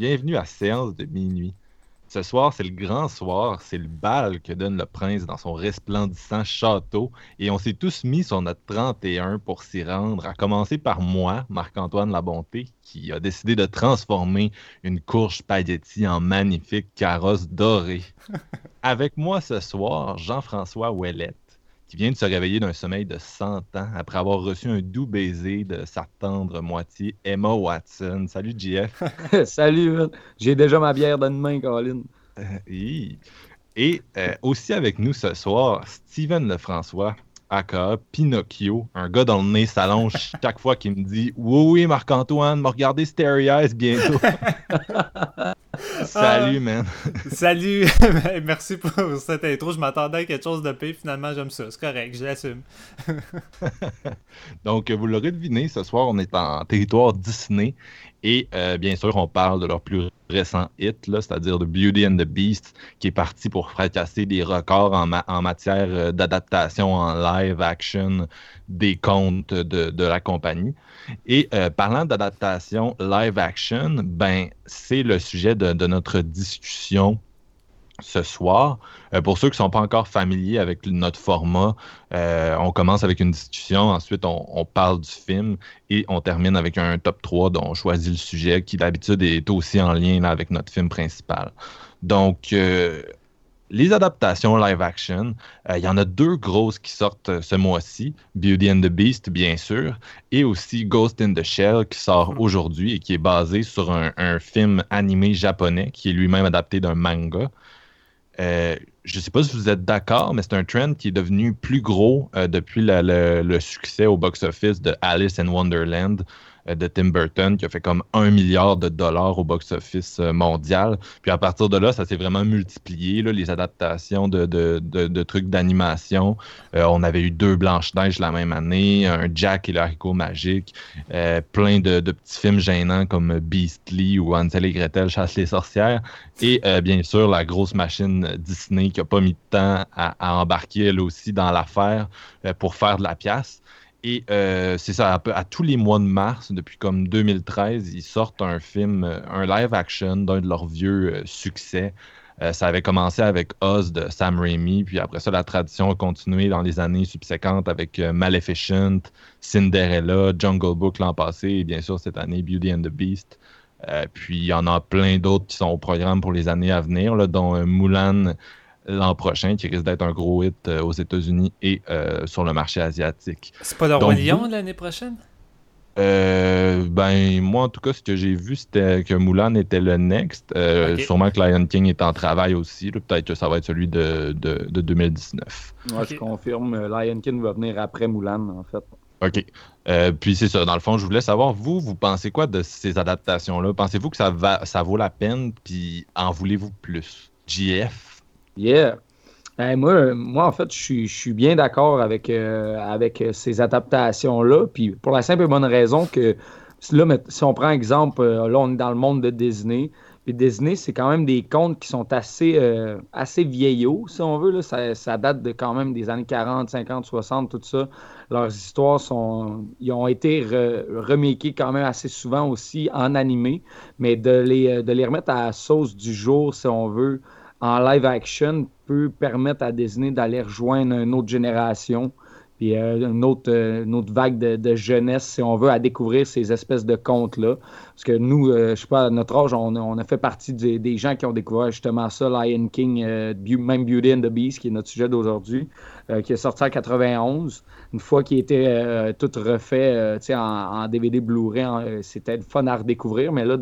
Bienvenue à Séance de minuit. Ce soir, c'est le grand soir, c'est le bal que donne le prince dans son resplendissant château et on s'est tous mis sur notre 31 pour s'y rendre, à commencer par moi, Marc-Antoine Labonté, qui a décidé de transformer une courge spaghetti en magnifique carrosse dorée. Avec moi ce soir, Jean-François Ouellette qui vient de se réveiller d'un sommeil de 100 ans après avoir reçu un doux baiser de sa tendre moitié, Emma Watson. Salut, JF. Salut, j'ai déjà ma bière dans une main, Colin. Euh, et euh, aussi avec nous ce soir, Steven Lefrançois, aka Pinocchio, un gars dans le nez s'allonge chaque fois qu'il me dit Oui, oui, Marc-Antoine, m'a regardé Stereo Eyes bientôt. Salut, ah. man. Salut, merci pour cette intro. Je m'attendais à quelque chose de pire. Finalement, j'aime ça. C'est correct, je l'assume. Donc, vous l'aurez deviné, ce soir, on est en territoire Disney. Et euh, bien sûr, on parle de leur plus récent hit, c'est-à-dire de Beauty and the Beast, qui est parti pour fracasser des records en, matière euh, d'adaptation en live action des contes de, la compagnie. Et euh, parlant d'adaptation live action, ben, c'est le sujet de, de notre discussion ce soir. Euh, pour ceux qui ne sont pas encore familiers avec notre format, euh, on commence avec une discussion, ensuite on, parle du film et on termine avec un top 3 dont on choisit le sujet qui d'habitude est aussi en lien avec notre film principal. Donc, euh, les adaptations live action, il y en a deux grosses qui sortent ce mois-ci, Beauty and the Beast bien sûr, et aussi Ghost in the Shell qui sort mm. aujourd'hui et qui est basé sur un film animé japonais qui est lui-même adapté d'un manga. Euh, je ne sais pas si vous êtes d'accord, mais c'est un trend qui est devenu plus gros euh, depuis le, succès au box-office de Alice Wonderland, de Tim Burton qui a fait comme un milliard de dollars au box-office euh, mondial. Puis à partir de là, ça s'est vraiment multiplié, les adaptations de, trucs d'animation. Euh, on avait eu deux Blanches-Neiges la même année, un Jack et l'haricot magique, plein de, petits films gênants comme Beastly ou Hansel et Gretel chasse les sorcières. Et bien sûr, la grosse machine Disney qui n'a pas mis de temps à embarquer elle aussi dans l'affaire pour faire de la pièce. Et euh, c'est ça, à, tous les mois de mars, depuis comme 2013, ils sortent un film, euh, un live action d'un de leurs vieux euh, succès. ça avait commencé avec Oz de Sam Raimi, puis après ça, la tradition a continué dans les années subséquentes avec Maleficent, Cinderella, Jungle Book l'an passé, et bien sûr cette année Beauty and the Beast. puis il y en a plein d'autres qui sont au programme pour les années à venir, là, dont Mulan l'an prochain, qui risque d'être un gros hit euh, aux États-Unis et euh, sur le marché asiatique. C'est pas le Roi Lion l'année prochaine? Euh, ben, moi, en tout cas, ce que j'ai vu, c'était que Mulan était le next. Sûrement que Lion King est en travail aussi. Peut-être que ça va être celui de, de, 2019. Moi, je confirme. Lion King va venir après Mulan, en fait. OK. puis c'est ça. Dans le fond, je voulais savoir, vous, vous pensez quoi de ces adaptations-là? Pensez-vous que ça, va, ça vaut la peine? Puis en voulez-vous plus? JF? Yeah. Moi, moi, en fait, je suis, bien d'accord avec, euh, avec ces adaptations-là. Puis pour la simple et bonne raison que là, si on prend exemple, euh, là, on est dans le monde de Disney. Puis Disney, c'est quand même des contes qui sont assez, euh, assez vieillots, si on veut. Là. Ça, date de quand même des années 40, 50, 60, tout ça. Leurs histoires sont, ils ont été remakés quand même assez souvent aussi en animé. Mais de les, de les remettre à la sauce du jour, si on veut, en live action peut permettre à Disney d'aller rejoindre une autre génération puis une, autre, vague de, jeunesse, si on veut, à découvrir ces espèces de contes-là. Parce que nous, je sais pas, à notre âge, on, a fait partie des, gens qui ont découvert justement ça, Lion King, même Beauty and the Beast, qui est notre sujet d'aujourd'hui, qui est sorti en 91 une fois qu'il était euh, tout refait euh, en, DVD Blu-ray, euh, c'était fun à redécouvrir. Mais là,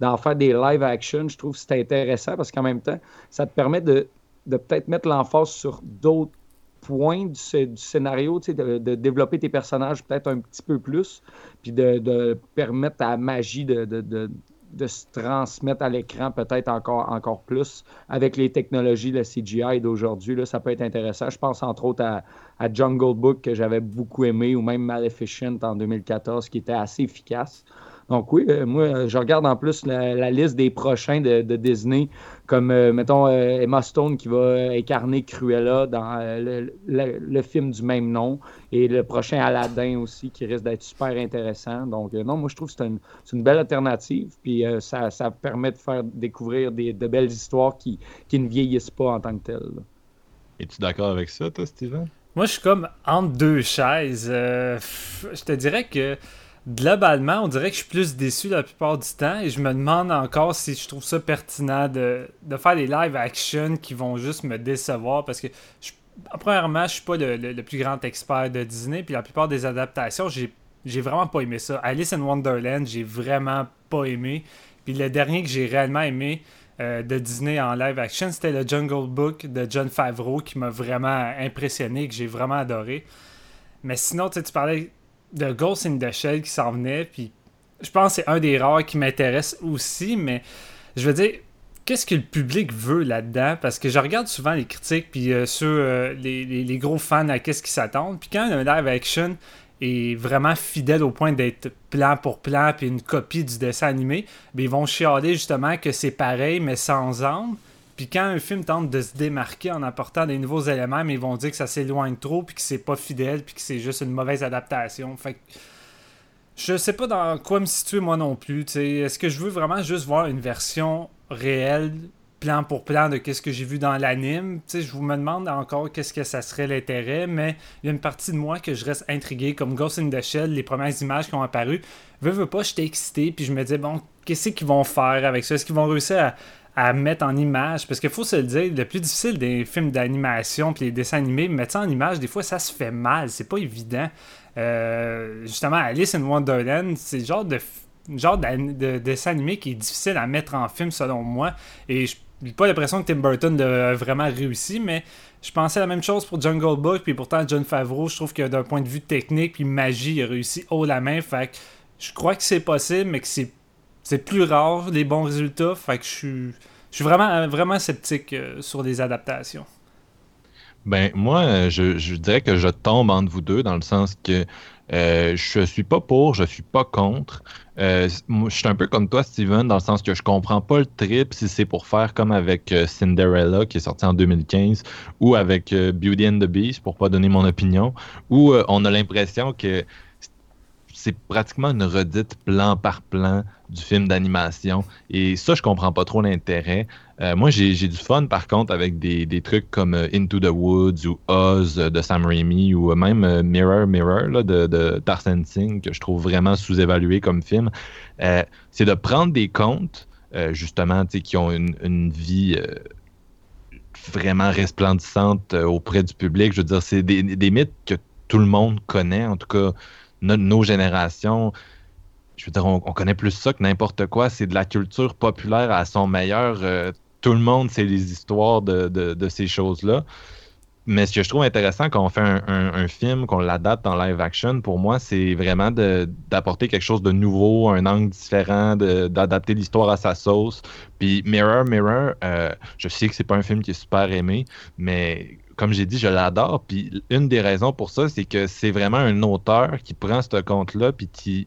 d'en faire des live action, je trouve que c'est intéressant parce qu'en même temps, ça te permet de, peut-être mettre l'emphase sur d'autres points du, scénario, de, de, développer tes personnages peut-être un petit peu plus, puis de, permettre à la magie de, de se transmettre à l'écran peut-être encore, plus avec les technologies, le CGI d'aujourd'hui. Ça peut être intéressant. Je pense entre autres à, à Jungle Book que j'avais beaucoup aimé ou même Maleficent en 2014 qui était assez efficace. Donc oui, euh, moi, je regarde en plus la, liste des prochains de, Disney, comme, euh, mettons, euh, Emma Stone qui va incarner Cruella dans le, film du même nom, et le prochain Aladdin aussi, qui risque d'être super intéressant. Donc non, moi, je trouve que c'est une, belle alternative, puis ça, permet de faire découvrir des, de belles histoires qui, qui ne vieillissent pas en tant que telles. Es-tu d'accord avec ça, toi, Steven? Moi, je suis comme entre deux chaises. je te dirais que globalement, on dirait que je suis plus déçu la plupart du temps et je me demande encore si je trouve ça pertinent de, faire des live action qui vont juste me décevoir parce que, je, premièrement, je suis pas le, plus grand expert de Disney, puis la plupart des adaptations, j'ai, j'ai vraiment pas aimé ça. Alice in Wonderland, j'ai vraiment pas aimé. Puis le dernier que j'ai réellement aimé euh, de Disney en live action, c'était le Jungle Book de John Favreau qui m'a vraiment impressionné, que j'ai vraiment adoré. Mais sinon, tu parlais de Ghost in the Shell qui s'en venait, puis je pense que c'est un des rares qui m'intéresse aussi, mais je veux dire, qu'est-ce que le public veut là-dedans? Parce que je regarde souvent les critiques, puis euh, sur euh, les, gros fans à qu'est-ce qu'ils s'attendent, puis quand un live action est vraiment fidèle au point d'être plan pour plan, puis une copie du dessin animé, ben, ils vont chialer justement que c'est pareil, mais sans âme. Puis quand un film tente de se démarquer en apportant des nouveaux éléments, mais ils vont dire que ça s'éloigne trop, puis que c'est pas fidèle, puis que c'est juste une mauvaise adaptation. Fait que je sais pas dans quoi me situer moi non plus. Est-ce que je veux vraiment juste voir une version réelle, plan pour plan, de qu'est-ce que j'ai vu dans l'anime? Je vous me demande encore qu'est-ce que ça serait l'intérêt, mais il y a une partie de moi que je reste intrigué, comme Ghost in the Shell, les premières images qui ont apparu. Veux, veux pas, j'étais excité, puis je me disais, bon, qu'est-ce qu'ils vont faire avec ça? Est-ce qu'ils vont réussir à à mettre en image. Parce qu'il faut se le dire, le plus difficile des films d'animation puis les dessins animés, mettre ça en image, des fois, ça se fait mal. C'est pas évident. Euh, justement, Alice in Wonderland, c'est le genre de genre de, dessin animé qui est difficile à mettre en film selon moi. Et je n'ai pas l'impression que Tim Burton a vraiment réussi, mais je pensais la même chose pour Jungle Book, puis pourtant John Favreau, je trouve que d'un point de vue technique puis magie, il a réussi haut la main. Fait que je crois que c'est possible, mais que c'est c'est plus rare les bons résultats. Fait que je suis, je suis vraiment, sceptique euh, sur les adaptations. Ben, moi, je, dirais que je tombe entre vous deux dans le sens que euh, je suis pas pour, je suis pas contre. Euh, je suis un peu comme toi, Steven, dans le sens que je comprends pas le trip si c'est pour faire comme avec Cinderella qui est sorti en 2015 ou avec Beauty and the Beast, pour pas donner mon opinion, où on a l'impression que c'est pratiquement une redite plan par plan du film d'animation. Et ça, je comprends pas trop l'intérêt. Euh, moi, j'ai du fun, par contre, avec des, trucs comme euh, Into the Woods ou Oz de Sam Raimi ou même euh, Mirror Mirror de, de Tarzan Singh, que je trouve vraiment sous-évalué comme film. c'est de prendre des contes, justement, qui ont une, vie vraiment resplendissante auprès du public. Je veux dire, c'est des, des mythes que tout le monde connaît, en tout cas nos générations, je veux dire, on, connaît plus ça que n'importe quoi. C'est de la culture populaire à son meilleur. Euh, tout le monde sait les histoires de, ces choses-là. Mais ce que je trouve intéressant quand on fait un, film, qu'on l'adapte en live action, pour moi, c'est vraiment d'apporter quelque chose de nouveau, un angle différent, d'adapter l'histoire à sa sauce. Puis Mirror, Mirror, euh, je sais que c'est pas un film qui est super aimé, mais comme j'ai dit, je l'adore. Puis une des raisons pour ça, c'est que c'est vraiment un auteur qui prend ce conte-là puis qui,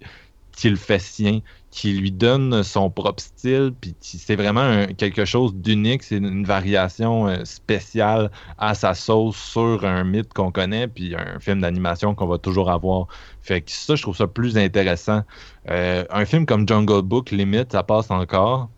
qui le fait sien, qui lui donne son propre style, puis c'est vraiment quelque chose d'unique, c'est une variation euh, spéciale à sa sauce sur un mythe qu'on connaît, puis un film d'animation qu'on va toujours avoir. Fait que ça, je trouve ça plus intéressant. Euh, un film comme Jungle Book, limite, ça passe encore,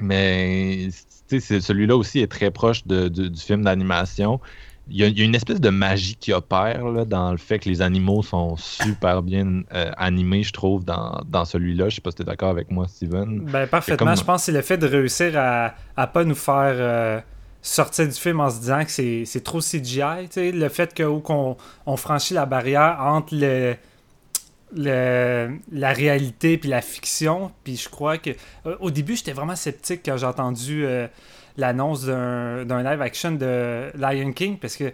mais celui-là aussi est très proche du film d'animation. il y, a, une espèce de magie qui opère là, dans le fait que les animaux sont super bien euh, animés, je trouve, dans, dans celui-là. Je sais pas si tu es d'accord avec moi, Steven. Ben, parfaitement. Je pense que c'est le fait de réussir à, à pas nous faire euh, sortir du film en se disant que c'est trop CGI. Le fait qu'on on franchit la barrière entre le, la réalité puis la fiction. Puis je crois que. Euh, au début, j'étais vraiment sceptique quand j'ai entendu l'annonce d'un live action de Lion King parce que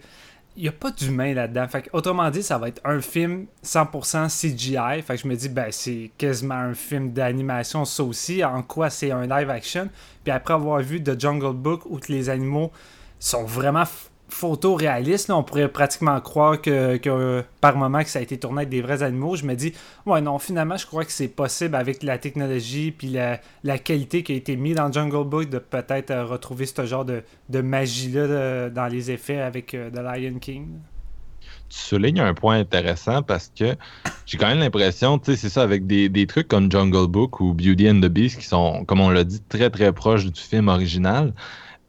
il n'y a pas d'humain là-dedans. Autrement dit, ça va être un film 100% CGI. Fait que je me dis, ben, c'est quasiment un film d'animation, ça aussi. En quoi c'est un live action? Puis après avoir vu The Jungle Book où les animaux sont vraiment photoréaliste. on pourrait pratiquement croire que, par moment que ça a été tourné avec des vrais animaux. Je me dis, ouais, non, finalement, je crois que c'est possible avec la technologie puis la, qualité qui a été mise dans Jungle Book de peut-être euh, retrouver ce genre de, magie-là dans les effets avec euh, The Lion King. Tu soulignes un point intéressant parce que j'ai quand même l'impression, tu sais, c'est ça, avec des, trucs comme Jungle Book ou Beauty and the Beast qui sont, comme on l'a dit, très très proches du film original.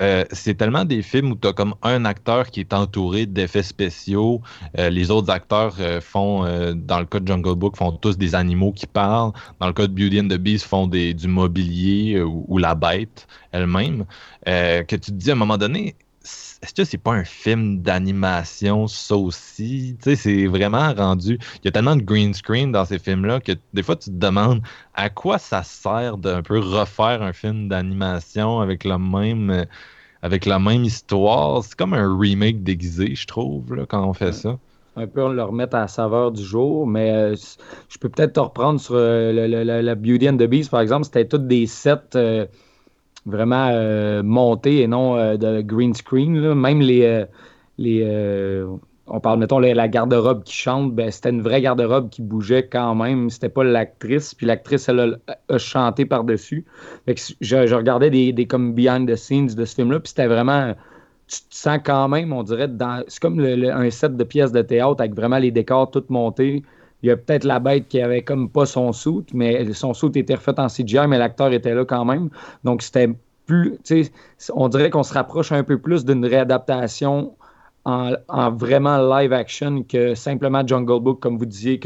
Euh, c'est tellement des films où tu as comme un acteur qui est entouré d'effets spéciaux. Euh, les autres acteurs euh, font, dans le cas de Jungle Book, font tous des animaux qui parlent. Dans le cas de Beauty and the Beast, font des, du mobilier ou, la bête elle-même. que tu te dis à un moment donné, est-ce que c'est pas un film d'animation, ça aussi? Tu sais, c'est vraiment rendu. Il y a tellement de green screen dans ces films-là que des fois, tu te demandes à quoi ça sert d'un peu refaire un film d'animation avec le même. avec la même histoire. C'est comme un remake déguisé, je trouve, là, quand on fait ça un peu le remettre à la saveur du jour, mais euh, je peux peut-être te reprendre sur euh, la Beauty and the Beast, par exemple. C'était toutes des sets euh, vraiment euh, monté et non euh, de green screen. Même les. Euh, les on parle, mettons, la garde-robe qui chante, ben, c'était une vraie garde-robe qui bougeait quand même. C'était pas l'actrice. Puis l'actrice, elle a, chanté par-dessus. Je, regardais des, des, comme behind the scenes de ce film-là. Puis c'était vraiment. Tu te sens quand même, on dirait, dans. C'est comme un set de pièces de théâtre avec vraiment les décors tout montés. Il y a peut-être la bête qui avait comme pas son soute, mais son soute était refait en CGI, mais l'acteur était là quand même. Donc c'était plus, on dirait qu'on se rapproche un peu plus d'une réadaptation en, vraiment live action que simplement Jungle Book, comme vous disiez,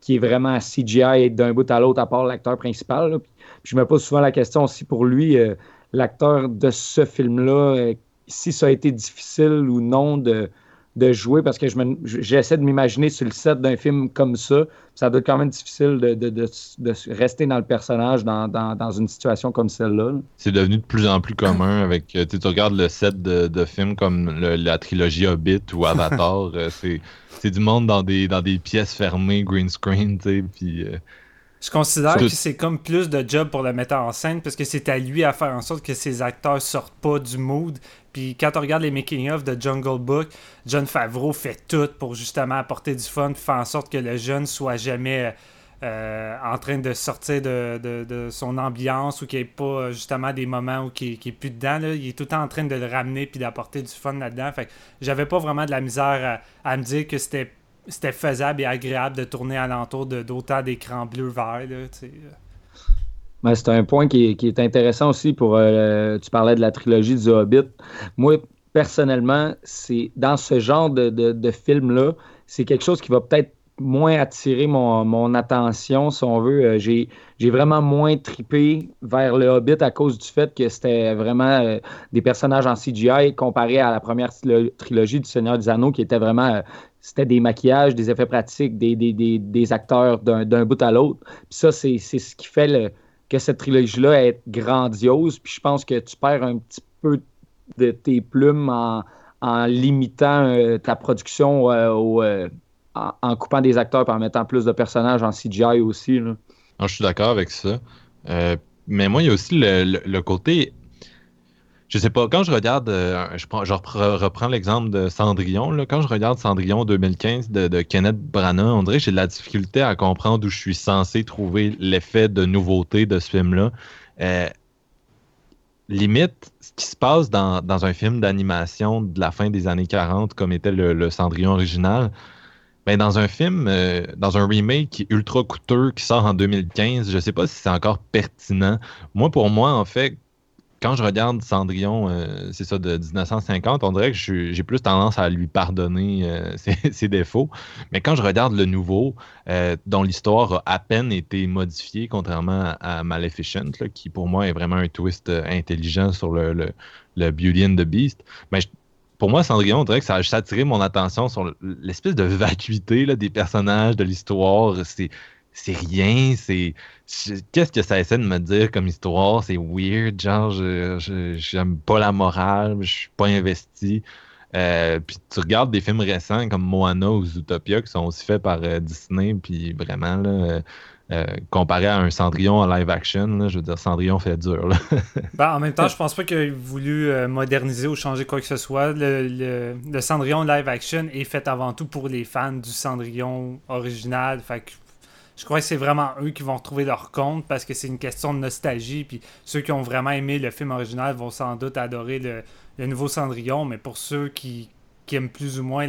qui est vraiment CGI d'un bout à l'autre à part l'acteur principal. je me pose souvent la question aussi pour lui, euh, l'acteur de ce film-là, euh, si ça a été difficile ou non de, de jouer parce que j'essaie de m'imaginer sur le set d'un film comme ça. Ça doit être quand même difficile de, rester dans le personnage dans, une situation comme celle-là. C'est devenu de plus en plus commun avec. Euh, tu regardes le set de, films comme la trilogie Hobbit ou Avatar, euh, c'est du monde dans des, dans des pièces fermées, green screen, tu sais, puis. Euh, je considère que c'est comme plus de job pour le metteur en scène parce que c'est à lui à faire en sorte que ses acteurs sortent pas du mood. Puis quand on regarde les making-of de Jungle Book, John Favreau fait tout pour justement apporter du fun, faire en sorte que le jeune soit jamais euh, en train de sortir de, son ambiance ou qu'il n'y ait pas justement des moments où il n'est plus dedans. Il est tout le temps en train de le ramener puis d'apporter du fun là-dedans. Fait j'avais pas vraiment de la misère à, à me dire que c'était c'était faisable et agréable de tourner alentour d'autant d'écrans bleus-verts. Ben, c'est un point qui est, intéressant aussi pour. Euh, tu parlais de la trilogie du Hobbit. Moi, personnellement, c'est dans ce genre de, de, film-là, c'est quelque chose qui va peut-être moins attirer mon, attention, si on veut. Euh, j'ai, vraiment moins tripé vers le Hobbit à cause du fait que c'était vraiment euh, des personnages en CGI comparé à la première trilogie du Seigneur des Anneaux qui était vraiment c'était des maquillages, des effets pratiques, des, des, acteurs d'un bout à l'autre. Puis ça, c'est ce qui fait que cette trilogie-là est grandiose. Puis je pense que tu perds un petit peu de tes plumes en, limitant euh, ta production euh, euh, en, coupant des acteurs et en mettant plus de personnages en CGI aussi. Là. je suis d'accord avec ça. mais moi, il y a aussi le côté je sais pas, quand je regarde, euh, je, reprends, l'exemple de Cendrillon, quand je regarde Cendrillon 2015 de, Kenneth Branagh, on dirait que j'ai de la difficulté à comprendre où je suis censé trouver l'effet de nouveauté de ce film-là. Euh, limite, ce qui se passe dans, un film d'animation de la fin des années 40, comme était le, Cendrillon original, ben dans un film, euh, dans un remake ultra coûteux, qui sort en 2015, je sais pas si c'est encore pertinent. Moi, pour moi, en fait, quand je regarde Cendrillon, euh, c'est ça, de 1950, on dirait que j'ai plus tendance à lui pardonner euh, ses, défauts. Mais quand je regarde le nouveau, euh, dont l'histoire a à peine été modifiée, contrairement à, Maleficent, qui pour moi est vraiment un twist intelligent sur le, le, Beauty and the Beast, pour moi, Cendrillon, on dirait que ça a attiré mon attention sur l'espèce de vacuité des personnages, de l'histoire. C'est c'est rien, c'est. Qu'est-ce que ça essaie de me dire comme histoire? C'est weird, genre, je, j'aime pas la morale, je suis pas investi. Euh, puis tu regardes des films récents comme Moana ou Zootopia qui sont aussi faits par euh, Disney, puis vraiment, là, euh, comparé à un Cendrillon en live action, je veux dire, Cendrillon fait dur. Ben, en même temps, je pense pas qu'il ait voulu moderniser ou changer quoi que ce soit. Le, le, le, Cendrillon live action est fait avant tout pour les fans du Cendrillon original. Fait que je crois que c'est vraiment eux qui vont retrouver leur compte parce que c'est une question de nostalgie. Puis ceux qui ont vraiment aimé le film original vont sans doute adorer le, nouveau Cendrillon. Mais pour ceux qui, aiment plus ou moins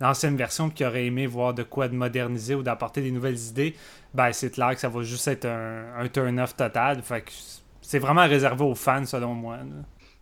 l'ancienne version qui auraient aimé voir de quoi de moderniser ou d'apporter des nouvelles idées, ben c'est clair que ça va juste être un, turn-off total. Fait que c'est vraiment réservé aux fans selon moi.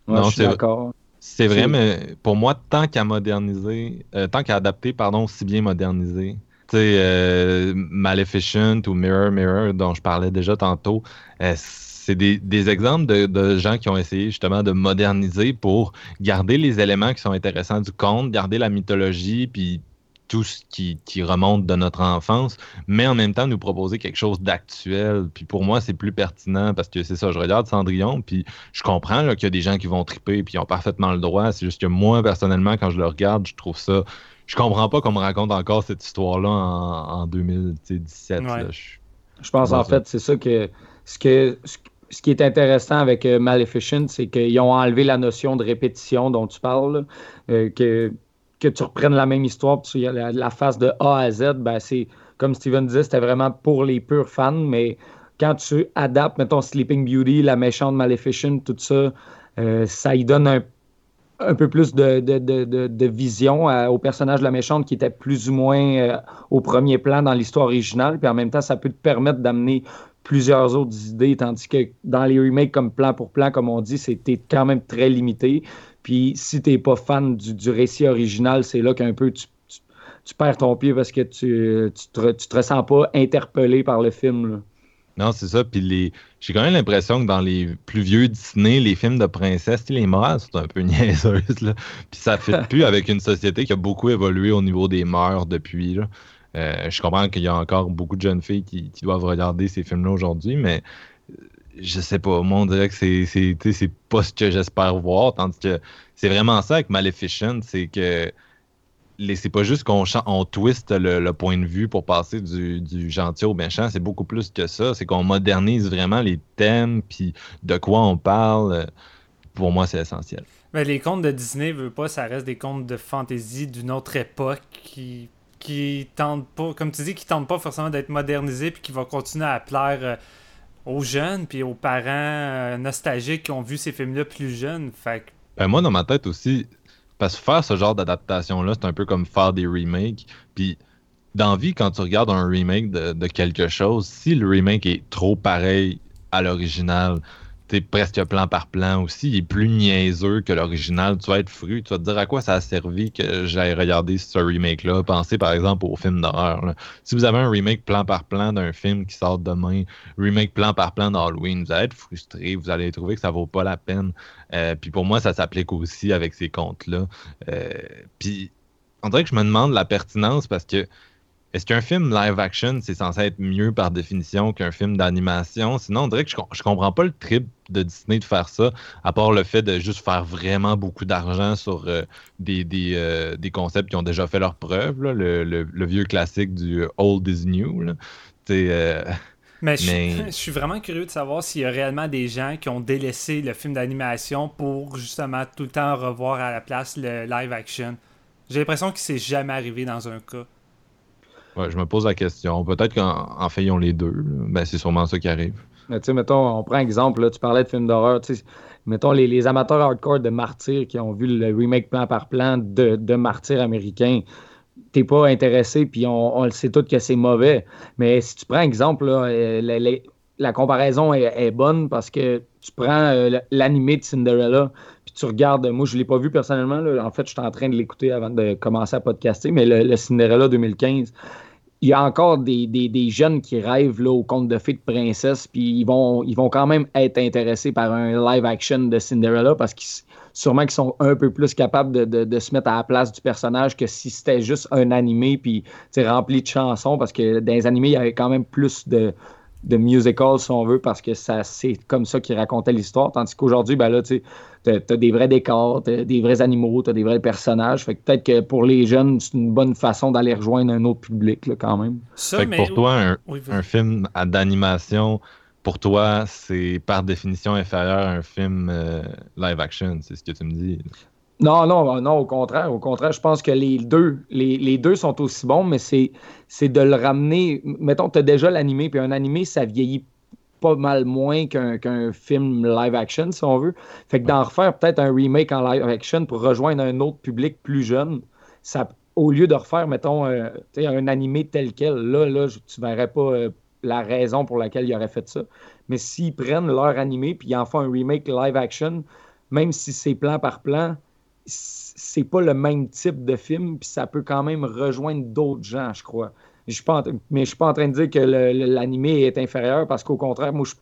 non, je suis d'accord. C'est vrai, mais pour moi, tant qu'à moderniser, euh, tant qu'à adapter, pardon, aussi bien moderniser, tu euh, Maleficent ou Mirror Mirror, dont je parlais déjà tantôt, euh, c'est des, exemples de, gens qui ont essayé justement de moderniser pour garder les éléments qui sont intéressants du conte, garder la mythologie, puis tout ce qui, remonte de notre enfance, mais en même temps nous proposer quelque chose d'actuel. Puis pour moi, c'est plus pertinent parce que c'est ça, je regarde Cendrillon, puis je comprends qu'il y a des gens qui vont triper, puis ont parfaitement le droit. C'est juste que moi, personnellement, quand je le regarde, je trouve ça je comprends pas qu'on me raconte encore cette histoire-là en, 2017. je... pense en fait, c'est ça que ce, que ce qui est intéressant avec euh, Maleficent, c'est qu'ils ont enlevé la notion de répétition dont tu parles, euh, que, que tu reprennes la même histoire, puis la, la phase de A à Z, ben c'est comme Steven disait, c'était vraiment pour les purs fans, mais quand tu adaptes, mettons Sleeping Beauty, la méchante Maleficent, tout ça, euh, ça y donne un un peu plus de, de, vision euh, au personnage de la méchante qui était plus ou moins euh, au premier plan dans l'histoire originale. Puis en même temps, ça peut te permettre d'amener plusieurs autres idées, tandis que dans les remakes comme plan pour plan, comme on dit, c'était quand même très limité. Puis si t'es pas fan du, récit original, c'est là qu'un peu tu, perds ton pied parce que tu, tu, te, tu ressens pas interpellé par le film. Non, c'est ça. Puis les... j'ai quand même l'impression que dans les plus vieux Disney, les films de princesses, les morales sont un peu niaiseuses. Là. Puis ça ne fait plus avec une société qui a beaucoup évolué au niveau des mœurs depuis. Là. Euh, je comprends qu'il y a encore beaucoup de jeunes filles qui, doivent regarder ces films-là aujourd'hui, mais euh, je sais pas. Moi, on dirait que c'est, c'est pas ce que j'espère voir. Tandis que c'est vraiment ça avec Maleficent, c'est que c'est pas juste qu'on on twiste le, point de vue pour passer du, gentil au méchant, c'est beaucoup plus que ça. C'est qu'on modernise vraiment les thèmes, puis de quoi on parle. Pour moi, c'est essentiel. Mais les contes de Disney, veut pas, ça reste des contes de fantasy d'une autre époque qui qui tentent pas, comme tu dis, qui tentent pas forcément d'être modernisés, puis qui vont continuer à plaire euh, aux jeunes, puis aux parents euh, nostalgiques qui ont vu ces films-là plus jeunes. Fait ben, moi, dans ma tête aussi, parce que faire ce genre d'adaptation-là, c'est un peu comme faire des remakes. Puis, dans vie, quand tu regardes un remake de, quelque chose, si le remake est trop pareil à l'original, presque plan par plan aussi, il est plus niaiseux que l'original, tu vas être fru, tu vas te dire à quoi ça a servi que j'aille regarder ce remake-là. Pensez par exemple au film d'horreur. Si vous avez un remake plan par plan d'un film qui sort demain, remake plan par plan d'Halloween, vous allez être frustré, vous allez trouver que ça vaut pas la peine. Euh, puis pour moi, ça s'applique aussi avec ces comptes-là. Euh, puis on dirait que je me demande la pertinence parce que est-ce qu'un film live action, c'est censé être mieux par définition qu'un film d'animation? Sinon, on dirait que je, je comprends pas le trip de Disney de faire ça, à part le fait de juste faire vraiment beaucoup d'argent sur euh, euh, des, concepts qui ont déjà fait leur preuve. le, vieux classique du Old is New. Euh, mais, Je, suis vraiment curieux de savoir s'il y a réellement des gens qui ont délaissé le film d'animation pour justement tout le temps revoir à la place le live action. J'ai l'impression que c'est jamais arrivé dans un cas. Je me pose la question. Peut-être qu'en fait, ils ont les deux. Ben, c'est sûrement ça qui arrive. Mais tu mettons, on prend exemple, là, tu parlais de films d'horreur, mettons les, amateurs hardcore de Martyr qui ont vu le remake plan par plan de, de Martyr américain, t'es pas intéressé, puis on, le sait tous que c'est mauvais. Mais si tu prends exemple, là, euh, la comparaison est, bonne parce que tu prends euh, l'animé de Cinderella, puis tu regardes, moi je ne l'ai pas vu personnellement, en fait je suis en train de l'écouter avant de commencer à podcaster, mais le, Cinderella 2015, il y a encore des, jeunes qui rêvent là, au conte de fées de princesse, puis ils vont, ils vont quand même être intéressés par un live action de Cinderella parce qu'ils sûrement qu'ils sont un peu plus capables de, se mettre à la place du personnage que si c'était juste un animé puis rempli de chansons parce que dans les animés, il y avait quand même plus de, de musical, si on veut, parce que ça, c'est comme ça qu'ils racontaient l'histoire. Tandis qu'aujourd'hui, ben là, tu as, des vrais décors, as des vrais animaux, tu as des vrais personnages. Fait que peut-être que pour les jeunes, c'est une bonne façon d'aller rejoindre un autre public, là, quand même. fait que pour toi, un, un film d'animation pour toi, c'est par définition inférieur à un film euh, live action, c'est ce que tu me dis. Non, non, non, au contraire. Au contraire, je pense que les deux, les, deux sont aussi bons, mais c'est, c'est de le ramener. Mettons, tu as déjà l'animé, puis un animé, ça vieillit pas mal moins qu'un, film live action, si on veut. Fait que d'en refaire peut-être un remake en live action pour rejoindre un autre public plus jeune, ça, au lieu de refaire, mettons, euh, un animé tel quel, là, là, tu verrais pas euh, la raison pour laquelle ils auraient fait ça. Mais s'ils prennent leur animé puis ils en font un remake live action, même si c'est plan par plan, c'est pas le même type de film, puis ça peut quand même rejoindre d'autres gens, je crois. Je suis pas mais je suis pas en train de dire que l'animé est inférieur, parce qu'au contraire, moi, je,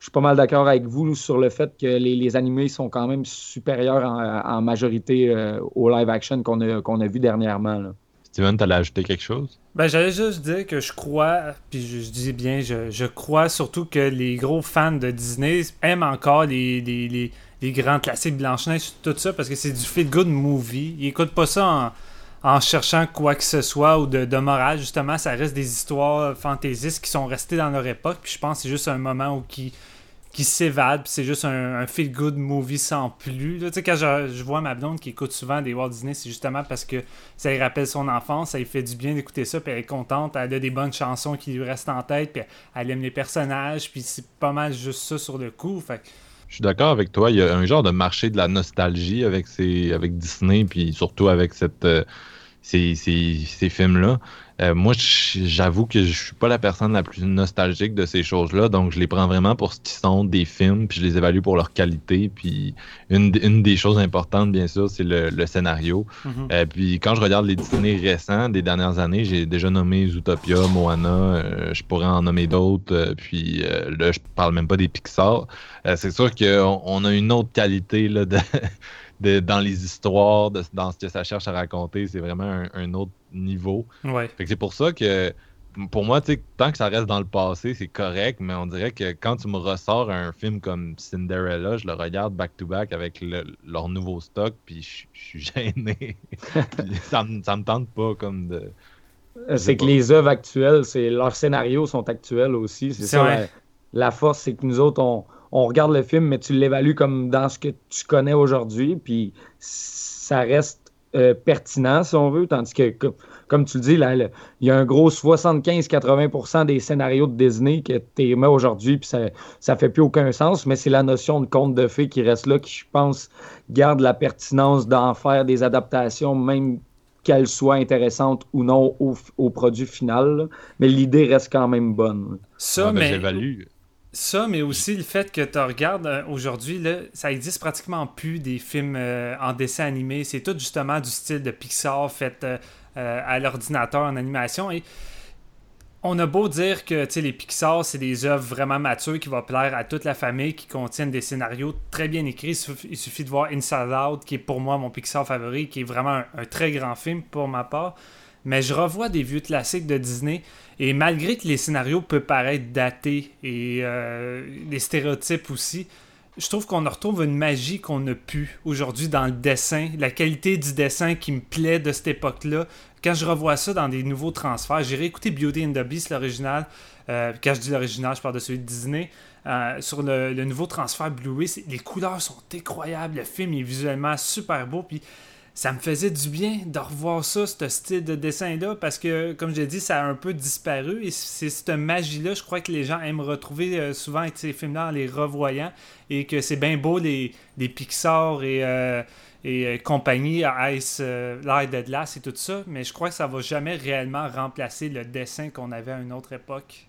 suis pas mal d'accord avec vous sur le fait que les, animés sont quand même supérieurs en, majorité euh, au live action qu'on a, qu'on a vu dernièrement. Là. Steven, t'allais ajouter quelque chose? Ben, j'allais juste dire que je crois, puis je, dis bien, je, crois surtout que les gros fans de Disney aiment encore les, les, grands classiques Blanche-Neige, tout ça, parce que c'est du feel-good movie. Ils écoutent pas ça en, cherchant quoi que ce soit ou de, morale. Justement, ça reste des histoires fantaisistes qui sont restées dans leur époque, puis je pense que c'est juste un moment où qui qui s'évade, c'est juste un, feel-good movie sans plus. Là, quand je, vois ma blonde qui écoute souvent des Walt Disney, c'est justement parce que ça lui rappelle son enfance, ça lui fait du bien d'écouter ça, puis elle est contente, elle a des bonnes chansons qui lui restent en tête, puis elle aime les personnages, puis c'est pas mal juste ça sur le coup. Fait je suis d'accord avec toi. Il y a un genre de marché de la nostalgie avec, avec Disney, puis surtout avec cette, euh, ces films-là. Euh, moi, j'avoue que je suis pas la personne la plus nostalgique de ces choses-là, donc je les prends vraiment pour ce qu'ils sont des films, puis je les évalue pour leur qualité. Puis une, des choses importantes, bien sûr, c'est le, scénario. Mm-hmm. Euh, puis quand je regarde les Disney récents des dernières années, j'ai déjà nommé Zootopia, Moana, euh, je pourrais en nommer d'autres. puis là, je parle même pas des Pixar. c'est sûr qu'on on a une autre qualité là, de dans les histoires, dans ce que ça cherche à raconter. C'est vraiment un, autre niveau. Ouais. c'est pour ça que pour moi, tant que ça reste dans le passé, c'est correct, mais on dirait que quand tu me ressors un film comme Cinderella, je le regarde back-to-back avec leur nouveau stock, puis je, suis gêné. ça, me, me tente pas comme de. C'est que les œuvres actuelles, c'est leurs scénarios sont actuels aussi. C'est ça. La, la, force, c'est que nous autres, on, on regarde le film, mais tu l'évalues comme dans ce que tu connais aujourd'hui, puis ça reste euh, pertinent, si on veut, tandis que, comme tu le dis, là, il y a un gros 75-80% des scénarios de Disney que tu mets aujourd'hui, puis ça, ça fait plus aucun sens, mais c'est la notion de conte de fées qui reste là, qui, je pense, garde la pertinence d'en faire des adaptations, même qu'elles soient intéressantes ou non au, produit final. Mais l'idée reste quand même bonne. Ça, ben, mais... Ça, mais aussi le fait que tu regardes euh, aujourd'hui, ça existe pratiquement plus des films euh, en dessin animé. C'est tout justement du style de Pixar fait euh, à l'ordinateur en animation. Et on a beau dire que les Pixar, c'est des œuvres vraiment matures qui vont plaire à toute la famille, qui contiennent des scénarios très bien écrits. Il suffit de voir Inside Out, qui est pour moi mon Pixar favori, qui est vraiment un très grand film pour ma part mais je revois des vieux classiques de Disney et malgré que les scénarios peuvent paraître datés et euh, les stéréotypes aussi, je trouve qu'on retrouve une magie qu'on n'a plus aujourd'hui dans le dessin, la qualité du dessin qui me plaît de cette époque-là. Quand je revois ça dans des nouveaux transferts, j'ai réécouté Beauty and the Beast, l'original. Euh, quand je dis l'original, je parle de celui de Disney. Euh, sur le, nouveau transfert Blu-ray, les couleurs sont incroyables, le film est visuellement super beau, puis ça me faisait du bien de revoir ça, ce style de dessin-là, parce que, comme je l'ai dit, ça a un peu disparu. Et c'est cette magie-là, je crois que les gens aiment retrouver euh, souvent avec ces films-là en les revoyant. Et que c'est bien beau, les, les Pixar et, euh, et euh, compagnie, Ice, Light glace et tout ça. Mais je crois que ça va jamais réellement remplacer le dessin qu'on avait à une autre époque.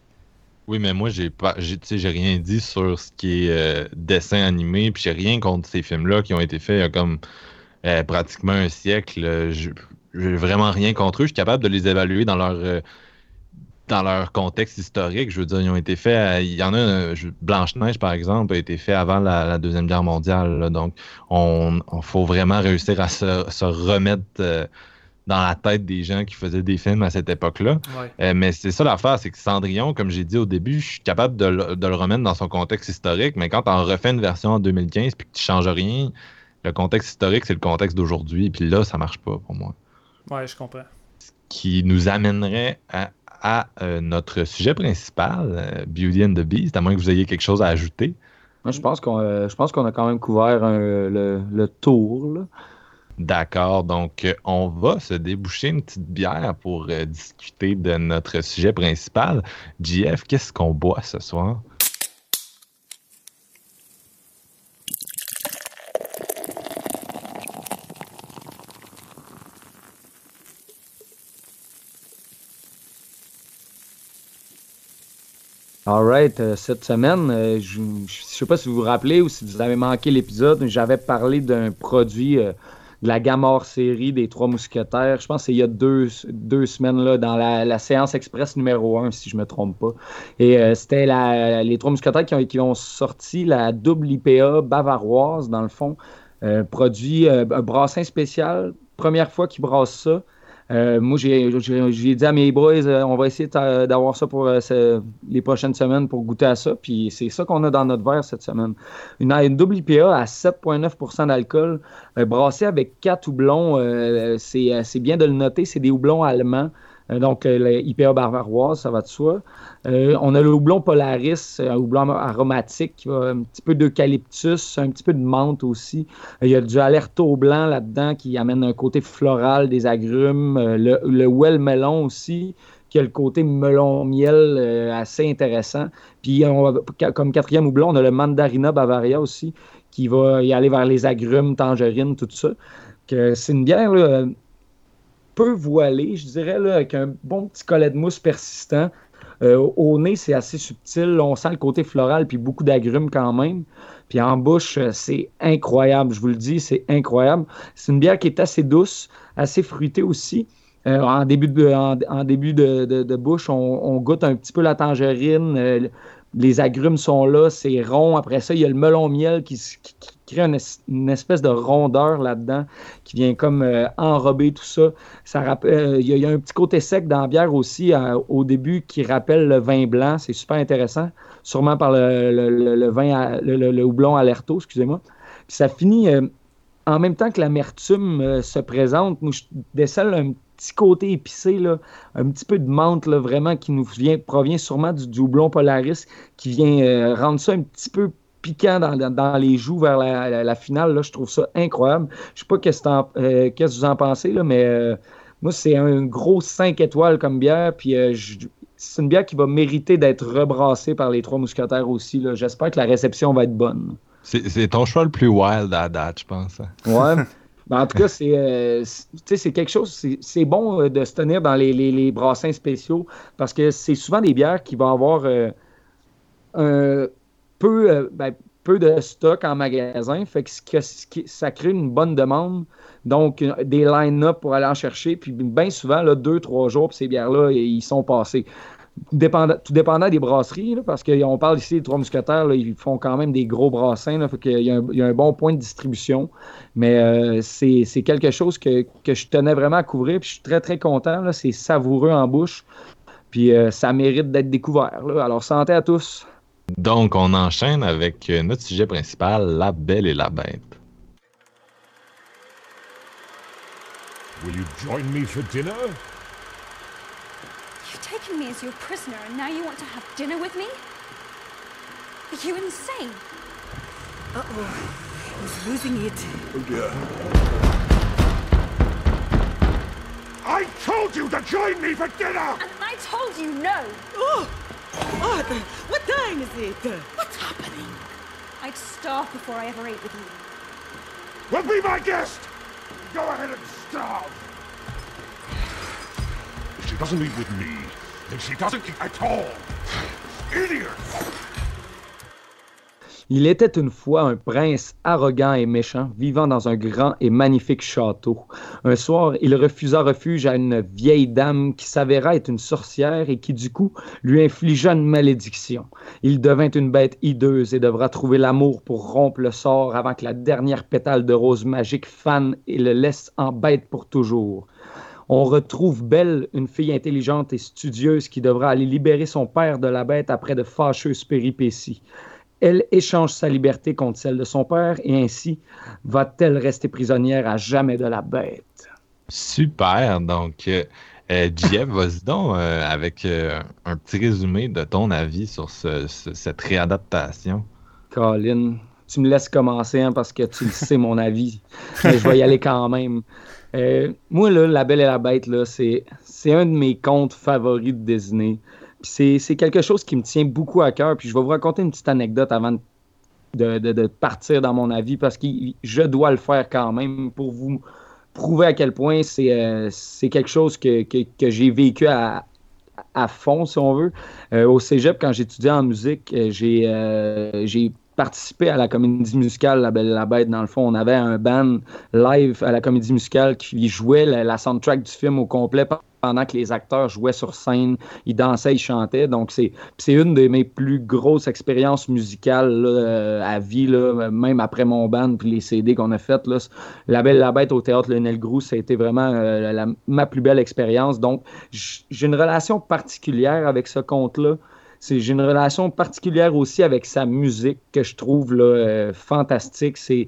Oui, mais moi, j'ai pas, j'ai, j'ai rien dit sur ce qui est dessin animé, puis j'ai rien contre ces films-là qui ont été faits il y a comme euh, pratiquement un siècle. Je, j'ai vraiment rien contre eux. Je suis capable de les évaluer dans leur euh, dans leur contexte historique. Je veux dire, ils ont été faits. il y en a. Blanche-Neige, par exemple, a été fait avant la, Deuxième Guerre mondiale. donc, on, faut vraiment réussir à se, remettre dans la tête des gens qui faisaient des films à cette époque-là. Euh, mais c'est ça l'affaire, c'est que Cendrillon, comme j'ai dit au début, je suis capable de, le remettre dans son contexte historique, mais quand tu en refais une version en 2015 puis que tu changes rien, le contexte historique, c'est le contexte d'aujourd'hui, puis là, ça marche pas pour moi. Ouais, je comprends. Ce qui nous amènerait à, euh, notre sujet principal, euh, Beauty and the Beast, à moins que vous ayez quelque chose à ajouter. Moi, je pense qu'on qu'on a quand même couvert le, le, tour. Là. D'accord. Donc, euh, on va se déboucher une petite bière pour euh, discuter de notre sujet principal. JF, qu'est-ce qu'on boit ce soir? All right. Euh, cette semaine, je ne sais pas si vous vous rappelez ou si vous avez manqué l'épisode, j'avais parlé d'un produit de la gamme hors série des Trois Mousquetaires. Je pense c'est il y a deux, deux semaines là, dans la, séance express numéro 1, si je ne me trompe pas. Et euh, c'était les Trois Mousquetaires qui ont, sorti la double IPA bavaroise, dans le fond. Euh, produit, euh, un brassin spécial. Première fois qu'ils brassent ça. Euh, moi, j'ai dit à mes boys, euh, on va essayer d'avoir ça pour euh, les prochaines semaines pour goûter à ça. Puis c'est ça qu'on a dans notre verre cette semaine. Une, une double IPA à 7,9% d'alcool, brassée avec quatre houblons. c'est bien de le noter, c'est des houblons allemands. Euh, donc, euh, l'IPA bavaroise, ça va de soi. Euh, on a le houblon Polaris, un houblon aromatique, un petit peu d'eucalyptus, un petit peu de menthe aussi. Il y a du alerto blanc là-dedans qui amène un côté floral des agrumes. le, well melon aussi, qui a le côté melon-miel assez intéressant. Puis, comme quatrième houblon, on a le Mandarina Bavaria aussi, qui va y aller vers les agrumes, tangerines, tout ça. C'est une bière peu voilé, je dirais, là, avec un bon petit collet de mousse persistant. Euh, au nez, c'est assez subtil. On sent le côté floral, puis beaucoup d'agrumes quand même. Puis en bouche, euh, c'est incroyable. Je vous le dis, c'est incroyable. C'est une bière qui est assez douce, assez fruitée aussi. Euh, en début de, en, début de, bouche, on, goûte un petit peu la tangerine. Les agrumes sont là, c'est rond. Après ça, il y a le melon miel qui, crée une, espèce de rondeur là-dedans qui vient comme euh, enrober tout ça. ça euh, il, y a, un petit côté sec dans la bière aussi euh, au début qui rappelle le vin blanc. C'est super intéressant, sûrement par le, vin, le, houblon Alerto, excusez-moi. Puis ça finit en même temps que l'amertume se présente. Nous, je décèle un petit côté épicé, un petit peu de menthe vraiment qui nous vient, provient sûrement du, houblon Polaris, qui vient rendre ça un petit peu piquant dans, les joues vers la, finale. Là, je trouve ça incroyable. Je sais pas qu'est-ce euh, que vous en pensez, mais euh, moi, c'est un gros 5 étoiles comme bière. Puis euh, c'est une bière qui va mériter d'être rebrassée par les trois mousquetaires aussi. J'espère que la réception va être bonne. C'est ton choix le plus wild à date, je pense. Hein. Ouais. Ben, en tout cas, c'est quelque chose, c'est bon de se tenir dans les, brassins spéciaux parce que c'est souvent des bières qui vont avoir un, peu, euh, ben, peu de stock en magasin, fait que, ça crée une bonne demande. Donc, des line-up pour aller en chercher. Puis, bien souvent, là, deux, trois jours, puis ces bières-là, ils sont passés. Dépendant, tout dépendant des brasseries, parce qu'on parle ici des Trois Mousquetaires, ils font quand même des gros brassins, là, fait il, y a un, bon point de distribution. Mais euh, c'est quelque chose que, je tenais vraiment à couvrir, puis je suis très, très content. C'est savoureux en bouche, puis euh, ça mérite d'être découvert. Alors, santé à tous! Donc, on enchaîne avec euh, notre sujet principal, la belle et la bête. Will you join me for dinner? You've taken me as your prisoner and now you want to have dinner with me? Are you insane? Uh-oh. He's losing it. Oh dear. I told you to join me for dinner! And I told you no! Oh! oh Arthur, what time is it? What's happening? I'd starve before I ever ate with you. Well, be my guest! Go ahead and starve! If she doesn't eat with me, Il était une fois un prince arrogant et méchant, vivant dans un grand et magnifique château. Un soir, il refusa refuge à une vieille dame qui s'avéra être une sorcière et qui, du coup, lui infligea une malédiction. Il devint une bête hideuse et devra trouver l'amour pour rompre le sort avant que la dernière pétale de rose magique fane et le laisse en bête pour toujours. On retrouve Belle, une fille intelligente et studieuse qui devra aller libérer son père de la bête après de fâcheuses péripéties. Elle échange sa liberté contre celle de son père et ainsi va-t-elle rester prisonnière à jamais de la bête? Super. Donc, euh, euh, Jeff, vas-y donc euh, avec euh, un petit résumé de ton avis sur ce- ce- cette réadaptation. Colin, tu me laisses commencer hein, parce que tu le sais mon avis, mais je vais y aller quand même. Euh, moi, là, La Belle et la Bête, c'est, un de mes contes favoris de Disney. C'est, quelque chose qui me tient beaucoup à cœur. Puis je vais vous raconter une petite anecdote avant de, de- partir dans mon avis parce que je dois le faire quand même pour vous prouver à quel point c'est, euh, quelque chose que, que- que j'ai vécu à, à fond, si on veut. Euh, au cégep, quand j'étudiais en musique, j'ai, j'ai participé à la comédie musicale La Belle et la Bête. Dans le fond, on avait un band live à la comédie musicale qui jouait la, soundtrack du film au complet pendant que les acteurs jouaient sur scène, ils dansaient, ils chantaient. Donc, c'est, une de mes plus grosses expériences musicales euh, à vie, là, même après mon band puis les CD qu'on a fait. Là, la Belle la Bête au théâtre Lionel Groux, ça a été vraiment euh, ma plus belle expérience. Donc, j'ai une relation particulière avec ce conte-là. J'ai une relation particulière aussi avec sa musique que je trouve euh, fantastique. C'est,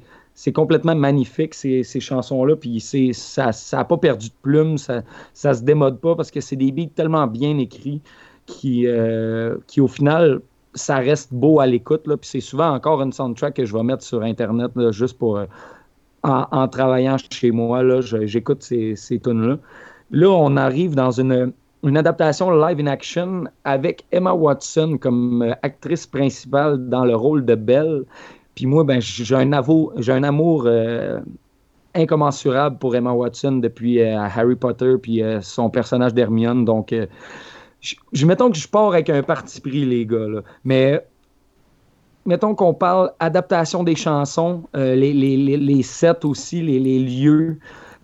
complètement magnifique, ces, chansons-là. Puis ça n'a pas perdu de plume, ça ça se démode pas parce que c'est des beats tellement bien écrits qui, euh, au final, ça reste beau à l'écoute. Puis c'est souvent encore une soundtrack que je vais mettre sur Internet juste pour. euh, en, travaillant chez moi, j'écoute ces, ces tunes-là. Là, on arrive dans une, une adaptation live in action avec Emma Watson comme euh, actrice principale dans le rôle de Belle. Puis moi, ben, j'ai un, un amour euh, incommensurable pour Emma Watson depuis euh, Harry Potter puis son personnage d'Hermione. Donc, je, mettons que je pars avec un parti pris, les gars. Mais mettons qu'on parle adaptation des chansons, les, les, les, sets aussi, les lieux.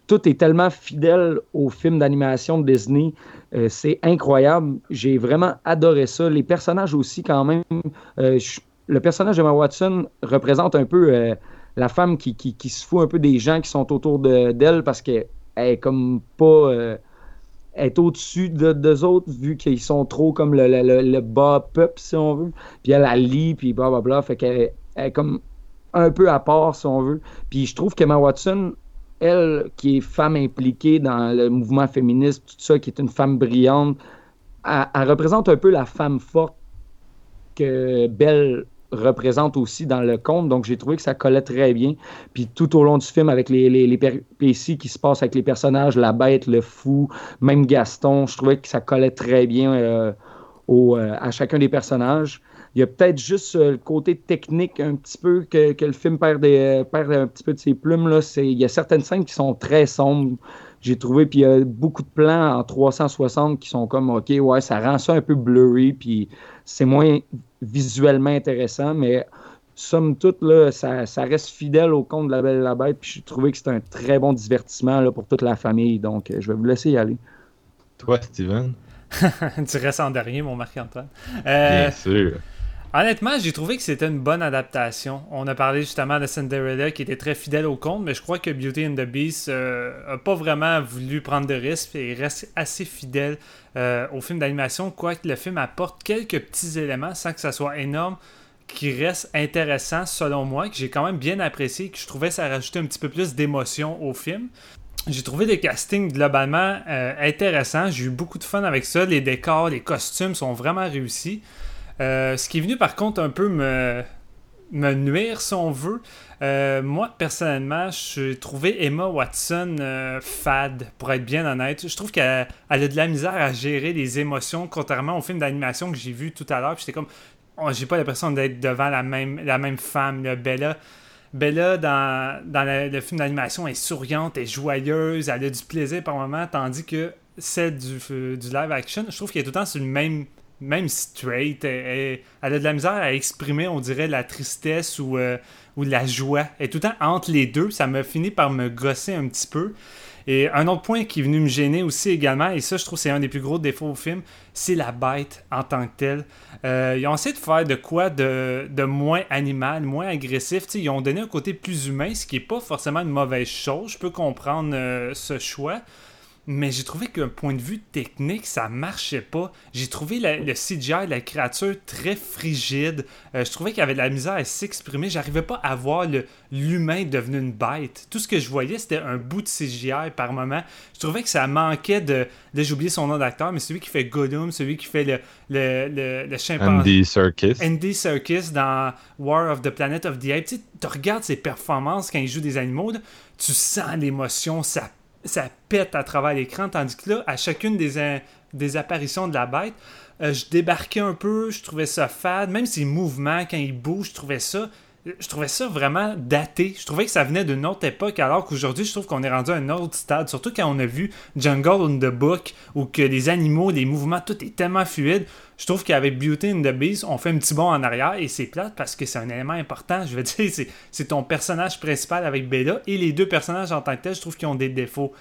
Tout est tellement fidèle au film d'animation de Disney. Euh, c'est incroyable. J'ai vraiment adoré ça. Les personnages aussi, quand même. Euh, le personnage d'Emma Watson représente un peu euh, la femme qui, qui, se fout un peu des gens qui sont autour de- d'elle parce qu'elle est comme pas. elle est au-dessus de, d'eux autres, vu qu'ils sont trop comme le, bas peuple, si on veut. Puis elle, elle lit, puis blablabla. Fait qu'elle elle est comme un peu à part, si on veut. Puis je trouve qu'Emma Watson, elle, qui est femme impliquée dans le mouvement féministe, tout ça, qui est une femme brillante, elle, représente un peu la femme forte que Belle représente aussi dans le conte. Donc, j'ai trouvé que ça collait très bien. Puis tout au long du film, avec les, les, qui se passent avec les personnages, la bête, le fou, même Gaston, je trouvais que ça collait très bien euh, euh, à chacun des personnages. Il y a peut-être juste euh, le côté technique un petit peu que, que le film perd, des, perd un petit peu de ses plumes. Là. C'est- Il y a certaines scènes qui sont très sombres, j'ai trouvé. Puis il y a beaucoup de plans en 360 qui sont comme, OK, ouais, ça rend ça un peu blurry. Puis c'est moins visuellement intéressant, mais somme toute, là, ça, ça reste fidèle au conte de la Belle et la Bête. Puis j'ai trouvé que c'est un très bon divertissement là, pour toute la famille. Donc, euh, je vais vous laisser y aller. Toi, Steven? tu restes en dernier, mon Marc-Antoine. Euh, Bien sûr. Honnêtement, j'ai trouvé que c'était une bonne adaptation. On a parlé justement de Cinderella qui était très fidèle au conte, mais je crois que Beauty and the Beast euh, a pas vraiment voulu prendre de risques et reste assez fidèle euh, au film d'animation, quoique le film apporte quelques petits éléments sans que ça soit énorme qui restent intéressants selon moi, que j'ai quand même bien apprécié, que je trouvais ça rajoutait un petit peu plus d'émotion au film. J'ai trouvé le casting globalement euh, intéressant. J'ai eu beaucoup de fun avec ça. Les décors, les costumes sont vraiment réussis. Euh, ce qui est venu par contre un peu me, nuire si on veut. Euh, moi personnellement, j'ai trouvé Emma Watson euh, fade, pour être bien honnête. Je trouve qu'elle elle a de la misère à gérer les émotions, contrairement au film d'animation que j'ai vu tout à l'heure. J'étais comme, oh, j'ai pas l'impression d'être devant la même, la même femme, là, Bella. Bella, dans, le film d'animation, est souriante, est joyeuse, elle a du plaisir par moment, tandis que celle du, du live action, je trouve qu'elle est tout le temps sur le même même straight. Elle, elle a de la misère à exprimer, on dirait, la tristesse ou, euh, la joie. Elle tout le temps entre les deux. Ça m'a fini par me gosser un petit peu. Et un autre point qui est venu me gêner aussi également, et ça, je trouve c'est un des plus gros défauts au film, c'est la bête en tant que telle. Euh, ils ont essayé de faire de quoi de, de moins animal, moins agressif. T'sais, ils ont donné un côté plus humain, ce qui n'est pas forcément une mauvaise chose. Je peux comprendre euh, ce choix. Mais j'ai trouvé qu'un point de vue technique, ça marchait pas. J'ai trouvé la- le CGI de la créature très frigide. Euh, je trouvais qu'il y avait de la misère à s'exprimer. J'arrivais pas à voir l'humain devenu une bête. Tout ce que je voyais, c'était un bout de CGI par moment. Je trouvais que ça manquait de. Là, j'ai oublié son nom d'acteur, mais celui qui fait Gollum, celui qui fait le, le, le, le chimpanzé. Andy Serkis. Andy Serkis dans War of the Planet of the Apes. Tu sais, tu regardes ses performances quand il joue des animaux, là, tu sens l'émotion, ça, ça pète à travers l'écran, tandis que là, à chacune des, apparitions de la bête, euh, je débarquais un peu, je trouvais ça fade, même ses mouvements, quand il bouge, je trouvais ça... Je trouvais ça vraiment daté. Je trouvais que ça venait d'une autre époque, alors qu'aujourd'hui, je trouve qu'on est rendu à un autre stade. Surtout quand on a vu Jungle in the Book, où que les animaux, les mouvements, tout est tellement fluide. Je trouve qu'avec Beauty and the Beast, on fait un petit bond en arrière et c'est plate parce que c'est un élément important. Je veux dire, c'est, ton personnage principal avec Bella et les deux personnages en tant que tels, je trouve qu'ils ont des défauts.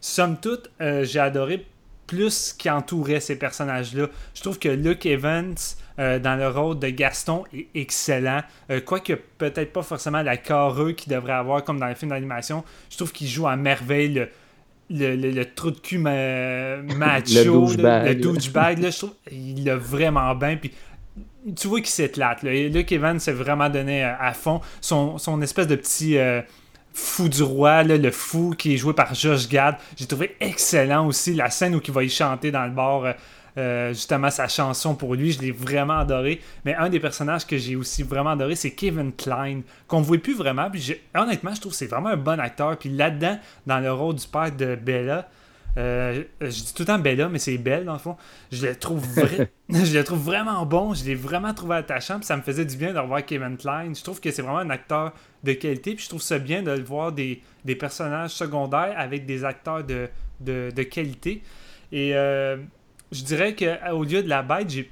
Somme toute, euh, j'ai adoré plus ce qui entourait ces personnages-là. Je trouve que Luke Evans, euh, dans le rôle de Gaston, est excellent. Euh, quoique peut-être pas forcément la carreux qu'il devrait avoir comme dans les films d'animation, je trouve qu'il joue à merveille le, le, le- le trou de cul ma- macho, Le douchebag. là, je trouve il l'a vraiment bien. Puis tu vois qu'il s'éclate. Luke Evans s'est vraiment donné à, à fond. Son, son espèce de petit euh, fou du roi, là, le fou qui est joué par Josh Gad, j'ai trouvé excellent aussi. La scène où il va y chanter dans le bar. Euh, justement sa chanson pour lui, je l'ai vraiment adoré. Mais un des personnages que j'ai aussi vraiment adoré, c'est Kevin Klein, qu'on ne voit plus vraiment. Puis honnêtement, je trouve que c'est vraiment un bon acteur. Puis là-dedans, dans le rôle du père de Bella, euh, je dis tout le temps Bella, mais c'est Belle dans le fond. Je le trouve je le trouve vraiment bon. Je l'ai vraiment trouvé attachant. Puis ça me faisait du bien de revoir Kevin Klein. Je trouve que c'est vraiment un acteur de qualité. Puis je trouve ça bien de le voir des, des personnages secondaires avec des acteurs de, de, de qualité. Et euh, je dirais qu'au lieu de la bête, j'ai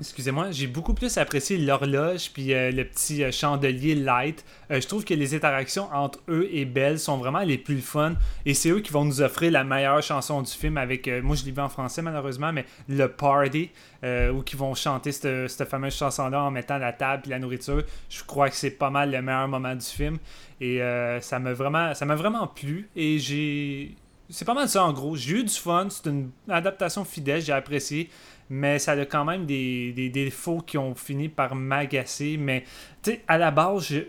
Excusez-moi, j'ai beaucoup plus apprécié l'horloge puis euh, le petit euh, chandelier light. Euh, je trouve que les interactions entre eux et Belle sont vraiment les plus fun et c'est eux qui vont nous offrir la meilleure chanson du film avec, euh, moi je l'ai vu en français malheureusement, mais le party euh, où qui vont chanter cette, fameuse chanson-là en mettant la table et la nourriture. Je crois que c'est pas mal le meilleur moment du film et euh, ça m'a vraiment, ça m'a vraiment plu et j'ai, c'est pas mal ça en gros. J'ai eu du fun, c'est une adaptation fidèle, j'ai apprécié mais ça a quand même des, des défauts qui ont fini par m'agacer. Mais tu sais, à la base, je-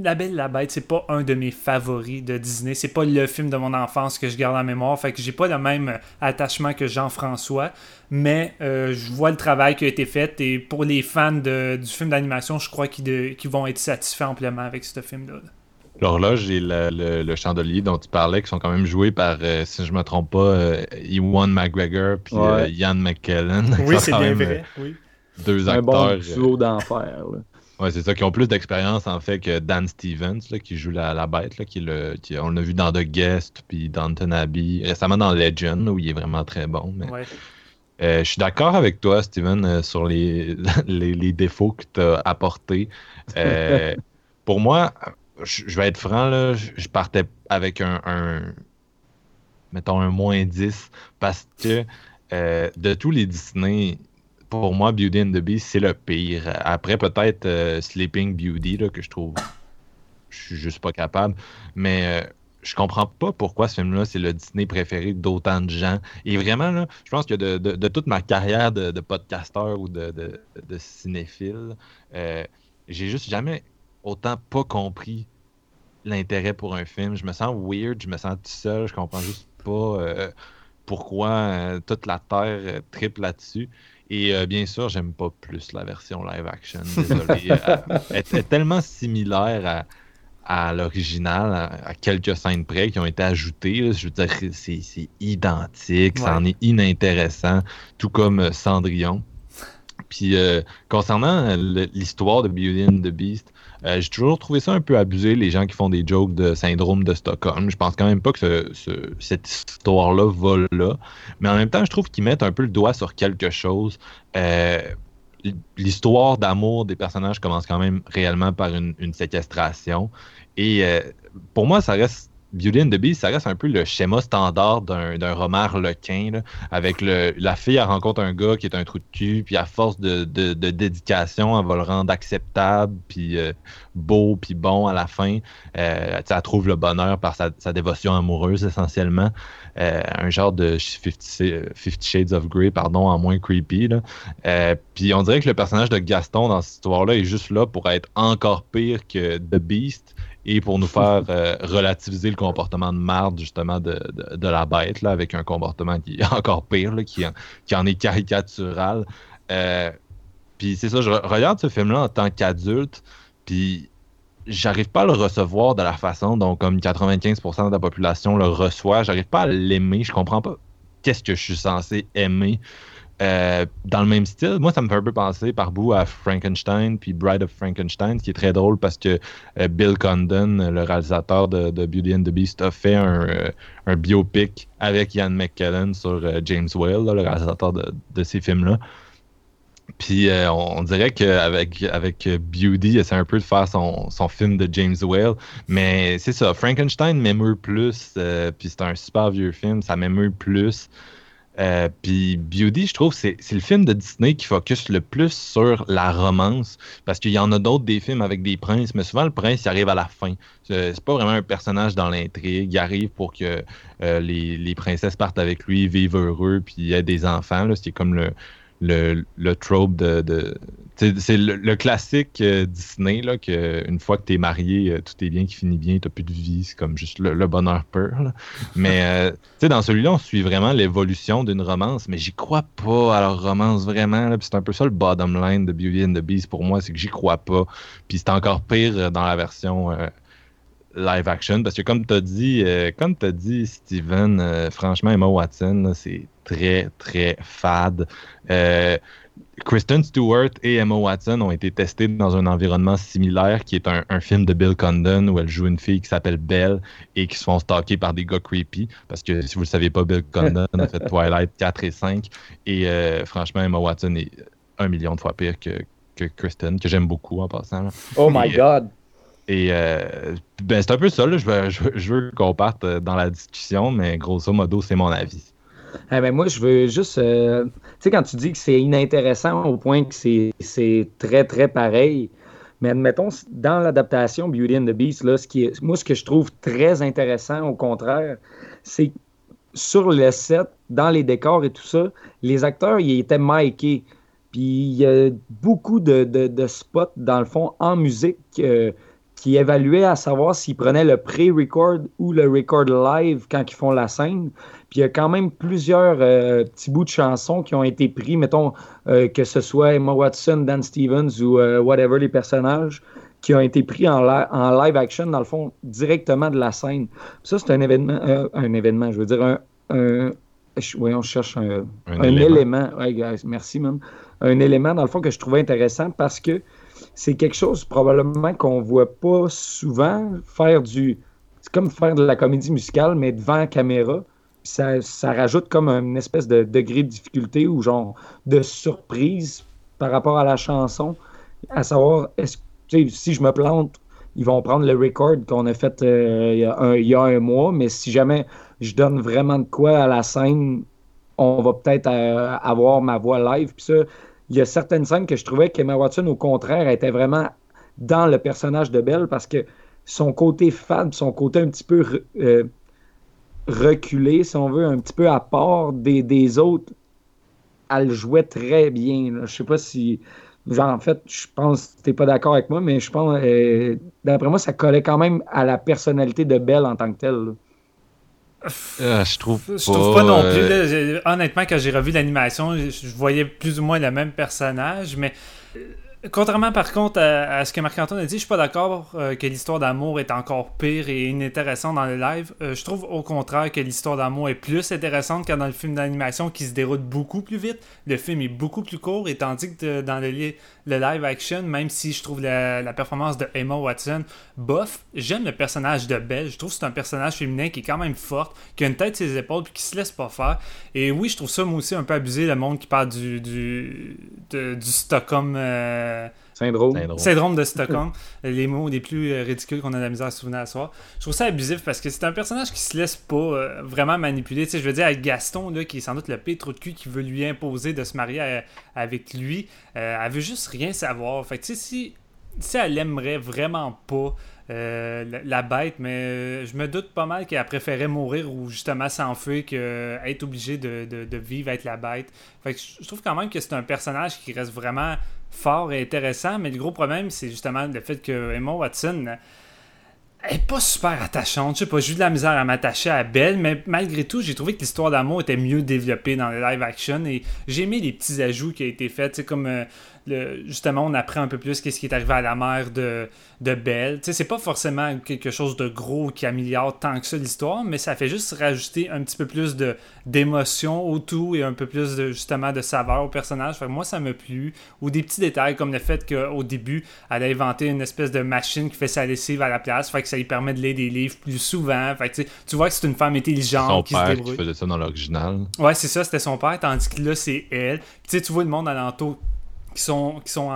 La Belle la Bête, c'est pas un de mes favoris de Disney. C'est pas le film de mon enfance que je garde en mémoire. Fait que j'ai pas le même attachement que Jean-François. Mais euh, je vois le travail qui a été fait. Et pour les fans de- du film d'animation, je crois qu'ils vont être satisfaits amplement avec ce film-là. L'horloge et le, le- le chandelier dont tu parlais, qui sont quand même joués par, euh, si je me trompe pas, euh, Ewan McGregor puis euh, Ouais. Ian McKellen. Oui, c'est bien même, vrai. Oui. euh, Deux Un bon acteurs. euh, duo d'enfer. Ouais, c'est ça, qui ont plus d'expérience en fait que Dan Stevens, là, qui joue la, la bête, là, qui, est le, qui- on l'a vu dans The Guest, puis Downton Abbey, récemment dans Legend, où il est vraiment très bon. mais- Ouais. Euh, je suis d'accord avec toi, Steven, euh, sur les, les, les défauts que tu as apportés. Euh, pour moi, je, vais être franc, là, je, partais avec un, mettons, un moins 10, parce que euh, de tous les Disney, pour moi, Beauty and the Beast, c'est le pire. Après, peut-être euh, Sleeping Beauty, que je trouve, je suis juste pas capable. Mais euh, je comprends pas pourquoi ce film-là, c'est le Disney préféré d'autant de gens. Et vraiment, là, je pense que de, toute ma carrière de, de podcasteur ou de, cinéphile, j'ai juste jamais autant pas compris l'intérêt pour un film. Je me sens weird, je me sens tout seul, je comprends juste pas euh, pourquoi euh, toute la Terre euh, triple là-dessus. Et euh, bien sûr, j'aime pas plus la version live action. Désolé. Elle est tellement similaire à, à l'original, à, à quelques scènes près qui ont été ajoutées. là. Je veux dire, c'est identique, ça Ouais. en est inintéressant, tout comme Cendrillon. Puis euh, concernant l'histoire de Beauty and the Beast, euh, j'ai toujours trouvé ça un peu abusé, les gens qui font des jokes de syndrome de Stockholm. Je pense quand même pas que ce- ce- cette histoire-là va là. Mais en même temps, je trouve qu'ils mettent un peu le doigt sur quelque chose. Euh, L'histoire d'amour des personnages commence quand même réellement par une, une séquestration. Et euh, pour moi, ça reste. Beauty and the Beast, ça reste un peu le schéma standard d'un roman harlequin, là, avec la fille, elle rencontre un gars qui est un trou de cul, puis à force de, de- dédication, elle va le rendre acceptable, puis euh, beau, puis bon à la fin. Euh, elle trouve le bonheur par sa, dévotion amoureuse, essentiellement. Euh, un genre de Fifty, Fifty Shades of Grey, pardon, en moins creepy. Euh, puis on dirait que le personnage de Gaston dans cette histoire-là est juste là pour être encore pire que The Beast et pour nous faire euh, relativiser le comportement de marde, justement, de, de- la bête, là, avec un comportement qui est encore pire, qui, en, qui en est caricatural. Euh, puis c'est ça, je re- regarde ce film-là en tant qu'adulte, puis j'arrive pas à le recevoir de la façon dont comme 95% de la population le reçoit. J'arrive pas à l'aimer. Je comprends pas qu'est-ce que je suis censé aimer. Euh, dans le même style, moi, ça me fait un peu penser par bout à Frankenstein puis Bride of Frankenstein, ce qui est très drôle parce que euh, Bill Condon, le réalisateur de, Beauty and the Beast, a fait un, euh, biopic avec Ian McKellen sur James Whale, le réalisateur de, ces films-là. Puis on, dirait qu'avec avec Beauty, essaie un peu de faire son, son film de James Whale. Mais c'est ça, Frankenstein m'émeut plus. puis c'est un super vieux film, ça m'émeut plus. Euh, puis Beauty, je trouve, c'est le film de Disney qui focus le plus sur la romance. Parce qu'il y en a d'autres des films avec des princes, mais souvent le prince, il arrive à la fin. C'est pas vraiment un personnage dans l'intrigue. Il arrive pour que euh, les, les princesses partent avec lui, vivent heureux, puis il y a des enfants. C'est comme le, le, le trope de. de c'est le, classique euh, Disney, là, que une fois que t'es marié, euh, tout est bien, qui finit bien, t'as plus de vie, c'est comme juste le, bonheur pur. Mais euh, tu sais, dans celui-là, on suit vraiment l'évolution d'une romance, mais j'y crois pas à leur romance vraiment. c'est un peu ça le bottom line de Beauty and the Beast pour moi, c'est que j'y crois pas. Puis c'est encore pire euh, dans la version live action, parce que comme t'as dit, comme t'as dit, Steven, franchement, Emma Watson, c'est très, très fade. Euh, Kristen Stewart et Emma Watson ont été testés dans un environnement similaire qui est un, un film de Bill Condon où elle joue une fille qui s'appelle Belle et qui se font stalker par des gars creepy. Parce que si vous le savez pas, Bill Condon a fait Twilight 4 et 5. Et euh, franchement, Emma Watson est un million de fois pire que, que Kristen, que j'aime beaucoup en passant. là. Oh my Et, god. Et euh, ben, c'est un peu ça, là. Je veux, je veux- qu'on parte euh, dans la discussion, mais grosso modo, c'est mon avis. Eh ben, moi, je veux juste. euh, tu sais, quand tu dis que c'est inintéressant au point que c'est- très, très pareil, mais admettons, dans l'adaptation Beauty and the Beast, là, ce qui est, moi, ce que je trouve très intéressant, au contraire, c'est sur le set, dans les décors et tout ça, les acteurs, ils étaient mikés. Puis il y a beaucoup de, de- de spots, dans le fond, en musique euh, qui évaluaient à savoir s'ils prenaient le pré-record ou le record live quand ils font la scène. Puis il y a quand même plusieurs euh, petits bouts de chansons qui ont été pris, mettons, euh, que ce soit Emma Watson, Dan Stevens ou euh, whatever les personnages, qui ont été pris en, li- en live action, dans le fond, directement de la scène. Puis ça, c'est un événement, un événement, je veux dire, un. voyons, je cherche un, Un un élément. élément. Ouais, guys, merci, man. Un élément, dans le fond, que je trouvais intéressant parce que c'est quelque chose probablement qu'on voit pas souvent faire du. C'est comme faire de la comédie musicale, mais devant la caméra. Ça, rajoute comme une espèce de degré de difficulté ou genre de surprise par rapport à la chanson. À savoir, est-ce si je me plante, ils vont prendre le record qu'on a fait euh, il, y a un, il y a un mois, mais si jamais je donne vraiment de quoi à la scène, on va peut-être euh, avoir ma voix live. Puis ça, il y a certaines scènes que je trouvais qu'Emma Watson, au contraire, était vraiment dans le personnage de Belle parce que son côté fade, son côté un petit peu euh, reculé, si on veut, un petit peu à part des, des autres, elle jouait très bien. là. Je sais pas si. En fait, je pense que t'es pas d'accord avec moi, mais je pense, euh, d'après moi, ça collait quand même à la personnalité de Belle en tant que telle. Ah, je trouve Je trouve pas non euh, plus. là, honnêtement, quand j'ai revu l'animation, je, je voyais plus ou moins le même personnage, mais euh, contrairement par contre à, ce que Marc-Antoine a dit, je suis pas d'accord euh, que l'histoire d'amour est encore pire et inintéressante dans le live. Euh, je trouve au contraire que l'histoire d'amour est plus intéressante que dans le film d'animation qui se déroule beaucoup plus vite. Le film est beaucoup plus court et tandis que dans le, le, live action, même si je trouve la, performance de Emma Watson bof, j'aime le personnage de Belle. Je trouve que c'est un personnage féminin qui est quand même fort, qui a une tête sur ses épaules puis qui se laisse pas faire. Et oui, je trouve ça moi aussi un peu abusé, le monde qui parle du, du, du Stockholm. Euh, syndrome. syndrome. de Stockholm. les mots les plus euh, ridicules qu'on a de la misère à se souvenir à soi. Je trouve ça abusif parce que c'est un personnage qui se laisse pas euh, vraiment manipuler. Tu sais, je veux dire, avec Gaston, là, qui est sans doute le pire trou de cul qui veut lui imposer de se marier avec lui, elle veut juste rien savoir. Fait tu sais, si, si elle aimerait vraiment pas la, bête, mais je me doute pas mal qu'elle préférait mourir ou justement s'enfuir qu'être obligée de, de, vivre avec la bête. Je trouve quand même que c'est un personnage qui reste vraiment fort et intéressant, mais le gros problème, c'est justement le fait que Emma Watson est pas super attachante. Je sais pas, j'ai eu de la misère à m'attacher à Belle, mais malgré tout, j'ai trouvé que l'histoire d'amour était mieux développée dans le live action et j'ai aimé les petits ajouts qui ont été faits, comme euh, justement, on apprend un peu plus qu'est-ce qui est arrivé à la mère de, de Belle. Tu sais, c'est pas forcément quelque chose de gros qui améliore tant que ça l'histoire, mais ça fait juste rajouter un petit peu plus de d'émotion au tout et un peu plus de justement de saveur au personnage. Fait moi, ça m'a plu. Ou des petits détails comme le fait qu'au début, elle a inventé une espèce de machine qui fait sa lessive à la place. Fait que ça lui permet de lire des livres plus souvent. Fait que tu vois que c'est une femme intelligente son qui père se débrouille. qui faisait ça dans l'original. Ouais, c'est ça, c'était son père, tandis que là, c'est elle. Tu sais, tu vois le monde alentour qui sont, qui sont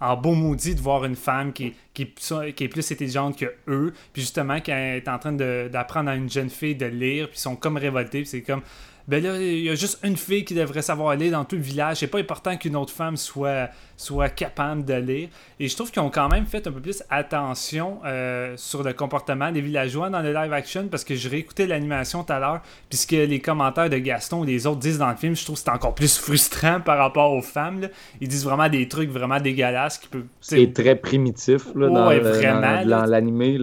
en, beau maudit de voir une femme qui, qui, qui, est plus intelligente que eux, puis justement qui est en train d'apprendre à une jeune fille de lire, puis ils sont comme révoltés, puis c'est comme ben là, il y a juste une fille qui devrait savoir lire dans tout le village. C'est pas important qu'une autre femme soit, soit capable de lire. Et je trouve qu'ils ont quand même fait un peu plus attention euh, sur le comportement des villageois dans le live action parce que je réécoutais l'animation tout à l'heure. Puisque les commentaires de Gaston ou des autres disent dans le film, je trouve que c'est encore plus frustrant par rapport aux femmes. Ils disent vraiment des trucs vraiment dégueulasses qui peuvent. C'est très primitif là, dans l'animé.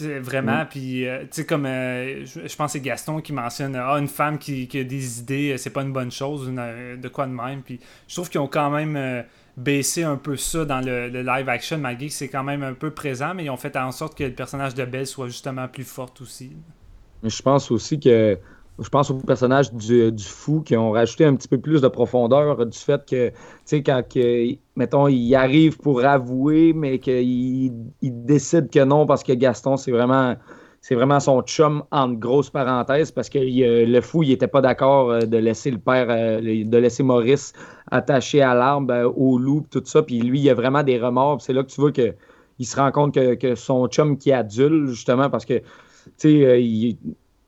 Vraiment, mm. puis euh, tu sais, comme euh, je, pense que c'est Gaston qui mentionne Ah, une femme qui, a des idées, euh, c'est pas une bonne chose, de quoi de même. Puis je trouve qu'ils ont quand même baissé un peu ça dans le, live action, malgré que c'est quand même un peu présent, mais ils ont fait en sorte que le personnage de Belle soit justement plus fort aussi. Je pense aussi que je pense au personnage du, fou qui ont rajouté un petit peu plus de profondeur du fait que, tu sais, quand, mettons, il arrive pour avouer, mais qu'il il décide que non parce que Gaston, c'est vraiment, c'est vraiment son chum, entre grosses parenthèses, parce que le fou, il n'était pas d'accord euh, de laisser le père, euh, de laisser Maurice attaché à l'arbre, euh, au loup, tout ça. Puis lui, il a vraiment des remords. C'est là que tu vois que il se rend compte que, son chum qui adule, justement, parce que, tu sais,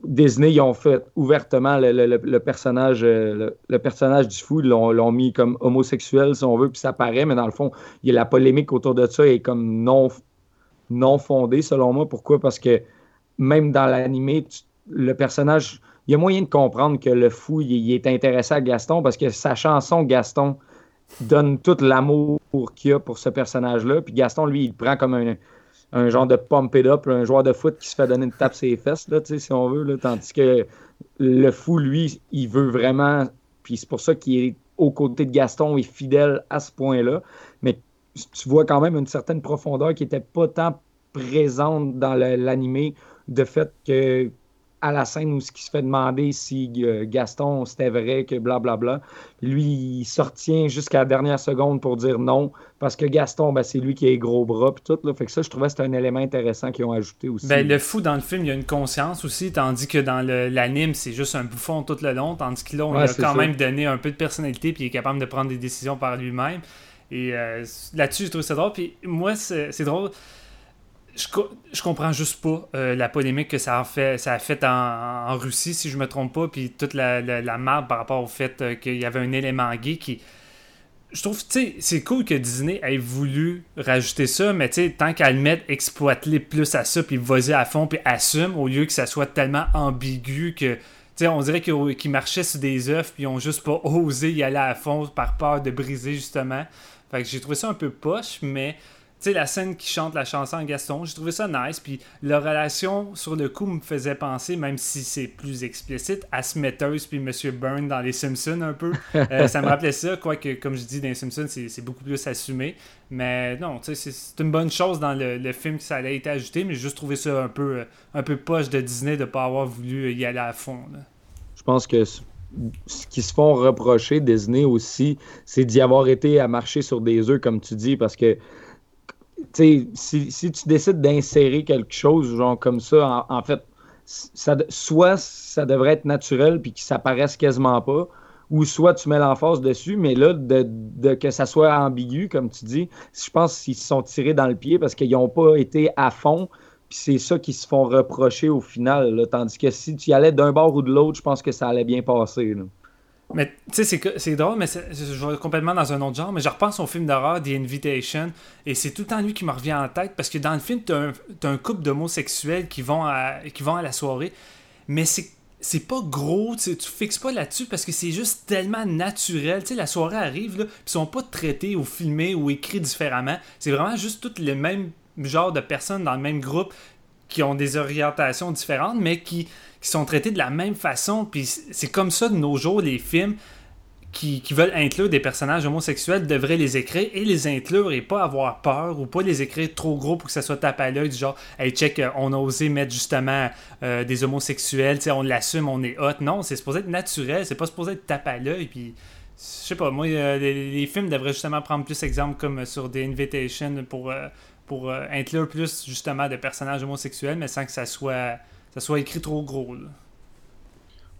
Disney, ils ont fait ouvertement le, personnage, euh, le, personnage du fou, ils l'ont mis comme homosexuel, si on veut, puis ça paraît, mais dans le fond, il y a la polémique autour de ça est comme non, non fondée, selon moi. Pourquoi? Parce que même dans l'animé, le personnage, il y a moyen de comprendre que le fou, il, est intéressé à Gaston parce que sa chanson Gaston donne tout l'amour qu'il y a pour ce personnage-là. Puis Gaston, lui, il prend comme un, un genre de pump it up, un joueur de foot qui se fait donner une tape ses fesses, là, si on veut. Là, tandis que le fou, lui, il veut vraiment. Puis c'est pour ça qu'il est aux côtés de Gaston et fidèle à ce point-là. Mais tu vois quand même une certaine profondeur qui n'était pas tant présente dans l'animé, de fait que à la scène où ce qui se fait demander si euh, Gaston c'était vrai que blablabla. Bla, bla. Lui, il se retient jusqu'à la dernière seconde pour dire non, parce que Gaston, ben, c'est lui qui a les gros bras puis tout. Là. Fait que ça, je trouvais que c'était un élément intéressant qu'ils ont ajouté aussi. Ben, le fou dans le film, il y a une conscience aussi, tandis que dans l'anime, c'est juste un bouffon tout le long, tandis qu'il a quand même donné un peu de personnalité puis il est capable de prendre des décisions par lui-même. Et euh, là-dessus, je trouve ça drôle. Puis moi, c'est drôle je, comprends juste pas euh, la polémique que ça a fait, ça a fait en, Russie, si je me trompe pas, puis toute la, la, marde par rapport au fait euh, qu'il y avait un élément gay qui. Je trouve, tu sais, c'est cool que Disney ait voulu rajouter ça, mais tu sais, tant qu'à le exploite-les plus à ça, puis vas-y à fond, puis assume, au lieu que ça soit tellement ambigu que. Tu sais, on dirait qu'ils marchaient sur des œufs, puis ils ont juste pas osé y aller à fond par peur de briser, justement. Fait que j'ai trouvé ça un peu poche, mais sais, la scène qui chante la chanson en Gaston, j'ai trouvé ça nice. Puis leur relation, sur le coup, me faisait penser, même si c'est plus explicite, à Smithers puis Monsieur Byrne dans Les Simpsons un peu. Euh, ça me rappelait ça, quoique, comme je dis, dans Les Simpsons, c'est beaucoup plus assumé. Mais non, tu sais, c'est une bonne chose dans le, film que ça allait être ajouté, mais j'ai juste trouvé ça un peu, euh, un peu poche de Disney de ne pas avoir voulu y aller à fond. Je pense que ce qu'ils se font reprocher, Disney aussi, c'est d'y avoir été à marcher sur des œufs, comme tu dis, parce que si, si tu décides d'insérer quelque chose genre comme ça, en, fait, ça, soit ça devrait être naturel puis que ça paraisse quasiment pas, ou soit tu mets l'emphase dessus, mais là, de, que ça soit ambigu, comme tu dis, je pense qu'ils se sont tirés dans le pied parce qu'ils n'ont pas été à fond, puis c'est ça qu'ils se font reprocher au final. tandis que si tu allais d'un bord ou de l'autre, je pense que ça allait bien passer. Mais tu sais, c'est drôle, mais je vais complètement dans un autre genre, mais je repense au film d'horreur The Invitation, et c'est tout le temps lui qui me revient en tête, parce que dans le film, tu as, un couple d'homosexuels qui, vont à, qui vont à la soirée, mais c'est c'est pas gros, tu fixes pas là-dessus parce que c'est juste tellement naturel. Tu sais, la soirée arrive, là, ils sont pas traités ou filmés ou écrits différemment. C'est vraiment juste toutes les mêmes genre de personnes dans le même groupe qui ont des orientations différentes, mais qui, qui sont traités de la même façon. Puis c'est comme ça de nos jours, les films qui, veulent inclure des personnages homosexuels devraient les écrire et les inclure et pas avoir peur ou pas les écrire trop gros pour que ça soit tape à l'œil du genre hey check euh, on a osé mettre justement euh, des homosexuels on l'assume on est hot non c'est supposé être naturel c'est pas supposé être tape à l'œil puis je sais pas moi euh, les, films devraient justement prendre plus exemple comme sur The Invitation pour pour inclure plus justement de personnages homosexuels mais sans que ça soit ça soit écrit trop gros. Là.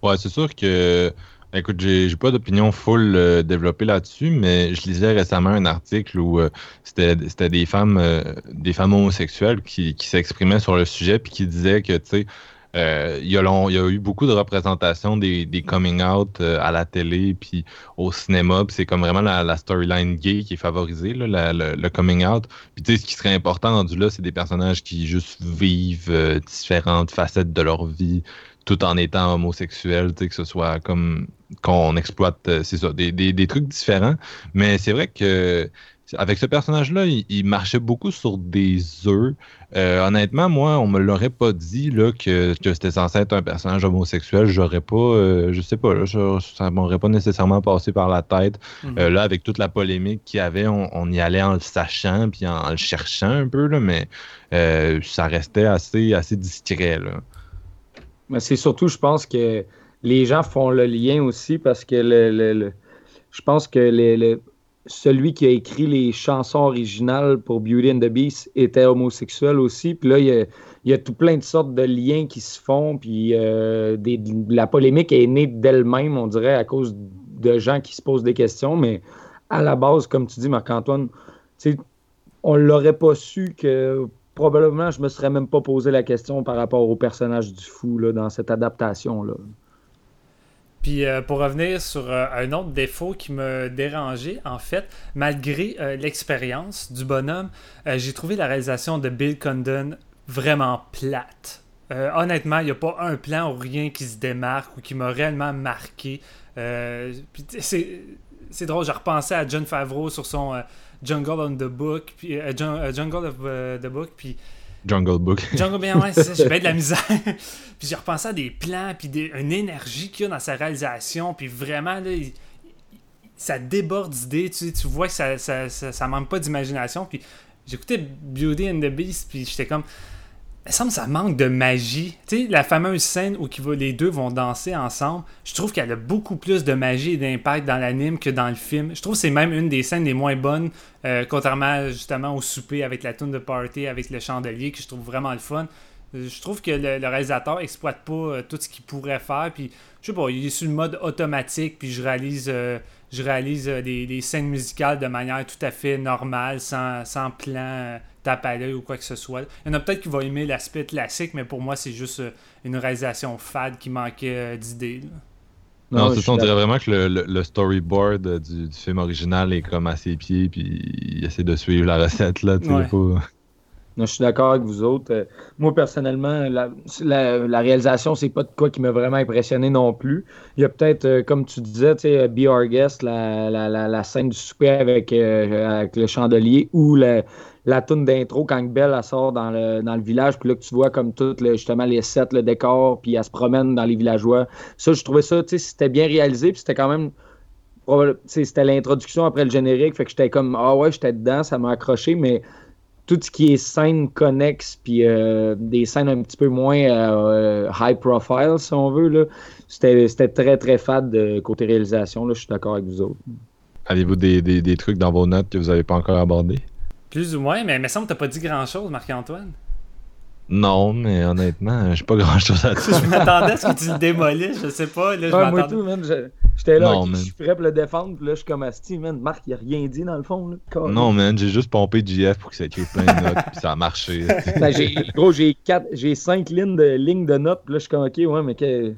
Ouais, c'est sûr que. Écoute, j'ai pas d'opinion full euh, développée là-dessus, mais je lisais récemment un article où euh, c'était des femmes euh, des femmes homosexuelles qui, qui s'exprimaient sur le sujet puis qui disaient que tu sais euh, il, y a eu beaucoup de représentations des, des coming out euh, à la télé puis au cinéma. c'est comme vraiment la, storyline gay qui est favorisée, là, le, coming out. Puis tu sais, ce qui serait important rendu là, c'est des personnages qui juste vivent euh, différentes facettes de leur vie tout en étant homosexuels, que ce soit comme qu'on exploite, c'est ça, des, des, des, trucs différents. Mais c'est vrai que avec ce personnage-là, il, marchait beaucoup sur des œufs. Euh, honnêtement, moi, on me l'aurait pas dit là, que, c'était censé être un personnage homosexuel. J'aurais pas, euh, je sais pas, là, ça m'aurait pas nécessairement passé par la tête. Mhm. Euh, là, avec toute la polémique qu'il y avait, on, y allait en le sachant puis en, le cherchant un peu, là, mais ça restait assez, assez discret. Là. Mais c'est surtout, je pense que les gens font le lien aussi parce que le, je pense que les, celui qui a écrit les chansons originales pour Beauty and the Beast était homosexuel aussi. Puis là, il y a, tout plein de sortes de liens qui se font. Puis euh, la polémique est née d'elle-même, on dirait, à cause de gens qui se posent des questions. Mais à la base, comme tu dis, Marc-Antoine, on l'aurait pas su que probablement je me serais même pas posé la question par rapport au personnage du fou dans cette adaptation-là. Puis euh, pour revenir sur euh, un autre défaut qui me dérangeait, en fait, malgré euh, l'expérience du bonhomme, j'ai trouvé la réalisation de Bill Condon vraiment plate. honnêtement, il n'y a pas un plan ou rien qui se démarque ou qui m'a réellement marqué. c'est drôle, j'ai repensé à John Favreau sur son Jungle on the Book, puis Jungle of the Book, puis Jungle Book. Jungle Book, ouais, c'est ça, j'ai de la misère. puis j'ai repensé à des plans, puis une énergie qu'il y a dans sa réalisation, puis vraiment, là, ça déborde d'idées, tu, tu vois que ça, ça, ça, manque pas d'imagination. Puis j'écoutais Beauty and the Beast, puis j'étais comme, me semble ça manque de magie. Tu sais, la fameuse scène où les deux vont danser ensemble, je trouve qu'elle a beaucoup plus de magie et d'impact dans l'anime que dans le film. Je trouve que c'est même une des scènes les moins bonnes, euh, contrairement justement au souper avec la tune de party, avec le chandelier, que je trouve vraiment le fun. Je trouve que le, réalisateur exploite pas euh, tout ce qu'il pourrait faire. Puis, je sais pas, il est sur le mode automatique, puis je réalise, euh, je réalise des, scènes musicales de manière tout à fait normale, sans, sans plan tape à l'œil ou quoi que ce soit. Il y en a peut-être qui vont aimer l'aspect classique, mais pour moi, c'est juste euh, une réalisation fade qui manquait euh, d'idées. Non, c'est ça, on dirait vraiment que le, storyboard euh, du, film original est comme à ses pieds, puis il essaie de suivre la recette. Là, Je suis d'accord avec vous autres. Euh, moi, personnellement, la, la, la réalisation, c'est pas de quoi qui m'a vraiment impressionné non plus. Il y a peut-être, euh, comme tu disais, sais, Be Our Guest, la, scène du souper avec, euh, le chandelier ou la, la toune d'intro quand Belle elle sort dans le, dans le village, puis là que tu vois comme tout justement les sets, le décor, puis elle se promène dans les villageois. Ça, je trouvais ça, tu sais, c'était bien réalisé, puis c'était quand même c'était l'introduction après le générique, fait que j'étais comme ah ouais, j'étais dedans, ça m'a accroché, mais tout ce qui est scène connexe, puis euh, des scènes un petit peu moins euh, high profile, si on veut, c'était très très fade de côté réalisation. Là, je suis d'accord avec vous autres. Avez-vous des, des, trucs dans vos notes que vous n'avez pas encore abordés? Plus ou moins, mais il me semble que tu pas dit grand-chose, Marc-Antoine. Non, mais honnêtement, j'ai pas grand chose à dire. je m'attendais à ce que tu le démolisses, je sais pas. Là, je moi tout, man, j'étais là, je suis prêt pour le défendre, puis là, je suis comme Asti, man. Marc, il a rien dit dans le fond. Là, non, man, j'ai juste pompé JF pour que ça écrive plein de notes, puis ça a marché. ben, gros, j'ai j'ai cinq lignes de, lignes de notes, puis là, je suis comme, ok, ouais, mais que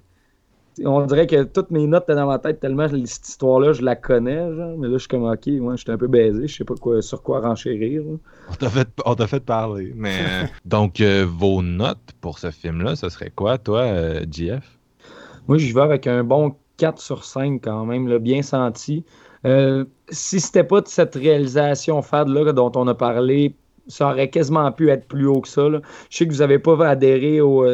on dirait que toutes mes notes étaient dans ma tête tellement cette histoire-là, je la connais, genre, mais là, je suis comme, ok, moi, j'étais un peu baisé, je sais pas quoi, sur quoi renchérir. On t'a fait, on fait parler, mais euh, donc, euh, vos notes pour ce film-là, ce serait quoi, toi, euh, GF? Moi, je vais avec un bon 4 sur 5 quand même, là, bien senti. si c'était pas de cette réalisation fade-là dont on a parlé, ça aurait quasiment pu être plus haut que ça. Je sais que vous n'avez pas adhéré au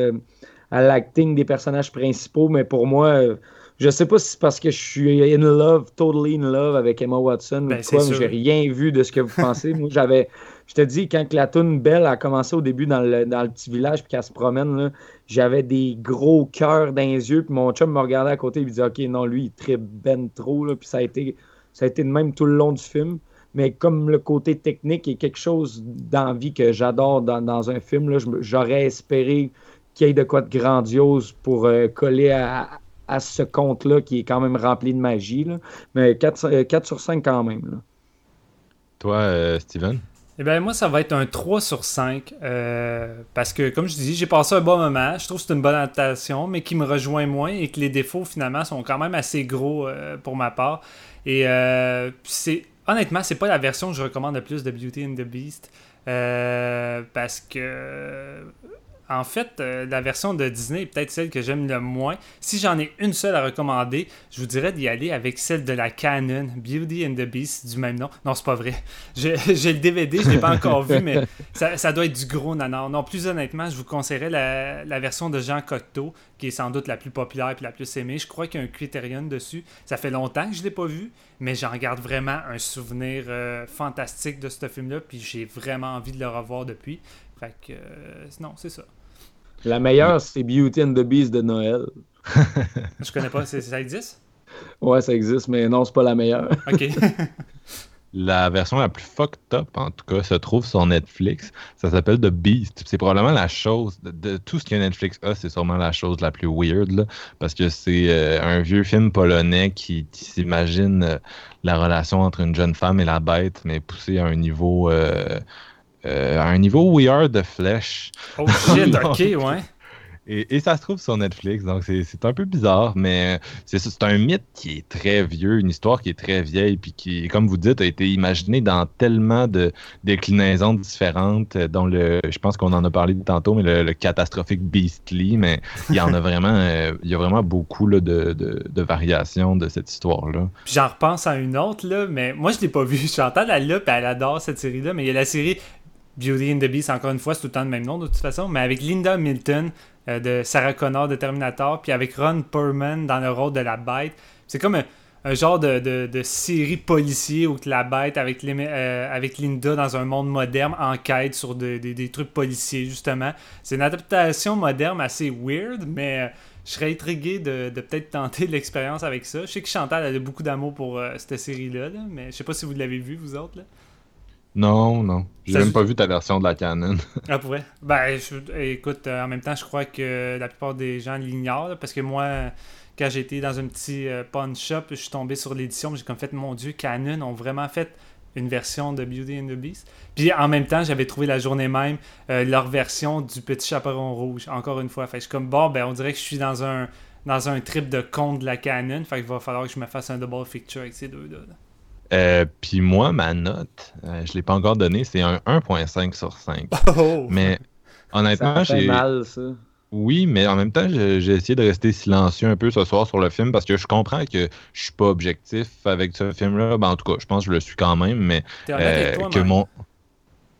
à l'acting des personnages principaux, mais pour moi, euh, je sais pas si c'est parce que je suis in love, totally in love avec Emma Watson ben, ou quoi, mais j'ai rien vu de ce que vous pensez. moi, j'avais, je te dis, quand la tune Belle a commencé au début dans le, petit village puis qu'elle se promène, j'avais des gros cœurs dans les yeux, puis mon chum me regardait à côté et me disait, ok, non, lui, il tripe ben trop, puis ça a été, ça de même tout le long du film mais comme le côté technique est quelque chose d'envie que j'adore dans, un film, j'aurais espéré qu'il y ait de quoi de grandiose pour euh, coller à, ce conte-là qui est quand même rempli de magie. Mais 4, 4, euh, sur 5 quand même. Toi, euh, Steven? Eh bien, moi, ça va être un 3 sur 5. parce que, comme je dis, j'ai passé un bon moment. Je trouve que c'est une bonne adaptation, mais qui me rejoint moins et que les défauts, finalement, sont quand même assez gros pour ma part. Et c'est honnêtement, c'est pas la version que je recommande le plus de Beauty and the Beast. parce que en fait, euh, la version de Disney est peut-être celle que j'aime le moins. Si j'en ai une seule à recommander, je vous dirais d'y aller avec celle de la Canon, Beauty and the Beast, du même nom. Non, c'est pas vrai. J'ai le DVD, je l'ai pas encore vu, mais ça, doit être du gros nanar. Non, plus honnêtement, je vous conseillerais la, version de Jean Cocteau, qui est sans doute la plus populaire et la plus aimée. Je crois qu'il y a un Criterion dessus. Ça fait longtemps que je l'ai pas vu, mais j'en garde vraiment un souvenir euh, fantastique de ce film-là, puis j'ai vraiment envie de le revoir depuis. Fait que, euh, non, c'est ça. La meilleure, c'est Beauty and the Beast de Noël. Je connais pas, ça existe? Ouais, ça existe, mais non, c'est pas la meilleure. OK. la version la plus fucked up, en tout cas, se trouve sur Netflix. Ça s'appelle The Beast. C'est probablement la chose, de, tout ce que Netflix a, c'est sûrement la chose la plus weird, là, parce que c'est euh, un vieux film polonais qui, s'imagine euh, la relation entre une jeune femme et la bête, mais poussé à un niveau... Euh, à un niveau We Are de Flèche. Oh shit, ok, ouais. Et, ça se trouve sur Netflix, donc c'est un peu bizarre, mais c'est un mythe qui est très vieux, une histoire qui est très vieille, puis qui, comme vous dites, a été imaginée dans tellement de déclinaisons différentes, dont le, je pense qu'on en a parlé tantôt, mais le, catastrophique Beastly, mais il y en a vraiment, euh, il y a vraiment beaucoup là, de, de, variations de cette histoire-là. J'en repense à une autre, là, mais moi je l'ai pas vue. J'entends la là, elle adore cette série-là, mais il y a la série Beauty and the Beast, encore une fois, c'est tout le temps le même nom de toute façon, mais avec Linda Milton euh, de Sarah Connor de Terminator, puis avec Ron Perlman dans le rôle de la bête. C'est comme un, genre de, de, série policier où la bête avec, euh, avec Linda dans un monde moderne enquête sur des trucs policiers, justement. C'est une adaptation moderne assez weird, mais euh, je serais intrigué de, peut-être tenter l'expérience avec ça. Je sais que Chantal a beaucoup d'amour pour cette série-là, mais je sais pas si vous l'avez vu, vous autres. Là. Non, non. J'ai même pas vu ta version de la Canon. ah, pour vrai? Ben, écoute, euh, en même temps, je crois que la plupart des gens l'ignorent, parce que moi, quand j'étais dans un petit euh, pawn shop, je suis tombé sur l'édition, j'ai comme fait, mon Dieu, Canon ont vraiment fait une version de Beauty and the Beast. Puis en même temps, j'avais trouvé la journée même euh, leur version du Petit Chaperon Rouge, encore une fois. Fait je suis comme, bon, ben, on dirait que je suis dans un, dans un trip de compte de la Canon, fait qu'il va falloir que je me fasse un double feature avec ces deux-là. Euh, puis moi, ma note, euh, je ne l'ai pas encore donnée, c'est un 1.5 sur 5. Oh! Mais honnêtement, Ça fait j'ai. mal, ça. Oui, mais en même temps, j'ai essayé de rester silencieux un peu ce soir sur le film parce que je comprends que je suis pas objectif avec ce film-là. Ben, en tout cas, je pense que je le suis quand même, mais euh, toi, que mon.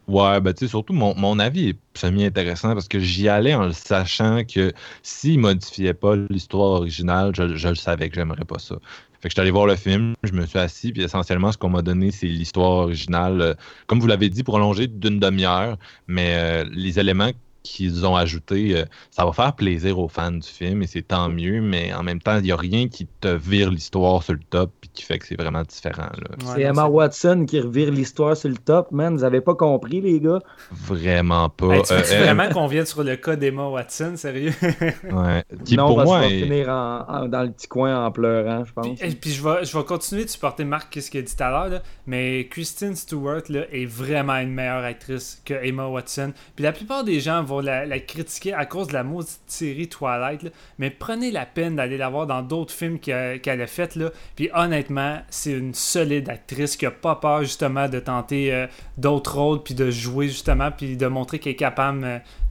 Ouais, ben tu sais, surtout mon, mon avis est semi-intéressant parce que j'y allais en le sachant que s'il modifiait pas l'histoire originale, je, je le savais que j'aimerais pas ça. Fait que je suis allé voir le film, je me suis assis, puis essentiellement, ce qu'on m'a donné, c'est l'histoire originale, euh, comme vous l'avez dit, prolongée d'une demi-heure, mais euh, les éléments qu'ils ont ajoutés, euh, ça va faire plaisir aux fans du film, et c'est tant mieux, mais en même temps, il n'y a rien qui te vire l'histoire sur le top, puis qui fait que c'est vraiment différent. Ouais, c'est Emma Watson qui revire l'histoire sur le top, man. Vous avez pas compris, les gars? Vraiment pas. Hey, tu veux-tu Euh, vraiment qu'on vienne sur le cas d'Emma Watson, sérieux? ouais. Qui, non, pour parce moi, qu'on va finir en- en- dans le petit coin en pleurant, je Puis, pense. et puis je, vais, je vais continuer de supporter Marc, qu'est-ce qu'il a dit tout à l'heure, là, mais Kristen Stewart là, est vraiment une meilleure actrice que Emma Watson. Puis la plupart des gens vont la, critiquer à cause de la maudite série Twilight, mais prenez la peine d'aller la voir dans d'autres films qu'elle a, fait. Là. Puis honnêtement, c'est une solide actrice qui a pas peur justement de tenter euh, d'autres rôles, puis de jouer justement, puis de montrer qu'elle est capable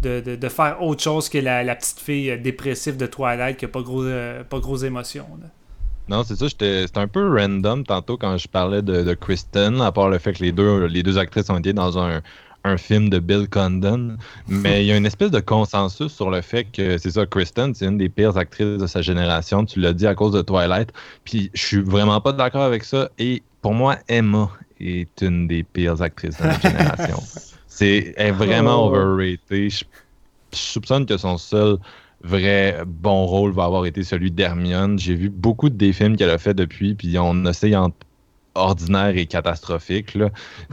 euh, de, faire autre chose que la, petite fille euh, dépressive de Twilight qui a pas gros, gros émotions. Non, c'est ça, c'était un peu random tantôt quand je parlais de, de Kristen, à part le fait que les deux, les deux actrices ont été dans un, un film de Bill Condon. Mais il y a une espèce de consensus sur le fait que c'est ça, Kristen, c'est une des pires actrices de sa génération. Tu l'as dit à cause de Twilight. Puis je suis vraiment pas d'accord avec ça. Et pour moi, Emma est une des pires actrices de notre génération. C'est elle est vraiment Oh. overrated. Je, je soupçonne que son seul vrai bon rôle va avoir été celui d'Hermione. J'ai vu beaucoup de des films qu'elle a fait depuis, puis on essaye entre ordinaire et catastrophique. Là.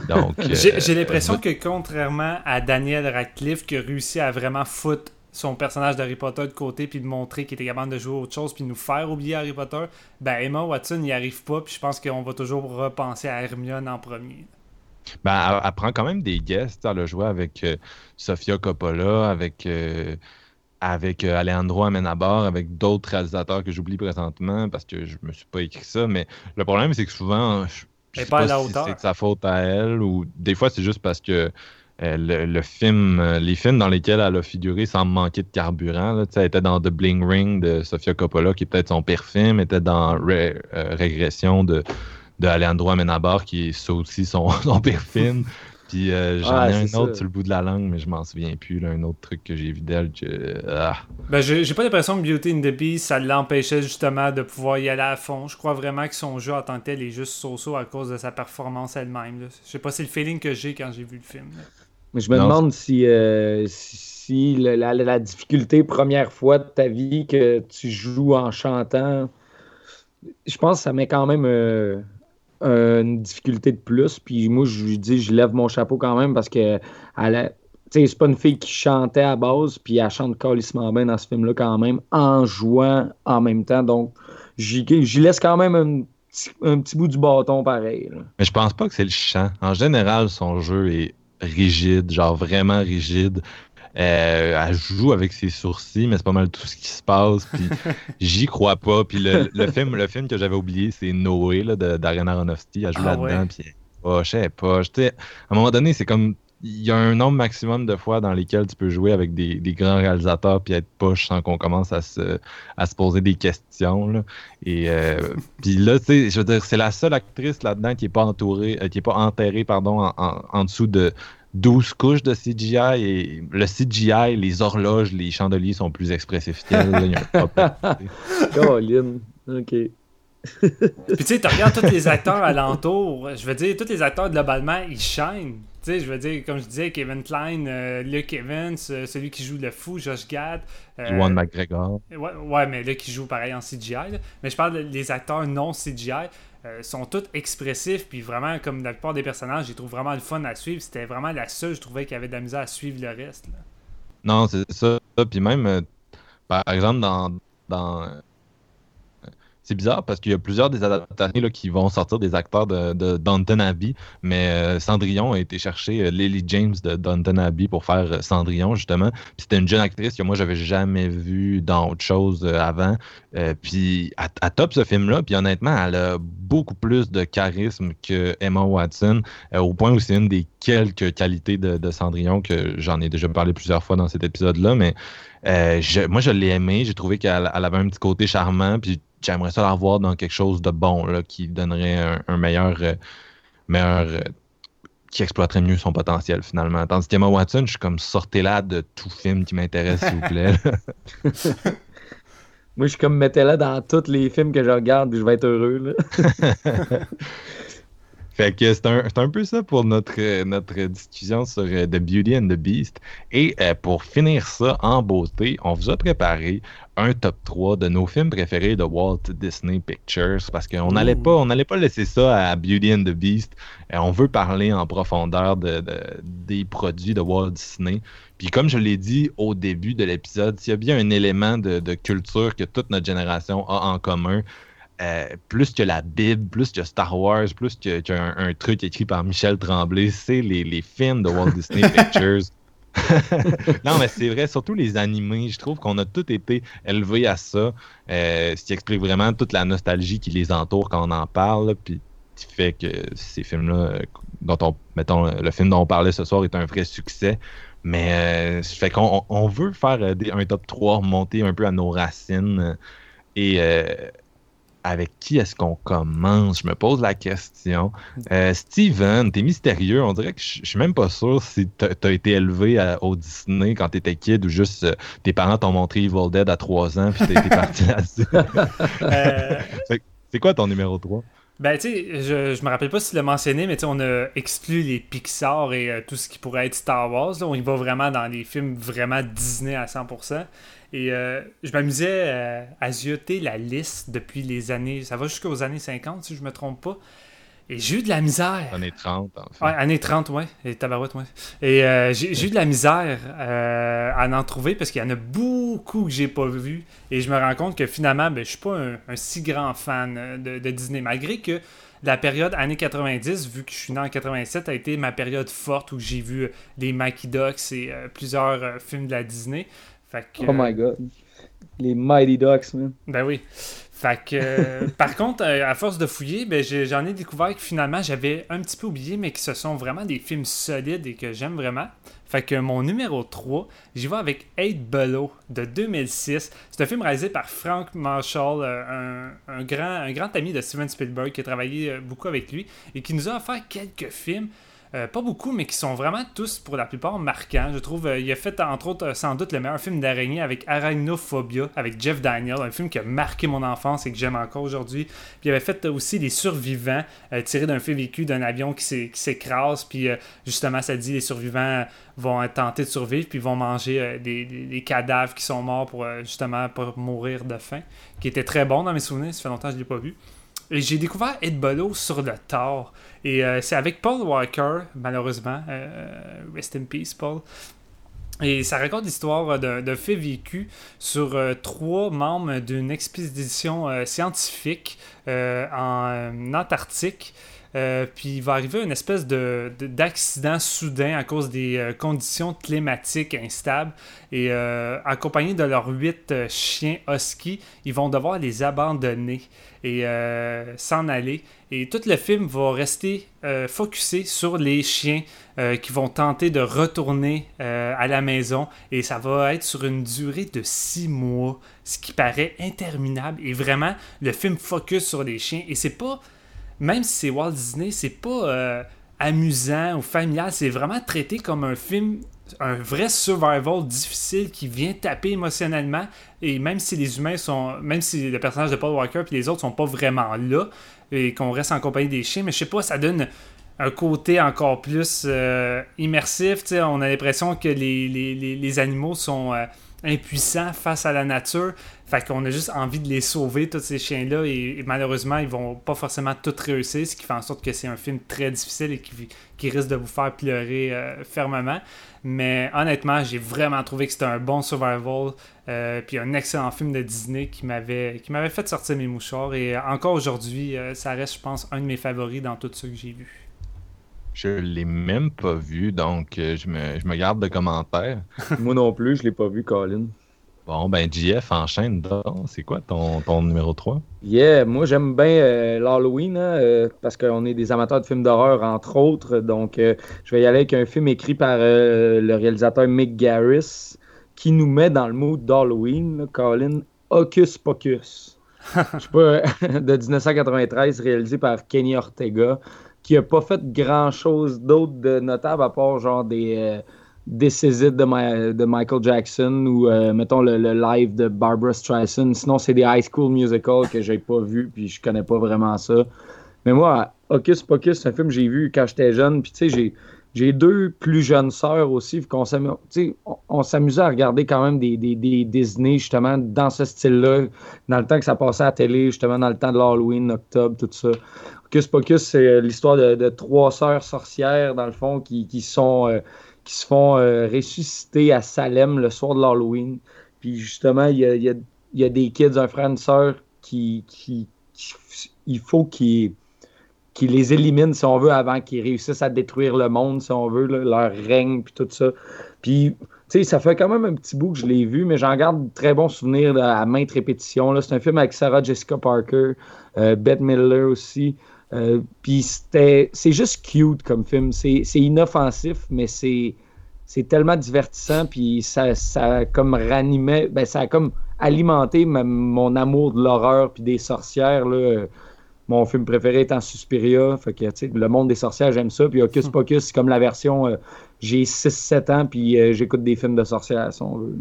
Donc, J'ai euh, j'ai l'impression que contrairement à Daniel Radcliffe qui a réussi à vraiment foutre son personnage d'Harry Potter de côté puis de montrer qu'il était capable de jouer autre chose puis de nous faire oublier Harry Potter, ben Emma Watson n'y arrive pas puis je pense qu'on va toujours repenser à Hermione en premier. Ben, elle, elle prend quand même des guests. Elle a joué avec euh, Sofia Coppola, avec, euh, avec euh, Alejandro Amenabar, avec d'autres réalisateurs que j'oublie présentement parce que je me suis pas écrit ça. Mais le problème, c'est que souvent, je, je sais pas à si c'est de sa faute à elle ou des fois, c'est juste parce que euh, le, le film, euh, les films dans lesquels elle a figuré semblent manquer de carburant. Là. Elle était dans The Bling Ring de Sofia Coppola, qui est peut-être son pire film, était dans Ré- euh, Régression de, de Alejandro Amenabar, qui est ça aussi son, son pire film. Puis euh, j'en ai un autre ça. sur le bout de la langue, mais je m'en souviens plus. là, un autre truc que j'ai vu d'elle que. ah. Ben j'ai pas l'impression que Beauty and the Beast ça l'empêchait justement de pouvoir y aller à fond. Je crois vraiment que son jeu en tant que tel est juste so-so à cause de sa performance elle-même. là. Je sais pas, c'est le feeling que j'ai quand j'ai vu le film. là. Mais je me Non, demande si, euh, si, si le- la, la difficulté première fois de ta vie que tu joues en chantant, je pense que ça met quand même euh, une difficulté de plus. Puis moi, je lui dis, je lève mon chapeau quand même parce que elle c'est pas une fille qui chantait à base, puis elle chante calissement bien dans ce film-là quand même, en jouant en même temps. Donc, j'y laisse quand même un petit, bout du bâton pareil. Mais je pense pas que c'est le chant. En général, son jeu est rigide, genre vraiment rigide. Euh, elle joue avec ses sourcils, mais c'est pas mal tout ce qui se passe. Puis j'y crois pas. Puis le, le film, le film que j'avais oublié, c'est Noé d'Ariana Aronofsky. Elle joue Ah là-dedans. ouais. Puis oh, je sais pas. À un moment donné, c'est comme il y a un nombre maximum de fois dans lesquelles tu peux jouer avec des, des grands réalisateurs puis être poche sans qu'on commence à se, à se poser des questions. Là. Et euh, puis là, tu sais, je veux dire, c'est la seule actrice là-dedans qui est pas entourée, euh, qui est pas enterrée, pardon, en, en- en dessous de 12 couches de CGI. Et le CGI, les horloges, les chandeliers sont plus expressifs qu'elle. là. Il y a un propre- Colin. OK. Puis tu sais, tu regardes tous les acteurs alentour, je veux dire, tous les acteurs globalement, ils chaînent. Tu sais, je veux dire, comme je disais, Kevin Klein, euh, Luke Evans, euh, celui qui joue le fou, Josh Gad. euh, Ewan McGregor. Ouais, ouais, mais là, qui joue pareil en CGI. là. Mais je parle des acteurs non CGI. Euh, sont tous expressifs, puis vraiment, comme la plupart des personnages, les trouve vraiment le fun à suivre. C'était vraiment la seule, je trouvais, qui avait de la misère à suivre le reste. Non, c'est ça. Puis même, euh, par exemple, dans. dans c'est bizarre parce qu'il y a plusieurs des adaptations qui vont sortir des acteurs de, de Downton Abbey, mais euh, Cendrillon a été chercher euh, Lily James de Downton Abbey pour faire euh, Cendrillon, justement. C'était une jeune actrice que moi, j'avais jamais vue dans autre chose avant. Puis à, top ce film-là, puis honnêtement, elle a beaucoup plus de charisme que Emma Watson, au point où c'est une des quelques qualités de, Cendrillon que j'en ai déjà parlé plusieurs fois dans cet épisode-là, mais moi, je l'ai aimé. J'ai trouvé qu'elle elle avait un petit côté charmant. Puis j'aimerais ça la revoir dans quelque chose de bon, là, qui donnerait un, un meilleur. euh, meilleur euh, qui exploiterait mieux son potentiel finalement. Tandis qu'Emma Watson, je suis comme sortez-la de tout film qui m'intéresse, s'il vous plaît. Moi, je suis comme mettez-la dans tous les films que je regarde, puis je vais être heureux. Là. Fait que c'est un, c'est un peu ça pour notre, euh, notre discussion sur euh, The Beauty and the Beast. Et euh, pour finir ça en beauté, on vous a préparé un top 3 de nos films préférés de Walt Disney Pictures parce qu'on n'allait pas, on n'allait pas laisser ça à Beauty and the Beast. Euh, on veut parler en profondeur de, de- des produits de Walt Disney. Puis comme je l'ai dit au début de l'épisode, s'il y a bien un élément de, de culture que toute notre génération a en commun, euh, plus que la Bible, plus que Star Wars, plus que- qu'un un truc écrit par Michel Tremblay, c'est les, les films de Walt Disney Pictures. non, mais c'est vrai, surtout les animés. Je trouve qu'on a tous été élevés à ça, euh, ce qui explique vraiment toute la nostalgie qui les entoure quand on en parle, puis qui fait que ces films-là, euh, dont on, mettons, le film dont on parlait ce soir est un vrai succès. Mais euh, fait qu'on on- veut faire des- un top 3, monter un peu à nos racines. et avec qui est-ce qu'on commence? Je me pose la question. Euh, Steven, t'es mystérieux. On dirait que je suis même pas sûr si t'as as été élevé à- au Disney quand t'étais kid ou juste euh, tes parents t'ont montré Evil Dead à 3 ans puis été parti là-dessus. Euh, C'est quoi ton numéro 3? Ben, tu sais, je, je me rappelle pas si tu l'as mentionné, mais tu on a exclu les Pixar et euh, tout ce qui pourrait être Star Wars. Là. On y va vraiment dans les films vraiment Disney à 100%. Et euh, je m'amusais euh, à zioter la liste depuis les années. Ça va jusqu'aux années 50, si je me trompe pas. Et j'ai eu de la misère. Années 30, en fait. Ouais, années 30, ouais. Et tabarouette, ouais. Et euh, j'ai eu de la misère euh, à en trouver parce qu'il y en a beaucoup que j'ai pas vu. Et je me rends compte que finalement, ben, je suis pas un, un si grand fan euh, de, de Disney. Malgré que la période années 90, vu que je suis né en 87, a été ma période forte où j'ai vu les Mikey Ducks et euh, plusieurs euh, films de la Disney. Fait que, Oh my god. Les Mighty Ducks, man. ben oui. Fait que, euh, par contre, euh, à force de fouiller, ben, j'en ai découvert que finalement, j'avais un petit peu oublié, mais que ce sont vraiment des films solides et que j'aime vraiment. Fait que mon numéro 3, j'y vais avec 8 Below de 2006. C'est un film réalisé par Frank Marshall, euh, un, un grand, un grand ami de Steven Spielberg qui a travaillé beaucoup avec lui et qui nous a offert quelques films. Euh, pas beaucoup, mais qui sont vraiment tous, pour la plupart, marquants. Je trouve, euh, il a fait, entre autres, euh, sans doute le meilleur film d'araignée avec Arachnophobia, avec Jeff Daniel, un film qui a marqué mon enfance et que j'aime encore aujourd'hui. Puis il avait fait aussi Les Survivants, euh, tiré d'un fait vécu d'un avion qui s'é- qui s'écrase. Puis justement, ça dit les survivants vont tenter de survivre, puis vont manger des, cadavres qui sont morts pour justement pas mourir de faim. Qui était très bon dans mes souvenirs, ça fait longtemps que je ne l'ai pas vu. Et j'ai découvert Ed Bolo sur le tard. Et euh, c'est avec Paul Walker, malheureusement. Euh, rest in peace, Paul. Et ça raconte l'histoire d'un fait vécu sur euh, trois membres d'une expédition scientifique en Antarctique. Puis il va arriver une espèce de, de- d'accident soudain à cause des conditions climatiques instables. Et accompagnés de leurs huit chiens husky, ils vont devoir les abandonner et euh, s'en aller. Et tout le film va rester euh, focusé sur les chiens euh, qui vont tenter de retourner à la maison. Et ça va être sur une durée de six mois, ce qui paraît interminable. Et vraiment, le film focus sur les chiens. Et c'est pas, même si c'est Walt Disney, c'est pas amusant ou familial. C'est vraiment traité comme un film un vrai survival difficile qui vient taper émotionnellement et même si les humains sont même si le personnage de Paul Walker puis les autres sont pas vraiment là et qu'on reste en compagnie des chiens mais je sais pas ça donne un côté encore plus euh, immersif. On a l'impression que les animaux sont euh, impuissants face à la nature. Fait qu'on a juste envie de les sauver, tous ces chiens-là. Et, et malheureusement, ils vont pas forcément tout réussir, ce qui fait en sorte que c'est un film très difficile et qui, qui risque de vous faire pleurer euh, fermement. Mais honnêtement, j'ai vraiment trouvé que c'était un bon survival. euh, puis un excellent film de Disney qui m'avait qui m'avait fait sortir mes mouchoirs. Et encore aujourd'hui, euh, ça reste, je pense, un de mes favoris dans tout ce que j'ai vu. Je l'ai même pas vu, donc je, me, je me garde de commentaires. Moi non plus, je l'ai pas vu, Colin. Bon, ben, JF enchaîne donc. C'est quoi ton, ton numéro 3? Yeah, moi j'aime bien euh, l'Halloween hein, euh, parce qu'on est des amateurs de films d'horreur entre autres. Donc euh, je vais y aller avec un film écrit par euh, le réalisateur Mick Garris qui nous met dans le mood d'Halloween, Colin Hocus Pocus. Je sais pas, de 1993, réalisé par Kenny Ortega, qui a pas fait grand chose d'autre de notable à part genre des. This Is It de, Michael Jackson ou euh, mettons le, live de Barbara Streisand. Sinon, c'est des High School Musical que j'ai pas vu puis je connais pas vraiment ça. Mais moi, Hocus Pocus, c'est un film que j'ai vu quand j'étais jeune. Puis tu sais, j'ai, j'ai deux plus jeunes sœurs aussi. qu'on s'amu- tu sais, on, s'amusait à regarder quand même des, des, Disney justement dans ce style-là, dans le temps que ça passait à la télé, justement dans le temps de l'Halloween, octobre, tout ça. Hocus Pocus, c'est euh, l'histoire de, trois sœurs sorcières, dans le fond, qui, qui sont. euh, qui se font euh, ressusciter à Salem le soir de l'Halloween. Puis justement, il y a, des kids, un frère, une sœur, qui, il faut qu'ils les éliminent, si on veut, avant qu'ils réussissent à détruire le monde, si on veut, leur règne, puis tout ça. Puis, tu sais, ça fait quand même un petit bout que je l'ai vu, mais j'en garde de très bons souvenirs à maintes répétitions. C'est un film avec Sarah Jessica Parker, euh, Bette Midler aussi. Euh, puis c'était, c'est juste cute comme film. C'est, c'est inoffensif, mais c'est, c'est tellement divertissant. Puis ça, ça a comme ranimait, ben ça a comme alimenté ma- mon amour de l'horreur puis des sorcières. Là. Mon film préféré étant Suspiria. Fait que, le monde des sorcières, j'aime ça. Puis Hocus Pocus, c'est comme la version. euh, j'ai 6-7 ans, puis euh, j'écoute des films de sorcières, si on veut.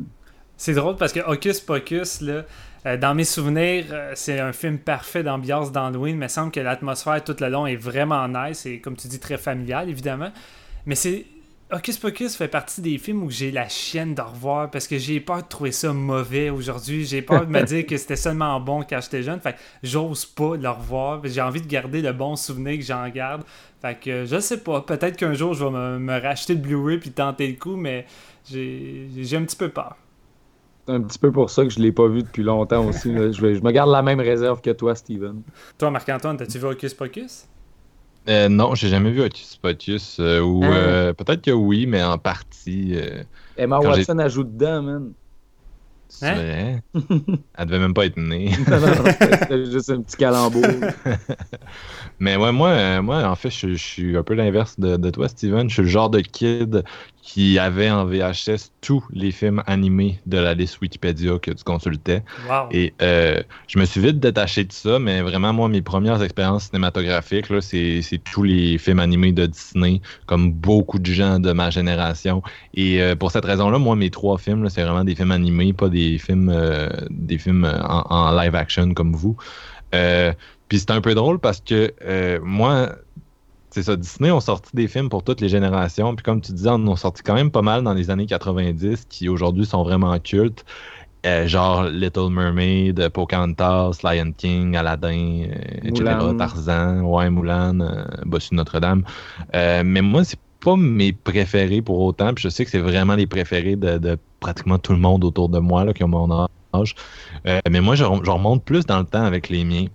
C'est drôle parce que Hocus Pocus, là, euh, dans mes souvenirs, euh, c'est un film parfait d'ambiance d'Halloween. Il me semble que l'atmosphère tout le long est vraiment nice et, comme tu dis, très familiale, évidemment. Mais c'est. Hocus Pocus fait partie des films où j'ai la chienne de revoir parce que j'ai peur de trouver ça mauvais aujourd'hui. J'ai peur de me dire que c'était seulement bon quand j'étais jeune. Fait que j'ose pas le revoir. J'ai envie de garder le bon souvenir que j'en garde. Fait que je sais pas. Peut-être qu'un jour je vais me, me racheter le Blu-ray puis tenter le coup, mais j'ai un petit peu peur. C'est un petit peu pour ça que je l'ai pas vu depuis longtemps aussi. là. Je, je me garde la même réserve que toi, Steven. Toi, Marc-Antoine, t'as-tu vu Hocus Pocus? Euh, non, j'ai jamais vu Hocus Pocus. euh, ou Ah. euh, peut-être que oui, mais en partie. euh, Emma Quand j'ai- Watson ajoute dedans, man. c'est Hein? vrai. Elle devait même pas être née. C'était juste un petit calembour. Mais ouais, moi, moi, en fait, je, je suis un peu l'inverse de, de toi, Steven. Je suis le genre de kid qui avait en VHS tous les films animés de la liste Wikipédia que tu consultais. Wow. Et euh, je me suis vite détaché de ça, mais vraiment, moi, mes premières expériences cinématographiques, là, c'est, tous les films animés de Disney, comme beaucoup de gens de ma génération. Et euh, pour cette raison-là, moi, mes trois films, c'est vraiment des films animés, pas des films, euh, des films euh, en, en live action comme vous. Euh, puis c'est un peu drôle parce que euh, moi, c'est ça, Disney ont sorti des films pour toutes les générations. Puis comme tu disais, on en ont sorti quand même pas mal dans les années 90 qui aujourd'hui sont vraiment cultes. Euh, genre Little Mermaid, Pocahontas, Lion King, Aladdin, euh, etc. Tarzan, ouais, Moulin, euh, Bossu Notre-Dame. Mais moi, c'est pas mes préférés pour autant. Puis je sais que c'est vraiment les préférés de, de pratiquement tout le monde autour de moi là, qui ont mon âge. Mais moi, je, je remonte plus dans le temps avec les miens.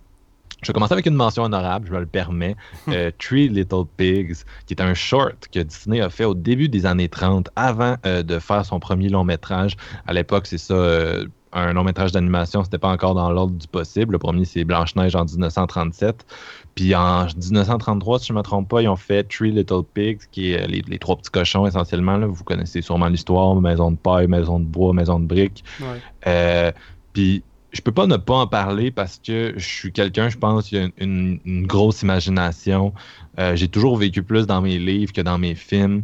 Je vais commencer avec une mention honorable, je me le permets. Euh, Three Little Pigs, qui est un short que Disney a fait au début des années 30, avant euh, de faire son premier long métrage. À l'époque, c'est ça, euh, un long métrage d'animation, c'était pas encore dans l'ordre du possible. Le premier, c'est Blanche-Neige en 1937. Puis en 1933, si je ne me trompe pas, ils ont fait Three Little Pigs, qui est les, les trois petits cochons essentiellement. là. Vous connaissez sûrement l'histoire, maison de paille, maison de bois, maison de briques. Ouais. Euh, puis je peux pas ne pas en parler parce que je suis quelqu'un, je pense, qui a une, grosse imagination. Euh, J'ai toujours vécu plus dans mes livres que dans mes films.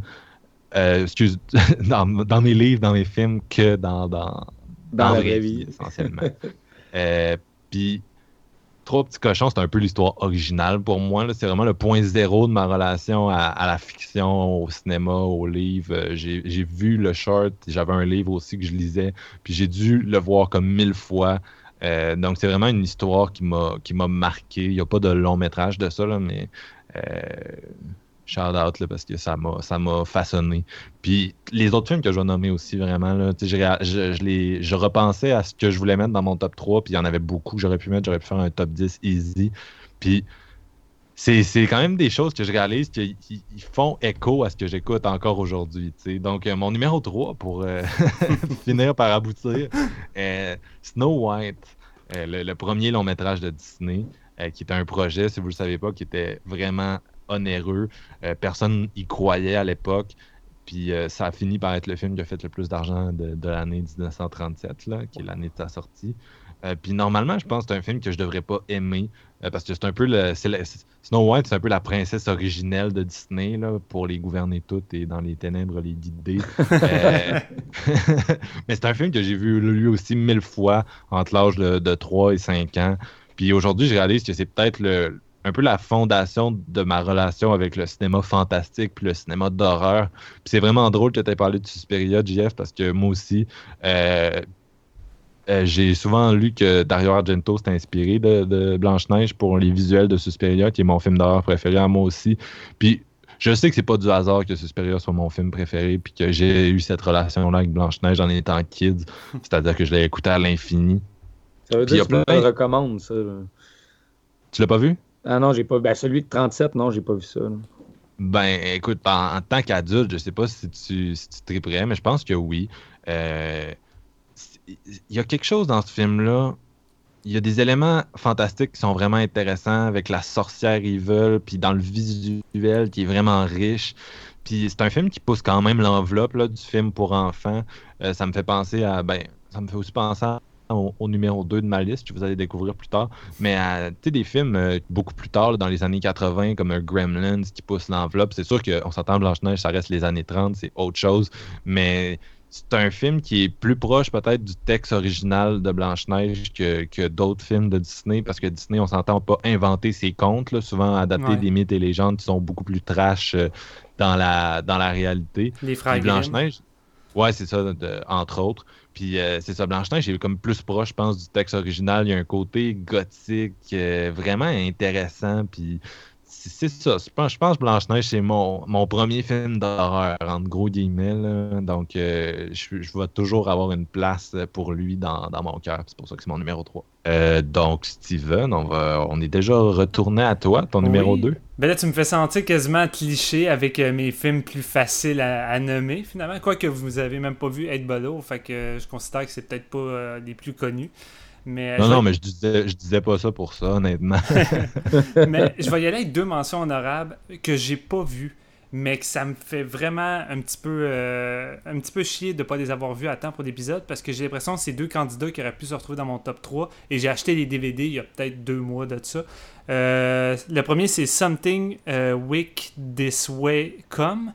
Euh, excuse, dans, dans mes livres, dans mes films que dans, dans, Dans la la vraie vie. essentiellement. Euh, Puis Trois petits cochons, c'est un peu l'histoire originale pour moi. là. C'est vraiment le point zéro de ma relation à, à la fiction, au cinéma, au livre. Euh, J'ai j'ai vu le short, j'avais un livre aussi que je lisais, puis j'ai dû le voir comme mille fois. Euh, donc c'est vraiment une histoire qui m'a marqué. Il n'y a pas de long métrage de ça, là, mais euh, shout out parce que ça m'a façonné. Puis les autres films que je vais nommer aussi vraiment là, je, je, je, je repensais à ce que je voulais mettre dans mon top 3, puis il y en avait beaucoup que j'aurais pu mettre, j'aurais pu faire un top 10 easy. Puis c'est quand même des choses que je réalise qui ils- ils font écho à ce que j'écoute encore aujourd'hui. Donc, euh, mon numéro 3, pour euh, finir par aboutir, Snow White, euh, le, premier long métrage de Disney, qui était un projet, si vous ne le savez pas, qui était vraiment onéreux. Personne y croyait à l'époque. Puis ça a fini par être le film qui a fait le plus d'argent de, de l'année 1937, là, qui est l'année de sa sortie. Puis normalement, je pense que c'est un film que je devrais pas aimer parce que c'est un peu le, la- Snow White, c'est un peu la princesse originelle de Disney là, pour les gouverner toutes et dans les ténèbres les guider. Euh, Mais c'est un film que j'ai vu lui aussi mille fois entre l'âge de, de 3 et 5 ans. Puis aujourd'hui, je réalise que c'est peut-être le un peu la fondation de ma relation avec le cinéma fantastique puis le cinéma d'horreur. Puis c'est vraiment drôle que tu aies parlé de Suspiria, JF, parce que moi aussi, euh, euh, j'ai souvent lu que Dario Argento s'est inspiré de, de Blanche-Neige pour les visuels de Suspiria, qui est mon film d'horreur préféré à moi aussi. Puis je sais que c'est pas du hasard que Suspiria soit mon film préféré, puis que j'ai eu cette relation-là avec Blanche-Neige en étant kid. C'est-à-dire que je l'ai écouté à l'infini. Ça veut Puis dire que tu me plein- le recommandes, ça. Tu l'as pas vu? Ah non, j'ai pas. Ben, celui de 37, non, j'ai pas vu ça. là. Ben, écoute, en, en tant qu'adulte, je sais pas si tu, si tu triperais, mais je pense que oui. Euh, Il y a quelque chose dans ce film-là. Il y a des éléments fantastiques qui sont vraiment intéressants avec la sorcière Evil, puis dans le visuel qui est vraiment riche. Puis c'est un film qui pousse quand même l'enveloppe du film pour enfants. Euh, ça me fait penser à. Ben, ça me fait aussi penser au, numéro 2 de ma liste, que vous allez découvrir plus tard. Mais tu des films euh, beaucoup plus tard, dans les années 80, comme Gremlins qui pousse l'enveloppe. C'est sûr qu'on s'entend Blanche-Neige, ça reste les années 30, c'est autre chose. Mais c'est un film qui est plus proche peut-être du texte original de Blanche-Neige que, que d'autres films de Disney, parce que Disney, on s'entend pas inventer ses contes, là, souvent adapter Ouais. des mythes et légendes qui sont beaucoup plus trash euh, dans, la, dans la réalité. Les frères. Blanche-Neige, ouais, c'est ça, de- entre autres. Puis euh, c'est ça, Blanche-Neige est comme plus proche, je pense, du texte original. Il y a un côté gothique euh, vraiment intéressant. Puis c'est ça. Je pense, je pense que Blanche-Neige, c'est mon, mon premier film d'horreur, entre gros guillemets. là. Donc euh, je, je vais toujours avoir une place pour lui dans, dans mon cœur. C'est pour ça que c'est mon numéro 3. Euh, donc, Steven, on, va, on est déjà retourné à toi, ton numéro Oui. 2. Ben là, tu me fais sentir quasiment cliché avec euh, mes films plus faciles à, à nommer, finalement. Quoique vous avez même pas vu 8 Below, fait que je considère que c'est peut-être pas les plus connus. Mais, euh, Non, non, vais- mais je disais, je disais pas ça pour ça, honnêtement. mais je vais y aller avec deux mentions honorables que j'ai pas vues, mais que ça me fait vraiment un petit peu, euh, un petit peu chier de pas les avoir vus à temps pour l'épisode parce que j'ai l'impression que c'est deux candidats qui auraient pu se retrouver dans mon top 3 et j'ai acheté les DVD il y a peut-être deux mois de ça. Euh, le premier c'est Something euh, Wick This Way Come.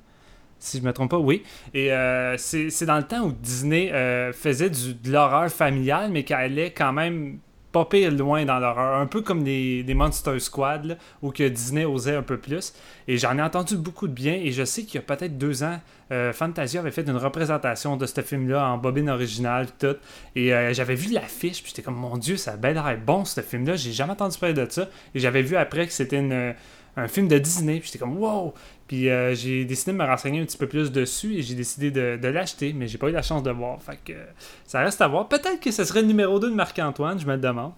Si je me trompe pas, oui. Et euh, c'est dans le temps où Disney euh, faisait du, de l'horreur familiale, mais qui allait quand même pas pire loin dans l'horreur. Un peu comme les, Monster Squad, là, où que Disney osait un peu plus. Et j'en ai entendu beaucoup de bien. Et je sais qu'il y a peut-être deux ans, euh, Fantasia avait fait une représentation de ce film-là en bobine originale, tout. Et euh, j'avais vu l'affiche, puis j'étais comme, mon Dieu, ça a bien l'air bon, ce film-là. J'ai jamais entendu parler de ça. Et j'avais vu après que c'était un film de Disney, puis j'étais comme, wow! Puis euh, j'ai décidé de me renseigner un petit peu plus dessus et j'ai décidé de, de l'acheter, mais j'ai pas eu la chance de voir. Fait que ça reste à voir. Peut-être que ce serait le numéro 2 de Marc-Antoine, je me le demande.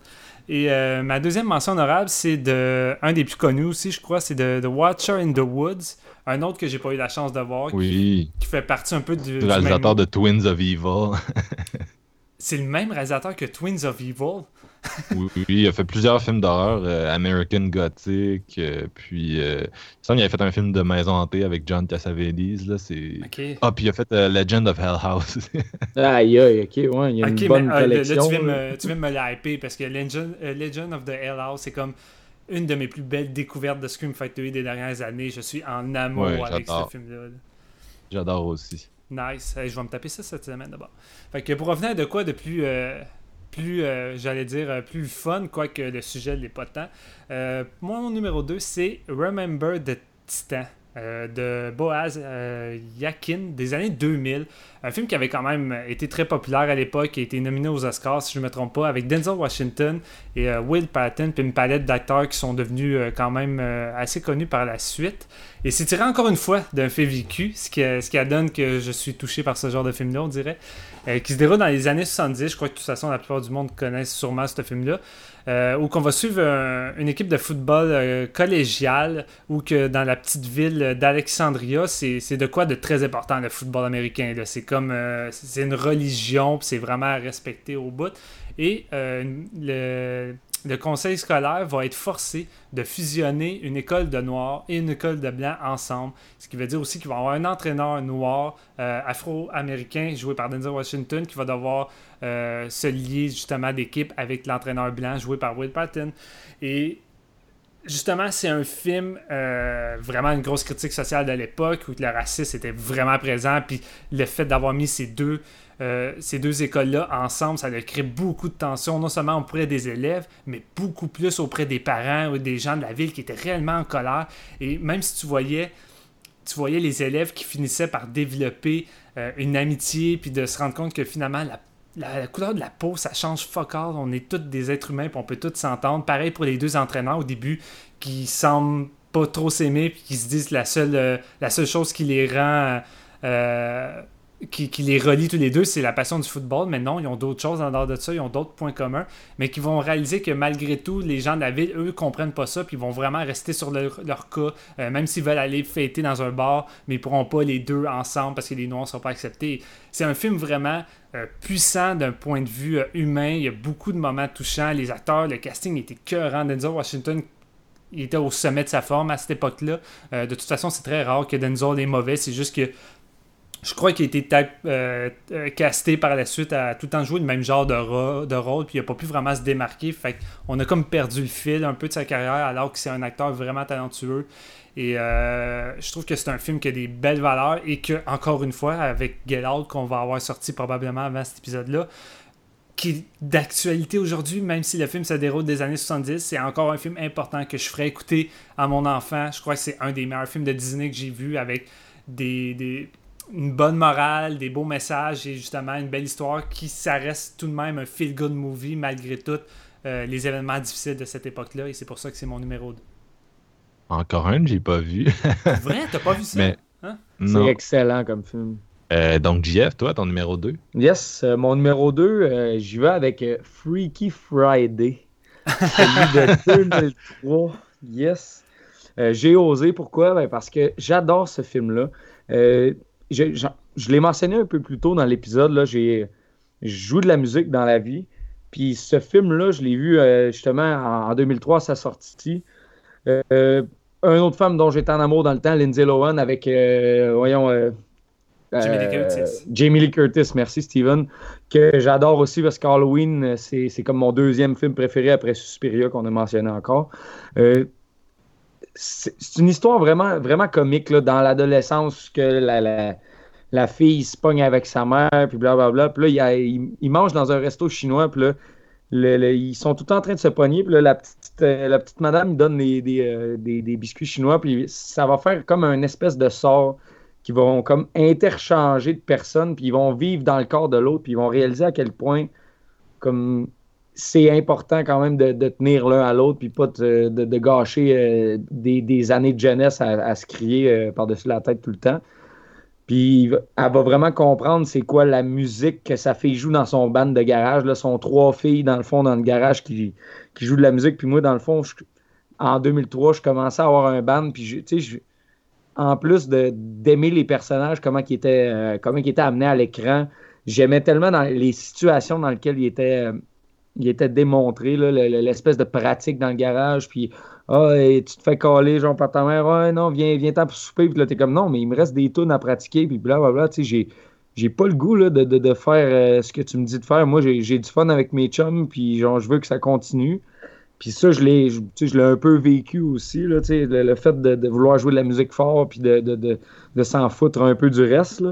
Et euh, ma deuxième mention honorable, c'est de un des plus connus aussi, je crois, c'est de The Watcher in the Woods. Un autre que j'ai pas eu la chance de voir, qui- Oui. qui, fait partie un peu du, réalisateur même- de Twins of Evil. C'est le même réalisateur que Twins of Evil. oui, oui, il a fait plusieurs films d'horreur, euh, American Gothic, euh, puis euh, il me semble qu'il a fait un film de maison hantée avec John Cassavetes, là, c'est... Ok. Ah, puis il a fait euh, Legend of Hell House. Aïe, aïe, ok, ouais, il y a Ok, une bonne mais euh, là, là, collection. tu, viens me, tu viens me l'hyper parce que Legend, euh, Legend of the Hell House, c'est comme une de mes plus belles découvertes de Scream Factory des dernières années. Je suis en amour Ouais, avec ce film-là. là. J'adore aussi. Nice. Je vais me taper ça cette semaine d'abord. Fait que pour revenir à de quoi de plus, euh, plus, euh, j'allais dire, euh, plus fun, quoique le sujet ne l'est pas tant. Mon numéro 2, c'est Remember the Titan. De Boaz Yakin des années 2000. Un film qui avait quand même été très populaire à l'époque, et a été nominé aux Oscars, si je ne me trompe pas, avec Denzel Washington et euh, Will Patton, puis une palette d'acteurs qui sont devenus quand même assez connus par la suite. Et c'est tiré encore une fois d'un fait vécu, ce qui, ce qui donne que je suis touché par ce genre de film-là, on dirait, qui se déroule dans les années 70. Je crois que de toute façon, la plupart du monde connaît sûrement ce film-là. Euh, où on va suivre une équipe de football euh, collégial, où que dans la petite ville d'Alexandria, c'est de quoi de très important le football américain. C'est comme euh, c'est une religion, c'est vraiment à respecter au bout. Et le, le conseil scolaire va être forcé de fusionner une école de noirs et une école de blancs ensemble. Ce qui veut dire aussi qu'il va y avoir un entraîneur noir euh, afro-américain joué par Denzel Washington qui va devoir euh, se lier justement d'équipe avec l'entraîneur blanc joué par Will Patton. Justement, c'est un film euh, vraiment une grosse critique sociale de l'époque où le racisme était vraiment présent. Puis le fait d'avoir mis ces deux euh, deux écoles-là ensemble, ça a créé beaucoup de tensions, non seulement auprès des élèves, mais beaucoup plus auprès des parents ou des gens de la ville qui étaient réellement en colère. Et même si tu voyais, tu voyais les élèves qui finissaient par développer euh, une amitié, puis de se rendre compte que finalement, la, couleur de la peau, ça change fuck all. On est tous des êtres humains, puis on peut tous s'entendre. Pareil pour les deux entraîneurs au début, qui semblent pas trop s'aimer, puis qui se disent la seule, euh, la seule chose qui les rend qui, les relie tous les deux, c'est la passion du football. Mais non, ils ont d'autres choses en dehors de ça, ils ont d'autres points communs, mais qui vont réaliser que malgré tout, les gens de la ville, eux, comprennent pas ça, puis ils vont vraiment rester sur leur, cas, euh, même s'ils veulent aller fêter dans un bar, mais ils pourront pas les deux ensemble parce que les Noirs ne sont pas acceptés. C'est un film vraiment euh, puissant d'un point de vue euh, humain. Il y a beaucoup de moments touchants. Les acteurs, le casting était cœurant. Denzel Washington il était au sommet de sa forme à cette époque-là. de toute façon, c'est très rare que Denzel est mauvais. C'est juste que je crois qu'il a été euh, euh, casté par la suite à tout le temps jouer le même genre de, rôle, puis il n'a pas pu vraiment se démarquer. Fait on a comme perdu le fil un peu de sa carrière, alors que c'est un acteur vraiment talentueux. Et euh, je trouve que c'est un film qui a des belles valeurs et que, encore une fois, avec Get Out, qu'on va avoir sorti probablement avant cet épisode-là, qui est d'actualité aujourd'hui, même si le film se déroule des années 70, c'est encore un film important que je ferai écouter à mon enfant. Je crois que c'est un des meilleurs films de Disney que j'ai vu avec des une bonne morale, des beaux messages et justement une belle histoire qui, ça reste tout de même un feel-good movie malgré tout euh, les événements difficiles de cette époque-là et c'est pour ça que c'est mon numéro 2. Encore un, j'ai pas vu. Vrai, t'as pas vu ça? Hein? C'est excellent comme film. Euh, donc, JF, toi, ton numéro 2? Yes, euh, mon numéro 2, j'y vais avec Freaky Friday. Celui de 2003. Yes. j'ai osé, pourquoi? Ben, parce que j'adore ce film-là je, l'ai mentionné un peu plus tôt dans l'épisode, là, j'ai joué de la musique dans la vie. Puis ce film-là, je l'ai vu euh, justement en, 2003 à sa sortie. Euh, une autre femme dont j'étais en amour dans le temps, Lindsay Lohan, avec, euh, voyons, Jamie Lee Curtis. Jamie Lee Curtis, merci Steven. Que j'adore aussi parce qu'Halloween, c'est comme mon deuxième film préféré après Suspiria qu'on a mentionné encore c'est une histoire vraiment, vraiment comique là, dans l'adolescence que la, la, fille se pogne avec sa mère, puis blablabla. Puis là, il, il, mange dans un resto chinois, puis là, ils sont tout en train de se pogner. Puis là, la petite, euh, la petite madame donne des, euh, des, des, biscuits chinois, puis ça va faire comme un espèce de sort qui vont comme interchanger de personnes, puis ils vont vivre dans le corps de l'autre, puis ils vont réaliser à quel point comme c'est important quand même de, tenir l'un à l'autre, puis pas de, gâcher euh, des, années de jeunesse à, se crier euh, par-dessus la tête tout le temps. Puis elle va vraiment comprendre c'est quoi la musique que sa fille joue dans son band de garage. Là, sont trois filles dans le fond dans le garage qui, qui jouent de la musique. Puis moi, dans le fond, en 2003, je commençais à avoir un band. Puis en plus d'aimer les personnages, comment ils étaient, euh, comment ils étaient amenés à l'écran, j'aimais tellement dans les situations dans lesquelles ils étaient il était démontré, l'espèce de pratique dans le garage, puis ah, tu te fais coller, genre, par ta mère, ouais, non, viens, viens t'en pour souper, puis là, t'es comme, non, mais il me reste des tunes à pratiquer, puis blablabla, tu sais, j'ai, pas le goût, là, de, de, faire euh, ce que tu me dis de faire. Moi, j'ai, du fun avec mes chums, puis genre, je veux que ça continue. Puis ça, je l'ai, je, l'ai un peu vécu aussi, là, le, le fait de, vouloir jouer de la musique fort, puis de, de, s'en foutre un peu du reste.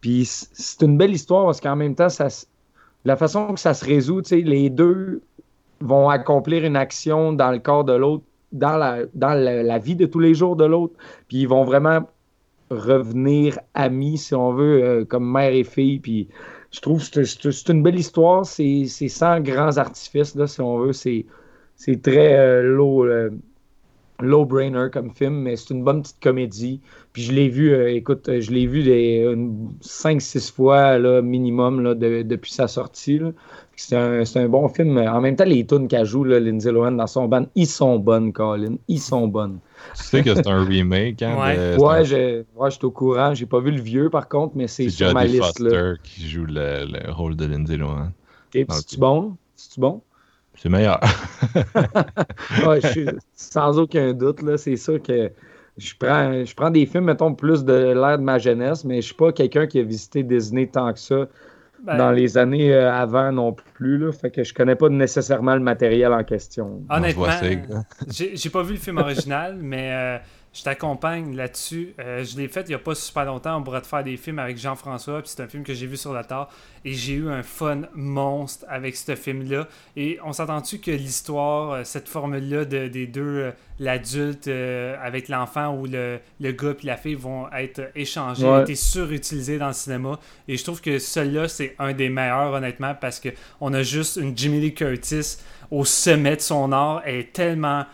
Puis c'est une belle histoire, parce qu'en même temps, ça la façon que ça se résout, les deux vont accomplir une action dans le corps de l'autre, dans, la, vie de tous les jours de l'autre, puis ils vont vraiment revenir amis, si on veut, euh, comme mère et fille. Puis je trouve que c'est- une belle histoire. C'est sans grands artifices, là, si on veut. C'est c'est très euh, low, euh, low-brainer comme film, mais c'est une bonne petite comédie. Puis je l'ai vu, euh, écoute, euh, je l'ai vu des 5-6 fois là, minimum là, de- depuis sa sortie. là. C'est un, c'est un bon film. En même temps, les tunes qu'elle joue, là, Lindsay Lohan, dans son band, ils sont bonnes, Colin. Ils sont bonnes. Tu sais que c'est un remake, hein? Ouais. de- c'est un- Ouais, je, ouais, je suis au courant. J'ai pas vu le vieux, par contre, mais c'est C'est sur ma liste. Là. Foster qui joue le, le rôle de Lindsay Lohan. Et puis, c'est-tu bon? C'est-tu bon? C'est meilleur. Ouais, je suis- sans aucun doute, là, c'est sûr que je prends, je prends des films, mettons, plus de l'ère de ma jeunesse, mais je suis pas quelqu'un qui a visité Disney tant que ça Ben, dans les années euh, avant non plus. Là, fait que je connais pas nécessairement le matériel en question. Honnêtement, j'ai pas vu le film original, mais euh, je t'accompagne là-dessus. Euh, je l'ai fait il y a pas super longtemps. On pourrait te faire des films avec Jean-François, puis c'est un film que j'ai vu sur la tard. Et j'ai eu un fun monstre avec ce film-là. Et on s'entend-tu que l'histoire, euh, cette formule-là de- des deux, euh, l'adulte euh, avec l'enfant ou le, le gars puis la fille vont être échangés, Ouais. été surutilisé dans le cinéma. Et je trouve que celui-là, c'est un des meilleurs, honnêtement, parce que on a juste une Jimmy Lee Curtis au sommet de son art. Elle est tellement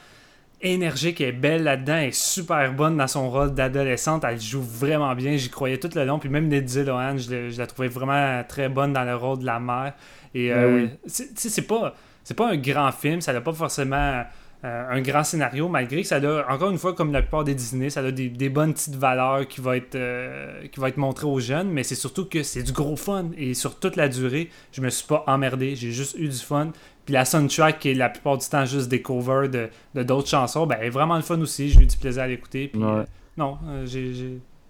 énergique, elle est belle là-dedans, elle est super bonne dans son rôle d'adolescente, elle joue vraiment bien, j'y croyais tout le long, puis même Lindsay Lohan, je, la trouvais vraiment très bonne dans le rôle de la mère. Et Ben euh, oui. c'est pas, c'est pas un grand film, ça n'a pas forcément euh, un grand scénario, malgré que ça a, encore une fois, comme la plupart des Disney, ça a des, des bonnes petites valeurs qui vont être, euh, qui vont être montrées aux jeunes, mais c'est surtout que c'est du gros fun. Et sur toute la durée, je me suis pas emmerdé, j'ai juste eu du fun. Puis la soundtrack, qui est la plupart du temps juste des covers de de d'autres chansons, ben, elle est vraiment le fun aussi. J'ai eu du plaisir à l'écouter. Puis, Ouais. euh, non,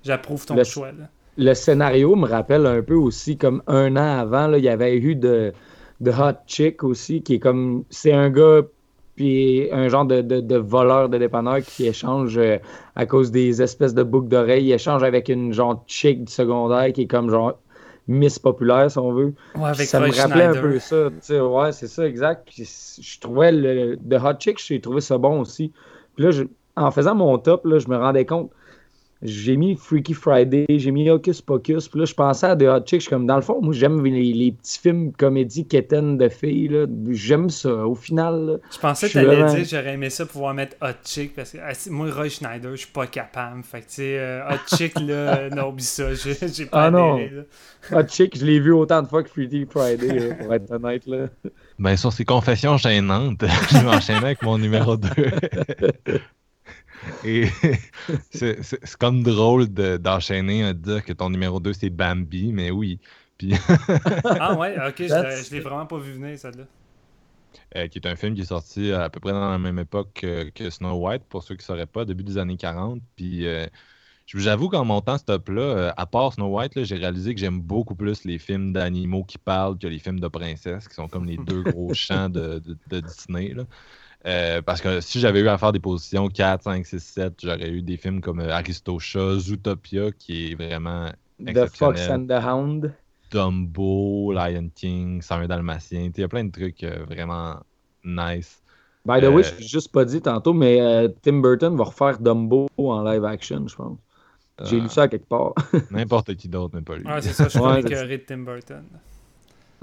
j'approuve ton Le- choix. là. Le scénario me rappelle un peu aussi comme un an avant, là, il y avait eu de, de Hot Chick aussi, qui est comme. C'est un gars, puis un genre de, de, de voleur de dépanneur qui échange euh, à cause des espèces de boucles d'oreilles. Il échange avec une genre chick du secondaire qui est comme genre Miss Populaire, si on veut. Ouais, avec ça Roy me rappelait un peu ça. ouais, c'est ça, exact. Puis je trouvais le The Hot Chick, j'ai trouvé ça bon aussi. Puis là, je- en faisant mon top, là, je me rendais compte. J'ai mis Freaky Friday, j'ai mis Hocus Pocus. Puis là, je pensais à The Hot Chick. Je suis comme, dans le fond, moi, j'aime les, les petits films comédies quétaines de filles. là. J'aime ça. Au final, là, Je pensais que t'allais vraiment- dire j'aurais aimé ça pouvoir mettre Hot Chick parce que ah, moi Roy Schneider je suis pas capable fait que tu sais euh, Hot Chick là non oublie ça j'ai pas Ah non. là. Hot Chick, je l'ai vu autant de fois que Freaky Friday, là, pour être honnête. Là. Ben, sur ces confessions gênantes, je vais enchaîner avec mon numéro 2. Et c'est comme drôle de- d'enchaîner à dire que ton numéro 2 c'est Bambi, mais oui. Puis, ah ouais ok je je l'ai vraiment pas vu venir celle-là euh, qui est un film qui est sorti à peu près dans la même époque que, que Snow White, pour ceux qui ne sauraient pas, début des années 40. Puis euh, j'avoue qu'en montant ce top-là, euh, à part Snow White, j'ai réalisé que j'aime beaucoup plus les films d'animaux qui parlent que les films de princesses, qui sont comme les deux gros champs de, de- de Disney. là. Euh, parce que si j'avais eu à faire des positions 4, 5, 6, 7, j'aurais eu des films comme euh, Aristochat, Zootopia, qui est vraiment The Fox and the Hound. Dumbo, Lion King, 101 Dalmatien. Il y a plein de trucs euh, vraiment nice. By the way, je l'ai juste pas dit tantôt, mais euh, Tim Burton va refaire Dumbo en live action, je pense. J'ai Euh, lu ça à quelque part. N'importe qui d'autre, mais pas lui. ouais c'est ça je suis Ouais, de Tim Burton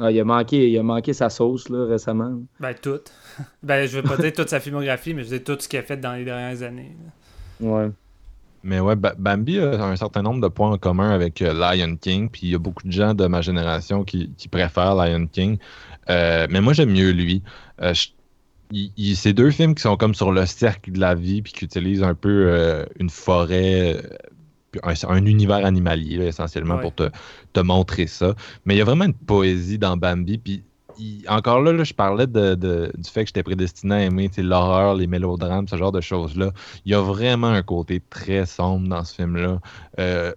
Ah, il, a manqué, il a manqué sa sauce là, récemment. ben tout ben je vais pas dire toute sa filmographie mais je vais dire tout ce qu'il a fait dans les dernières années là. Ouais. Mais ouais, Ba- Bambi a un certain nombre de points en commun avec euh, Lion King, puis il y a beaucoup de gens de ma génération qui, qui préfèrent Lion King. Euh, mais moi, j'aime mieux lui. Euh, je- il- il- c'est deux films qui sont comme sur le cercle de la vie, puis qui utilisent un peu euh, une forêt, un, un univers animalier, là, essentiellement, Ouais. pour te, te montrer ça. Mais il y a vraiment une poésie dans Bambi, puis il- encore là, là, je parlais de, de- du fait que j'étais prédestiné à aimer l'horreur, les mélodrames, ce genre de choses-là. Il y a vraiment un côté très sombre dans ce film-là. Euh,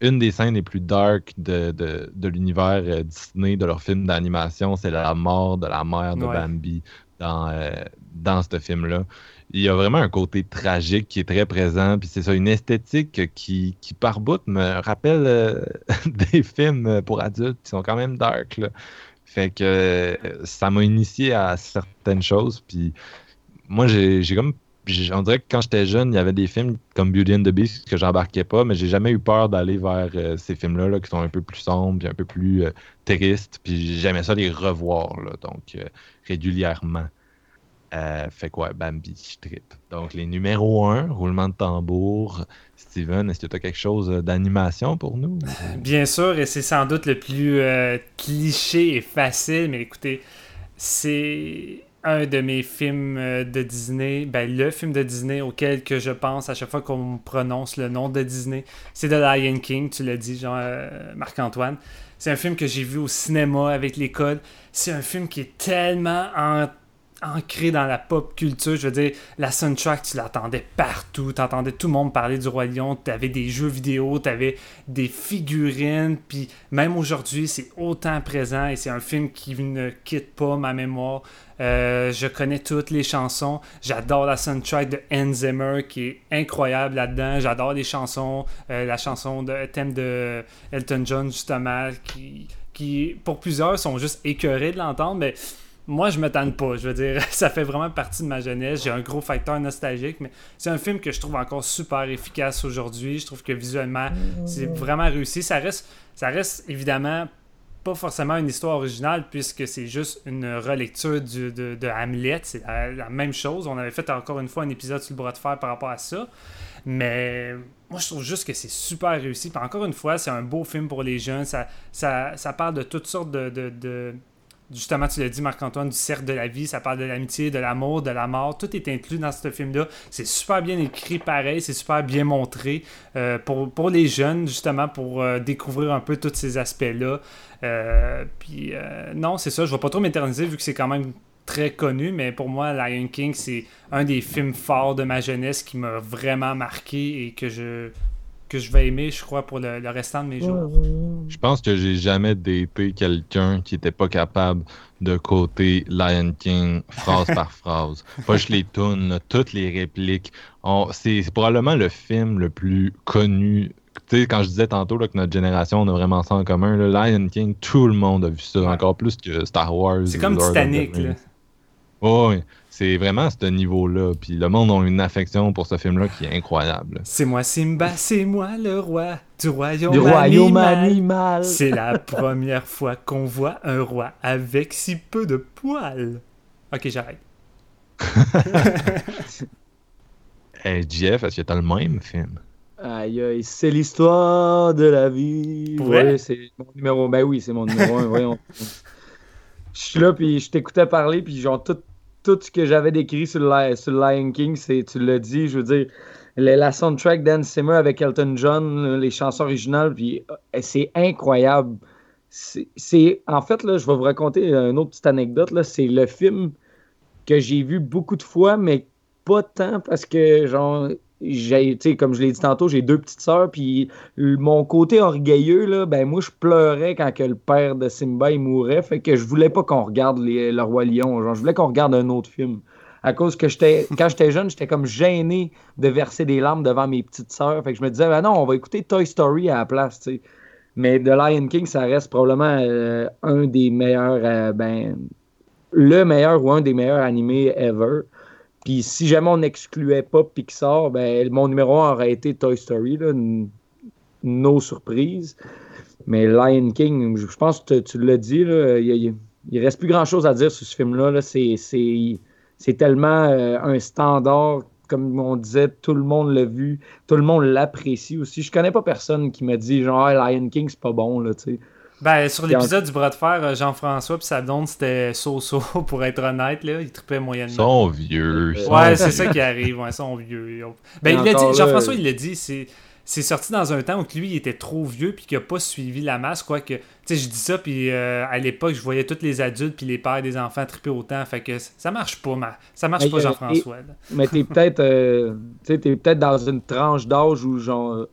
une des scènes les plus dark de, de, de l'univers euh, Disney, de leur film d'animation, c'est la mort de la mère de Ouais. Bambi dans, euh, dans ce film-là. Il y a vraiment un côté tragique qui est très présent, puis c'est ça, une esthétique qui, qui par bout, me rappelle euh, des films pour adultes qui sont quand même dark. Fait que euh, ça m'a initié à certaines choses. Puis moi, j'ai comme. On dirait que quand j'étais jeune, il y avait des films comme Beauty and the Beast que j'embarquais pas, mais j'ai jamais eu peur d'aller vers euh, ces films-là là, qui sont un peu plus sombres, puis un peu plus tristes. Puis j'aimais ça les revoir, là, donc régulièrement. Euh, fait quoi, Bambi, je trippe. Donc les numéros 1, roulement de tambour. Steven, est-ce que tu as quelque chose euh, d'animation pour nous? Bien sûr, et c'est sans doute le plus euh, cliché et facile, mais écoutez, c'est un de mes films de Disney, ben le film de Disney auquel que je pense à chaque fois qu'on prononce le nom de Disney, c'est The Lion King, tu l'as dit, Marc-Antoine. C'est un film que j'ai vu au cinéma avec l'école. C'est un film qui est tellement en- ancré dans la pop culture. Je veux dire, la soundtrack, tu l'entendais partout. Tu entendais tout le monde parler du Roi Lion. Tu avais des jeux vidéo, tu avais des figurines. Puis même aujourd'hui, c'est autant présent et c'est un film qui ne quitte pas ma mémoire. Euh, je connais toutes les chansons. J'adore la soundtrack de Hans Zimmer qui est incroyable là-dedans. J'adore les chansons. Euh, la chanson de thème de Elton John, justement, qui, qui pour plusieurs sont juste écœurés de l'entendre. Mais moi, je me tanne pas. Je veux dire, ça fait vraiment partie de ma jeunesse. J'ai un gros facteur nostalgique, mais c'est un film que je trouve encore super efficace aujourd'hui. Je trouve que visuellement, c'est vraiment réussi. Ça reste, ça reste évidemment pas forcément une histoire originale puisque c'est juste une relecture du- de, de Hamlet. C'est la, la même chose. On avait fait encore une fois un épisode sur le bras de fer par rapport à ça. Mais moi, je trouve juste que c'est super réussi. Puis encore une fois, c'est un beau film pour les jeunes. Ça, ça, ça parle de toutes sortes de, de- de- Justement, tu l'as dit, Marc-Antoine, du cercle de la vie. Ça parle de l'amitié, de l'amour, de la mort. Tout est inclus dans ce film-là. C'est super bien écrit, pareil. C'est super bien montré euh, pour, les jeunes, justement, pour euh, découvrir un peu tous ces aspects-là. Euh, puis, non, c'est ça. Je vais pas trop m'éterniser vu que c'est quand même très connu, mais pour moi, Lion King, c'est un des films forts de ma jeunesse qui m'a vraiment marqué et que je, que je vais aimer, je crois, pour le, le restant de mes jours. Je pense que j'ai jamais daté quelqu'un qui était pas capable de côté Lion King phrase par phrase. Pas juste les tunes, toutes les répliques. C'est probablement le film le plus connu. Tu sais, quand je disais tantôt là, que notre génération, on a vraiment ça en commun, là, Lion King, tout le monde a vu ça, Ouais. encore plus que Star Wars. C'est comme Lord Titanic, là. Ouais. c'est vraiment à ce niveau-là. Puis le monde a une affection pour ce film-là qui est incroyable. C'est moi Simba, c'est moi le roi du royaume, Du royaume animal. animal. C'est la première fois qu'on voit un roi avec si peu de poils. Ok, j'arrête. Hey, Jeff, est-ce que t'as le même film? Aïe, aïe, c'est l'histoire de la vie. Ouais, c'est mon numéro. Ben oui, c'est mon numéro un. voyons. Je suis là, puis je t'écoutais parler, puis genre tout, tout ce que j'avais décrit sur le, Lion King, c'est, tu l'as dit, je veux dire, la soundtrack d'Anne Zimmer avec Elton John, les chansons originales, puis euh, c'est incroyable. C'est, en fait, là, je vais vous raconter une autre petite anecdote. C'est le film que j'ai vu beaucoup de fois, mais pas tant parce que, genre, comme je l'ai dit tantôt, j'ai deux petites sœurs, puis mon côté orgueilleux, là, ben moi, je pleurais quand que le père de Simba, il mourait, fait que je voulais pas qu'on regarde les- Le Roi Lion, genre, je voulais qu'on regarde un autre film. À cause que j'étais, quand j'étais jeune, j'étais comme gêné de verser des larmes devant mes petites sœurs, fait que je me disais, ben non, on va écouter Toy Story à la place, tu sais. Mais The Lion King, ça reste probablement euh, un des meilleurs, euh, ben, le meilleur ou un des meilleurs animés ever. Puis si jamais on n'excluait pas Pixar, ben mon numéro 1 aurait été Toy Story, là, n- no surprise. Mais Lion King, je pense que tu- l'as dit, il, il reste plus grand chose à dire sur ce film-là. là. C'est, tellement euh, un standard, comme on disait, tout le monde l'a vu, tout le monde l'apprécie aussi. Je connais pas personne qui me dit genre Ah, Lion King, c'est pas bon, là, tu sais. Ben, sur en- l'épisode du bras de fer, euh, Jean-François puis sa blonde, c'était so-so, pour être honnête, là. Il trippait Ils moyennement. sont vieux. ils sont Ouais, c'est vieux. ça qui arrive, ouais, ils sont vieux. Ben, Et il Jean-François, euh, il l'a dit, c'est. C'est sorti dans un temps où lui il était trop vieux puis qu'il a pas suivi la masse quoi que tu sais je dis ça puis euh, à l'époque je voyais tous les adultes puis les pères des enfants tripper autant fait que ça marche pas ma... ça marche Mais, pas euh, Jean-François là. Mais t'es peut-être euh, tu sais, t'es peut-être dans une tranche d'âge où genre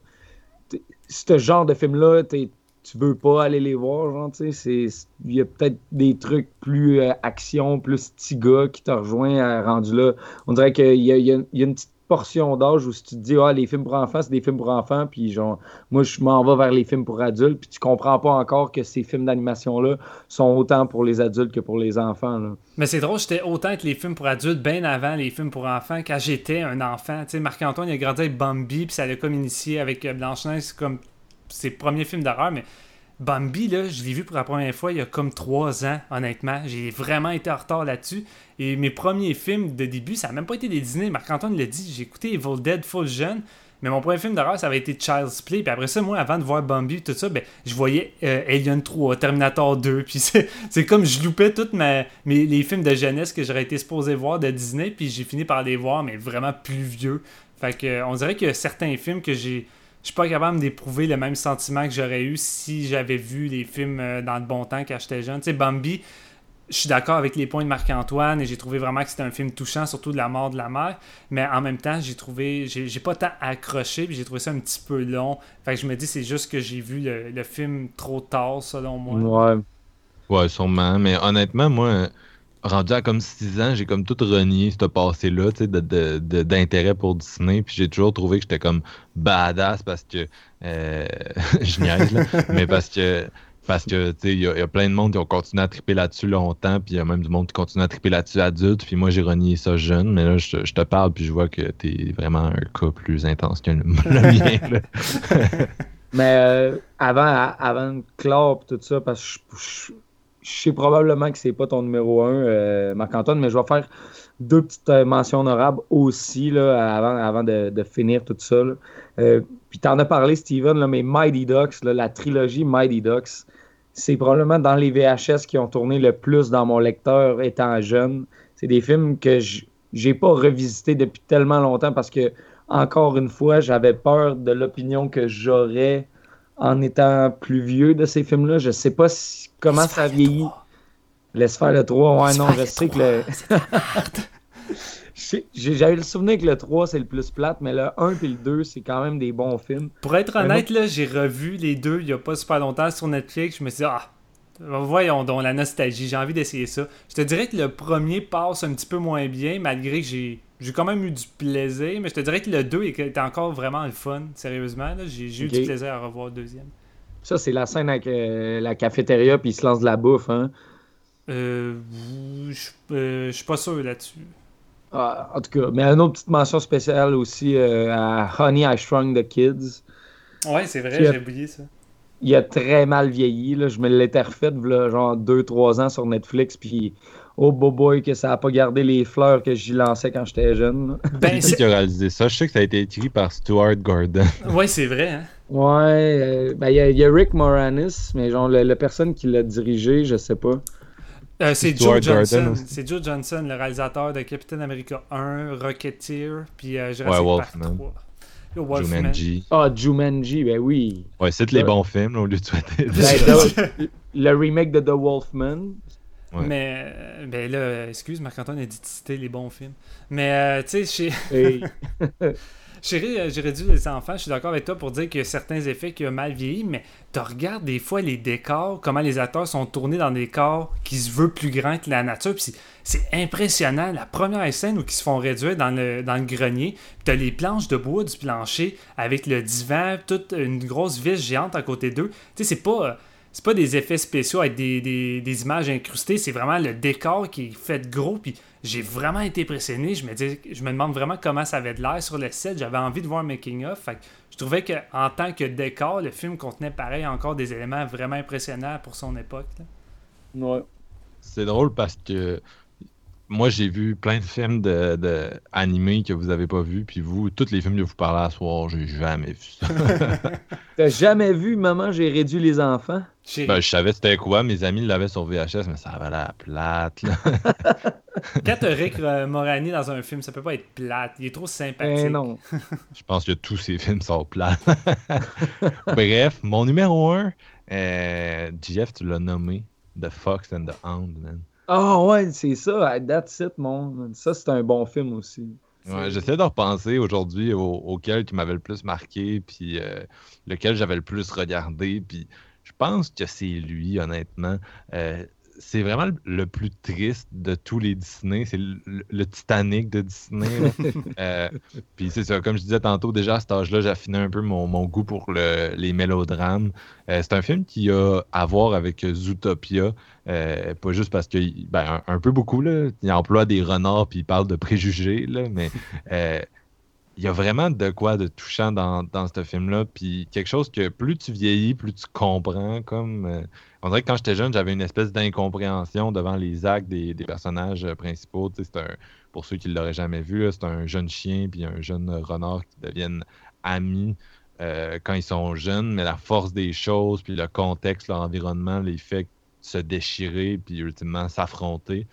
ce genre de film-là, t'es- tu veux pas aller les voir, genre, il y a peut-être des trucs plus euh, action, plus petit qui te rejoint euh, rendu là. On dirait qu'il y y a- une petite portion d'âge où si tu te dis, ah, les films pour enfants, c'est des films pour enfants, puis genre, moi, je m'en vais vers les films pour adultes, puis tu comprends pas encore que ces films d'animation-là sont autant pour les adultes que pour les enfants. Mais c'est drôle, j'étais autant que les films pour adultes bien avant les films pour enfants quand j'étais un enfant. Tu sais, Marc-Antoine, il a grandi avec Bambi, puis ça l'a comme initié avec euh, Blanche-Neige, comme ses premiers films d'horreur, mais Bambi, là, je l'ai vu pour la première fois il y a comme trois ans, honnêtement. J'ai vraiment été en retard là-dessus. Et mes premiers films de début, ça n'a même pas été des dîners. Marc-Antoine l'a dit, j'ai écouté Evil Dead full jeune. Mais mon premier film d'horreur, ça avait été Child's Play. Puis après ça, moi, avant de voir Bambi, tout ça, ben, je voyais euh, Alien 3, Terminator 2. Puis c'est comme je loupais tous mes, les films de jeunesse que j'aurais été supposé voir de Disney. Puis j'ai fini par les voir, mais vraiment plus vieux. Fait que, on dirait que certains films que j'ai je suis pas capable d'éprouver le même sentiment que j'aurais eu si j'avais vu les films euh, dans le bon temps quand j'étais jeune. Tu sais, Bambi, je suis d'accord avec les points de Marc-Antoine et j'ai trouvé vraiment que c'était un film touchant, surtout de la mort de la mère. Mais en même temps, j'ai trouvé, j'ai pas tant accroché, puis j'ai trouvé ça un petit peu long. Fait que je me dis, c'est juste que j'ai vu le, film trop tard, selon moi. Ouais. Ouais, sûrement. Mais honnêtement, moi, rendu à comme 6 ans, j'ai comme tout renié ce passé-là, tu sais, d'intérêt de, pour Disney. Puis j'ai toujours trouvé que j'étais comme badass parce que. Euh, je niaise, là. mais parce que. Parce que, tu sais, il y, a plein de monde qui ont continué à triper là-dessus longtemps, puis il y a même du monde qui continue à triper là-dessus adulte, puis moi, j'ai renié ça jeune, mais là, je, te parle, puis je vois que t'es vraiment un cas plus intense que le, mien, mais euh, avant, avant de clore, tout ça, parce que je sais probablement que c'est pas ton numéro 1, euh, Marc-Antoine, mais je vais faire deux petites euh, mentions honorables aussi là, avant, avant de, finir tout ça. Euh, puis tu en as parlé, Steven, mais Mighty Ducks, la trilogie Mighty Ducks, c'est probablement dans les VHS qui ont tourné le plus dans mon lecteur étant jeune. C'est des films que j'ai pas revisité depuis tellement longtemps parce que, encore une fois, j'avais peur de l'opinion que j'aurais en étant plus vieux de ces films-là. Je sais pas comment ça vieillit. Laisse faire le 3. Ouais, non, je sais que le. J'avais le souvenir que le 3 c'est le plus plate, mais le 1 et le 2 c'est quand même des bons films. Pour être honnête, là, j'ai revu les deux il y a pas super longtemps sur Netflix. Je me suis dit, ah, voyons donc la nostalgie, j'ai envie d'essayer ça. Je te dirais que le premier passe un petit peu moins bien, malgré que j'ai j'ai quand même eu du plaisir, mais je te dirais que le 2 était encore vraiment le fun, sérieusement. J'ai eu du plaisir à revoir le deuxième. Ça, c'est la scène avec euh, la cafétéria, puis il se lance de la bouffe, hein? Euh, je euh, suis pas sûr là-dessus. Ah, en tout cas, mais une autre petite mention spéciale aussi euh, à Honey, I Shrunk the Kids. Ouais, c'est vrai, j'ai oublié ça. Il a très mal vieilli. Là. Je me l'étais refait genre 2-3 ans sur Netflix, puis oh boy que ça a pas gardé les fleurs que j'y lançais quand j'étais jeune. Ben, c'est qui a réalisé ça? Je sais que ça a été écrit par Stuart Gordon. ouais, c'est vrai. Hein? Ouais, euh, ben, il y, a Rick Moranis, mais genre la, personne qui l'a dirigé, je sais pas. Euh, c'est Joe Johnson. C'est Joe Johnson, le réalisateur de Captain America 1, Rocketeer, puis euh, Jurassic ouais, Park 3. Jumanji. Ah, Jumanji, ben oui. Ouais, c'est les bons films, au lieu de souhaiter. Ben, le remake de The Wolfman, mais euh, ben là, excuse, Marc-Antoine a dit de citer les bons films. Mais euh, tu sais, chez. Chérie, euh, j'ai réduit les enfants, je suis d'accord avec toi pour dire qu'il y a certains effets qui ont mal vieilli, mais tu regardes des fois les décors, comment les acteurs sont tournés dans des corps qui se veulent plus grands que la nature, puis c'est impressionnant. La première scène où ils se font réduire dans le, dans le grenier, tu as les planches de bois du plancher avec le divan, toute une grosse vis géante à côté d'eux. Tu sais, c'est pas c'est pas des effets spéciaux avec des, images incrustées, c'est vraiment le décor qui est fait gros. Puis j'ai vraiment été impressionné. Je me, dis, je me demande vraiment comment ça avait de l'air sur le set. J'avais envie de voir un making-of. Je trouvais qu'en tant que décor, le film contenait pareil encore des éléments vraiment impressionnants pour son époque. Ouais. C'est drôle parce que moi, j'ai vu plein de films de, animés que vous avez pas vus, puis vous, tous les films que vous parlez à soir, j'ai jamais vu ça. T'as jamais vu Maman, j'ai réduit les enfants? Ben, je savais c'était quoi, mes amis l'avaient sur VHS, mais ça avait l'air plate. Là. Quand t'as Rick Morani dans un film, ça peut pas être plate. Il est trop sympathique. Non. je pense que tous ces films sont plates. Bref, mon numéro 1, euh, Jeff, tu l'as nommé, The Fox and the Hound, man. Ah ouais, c'est ça. That's it, mon. Ça, c'est un bon film aussi. Ouais, j'essaie de repenser aujourd'hui auquel qui m'avait le plus marqué, puis euh, lequel j'avais le plus regardé, puis je pense que c'est lui, honnêtement. Euh, c'est vraiment le, le plus triste de tous les Disney. C'est le, le Titanic de Disney. Euh, Puis c'est ça, comme je disais tantôt, déjà à cet âge-là, j'affinais un peu mon, mon goût pour le- les mélodrames. Euh, c'est un film qui a à voir avec Zootopia. Euh, pas juste parce que, ben, un, un peu beaucoup, là. Il emploie des renards puis il parle de préjugés, là, mais il y a vraiment de quoi de touchant dans, dans ce film-là. Puis quelque chose que plus tu vieillis, plus tu comprends. Comme, euh, on dirait que quand j'étais jeune, j'avais une espèce d'incompréhension devant les actes des, des personnages euh, principaux. C'est un, pour ceux qui ne l'auraient jamais vu, c'est un jeune chien puis un jeune renard qui deviennent amis euh, quand ils sont jeunes, mais la force des choses, puis le contexte, leur environnement les fait se déchirer, puis ultimement s'affronter.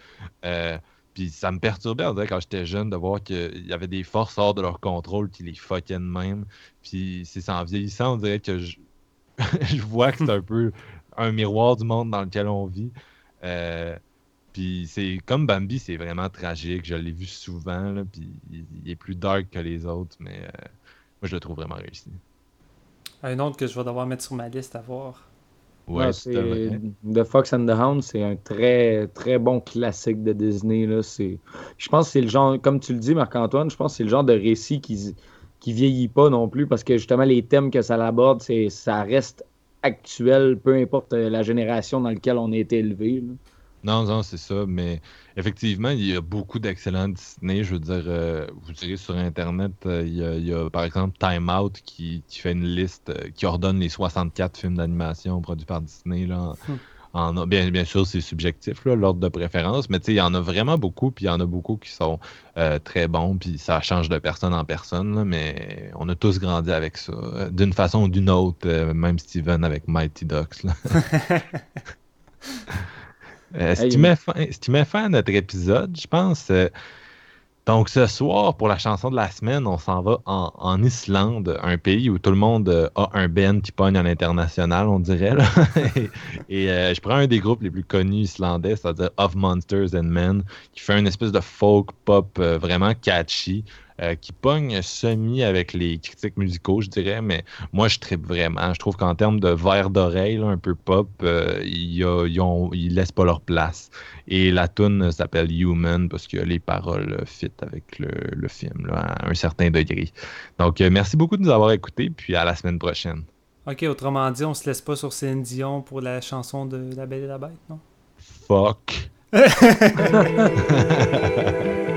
Puis ça me perturbait, on dirait, quand j'étais jeune, de voir qu'il y avait des forces hors de leur contrôle qui les fuckaient de même. Puis c'est en vieillissant, on dirait que je, vois que c'est un peu un miroir du monde dans lequel on vit. Euh, puis c'est comme Bambi, c'est vraiment tragique. Je l'ai vu souvent, puis il, il est plus dark que les autres, mais euh, moi je le trouve vraiment réussi. Un autre que je vais devoir mettre sur ma liste à voir. Ouais, c'est c'est The Fox and the Hound, c'est un très très bon classique de Disney. Là. C'est, je pense que c'est le genre, comme tu le dis, Marc-Antoine, je pense que c'est le genre de récit qui qui vieillit pas non plus parce que justement les thèmes que ça aborde, c'est ça reste actuel, peu importe euh, la génération dans laquelle on a été élevé. Non, non, c'est ça, mais effectivement, il y a beaucoup d'excellents Disney. Je veux dire, euh, vous direz sur Internet, euh, il, y a, il y a, par exemple Time Out qui, qui fait une liste, euh, qui ordonne les 64 films d'animation produits par Disney. Là, en, en- bien, bien sûr, c'est subjectif, l'ordre de préférence, mais tu sais, il y en a vraiment beaucoup, puis il y en a beaucoup qui sont très bons, puis ça change de personne en personne, là, mais on a tous grandi avec ça, d'une façon ou d'une autre, même Steven avec Mighty Ducks. là. Euh, ce, Hey, qui met fin, à notre épisode, je pense. euh, donc, ce soir, pour la chanson de la semaine, on s'en va en, en Islande, un pays où tout le monde euh, a un band qui pogne à l'international, on dirait. là. et euh, je prends un des groupes les plus connus islandais, c'est-à-dire Of Monsters and Men, qui fait une espèce de folk pop vraiment catchy, euh, qui pogne semi avec les critiques musicaux, je dirais, mais moi, je tripe vraiment. Je trouve qu'en termes de verre d'oreille, un peu pop, euh, ils, ont- ils laissent pas leur place. Et la tune s'appelle Human parce que les paroles euh, fit avec le, le film là, à un certain degré. Donc, euh, merci beaucoup de nous avoir écoutés, puis à la semaine prochaine. Ok, autrement dit, on se laisse pas sur Céline Dion pour la chanson de La Belle et la Bête, non? Fuck.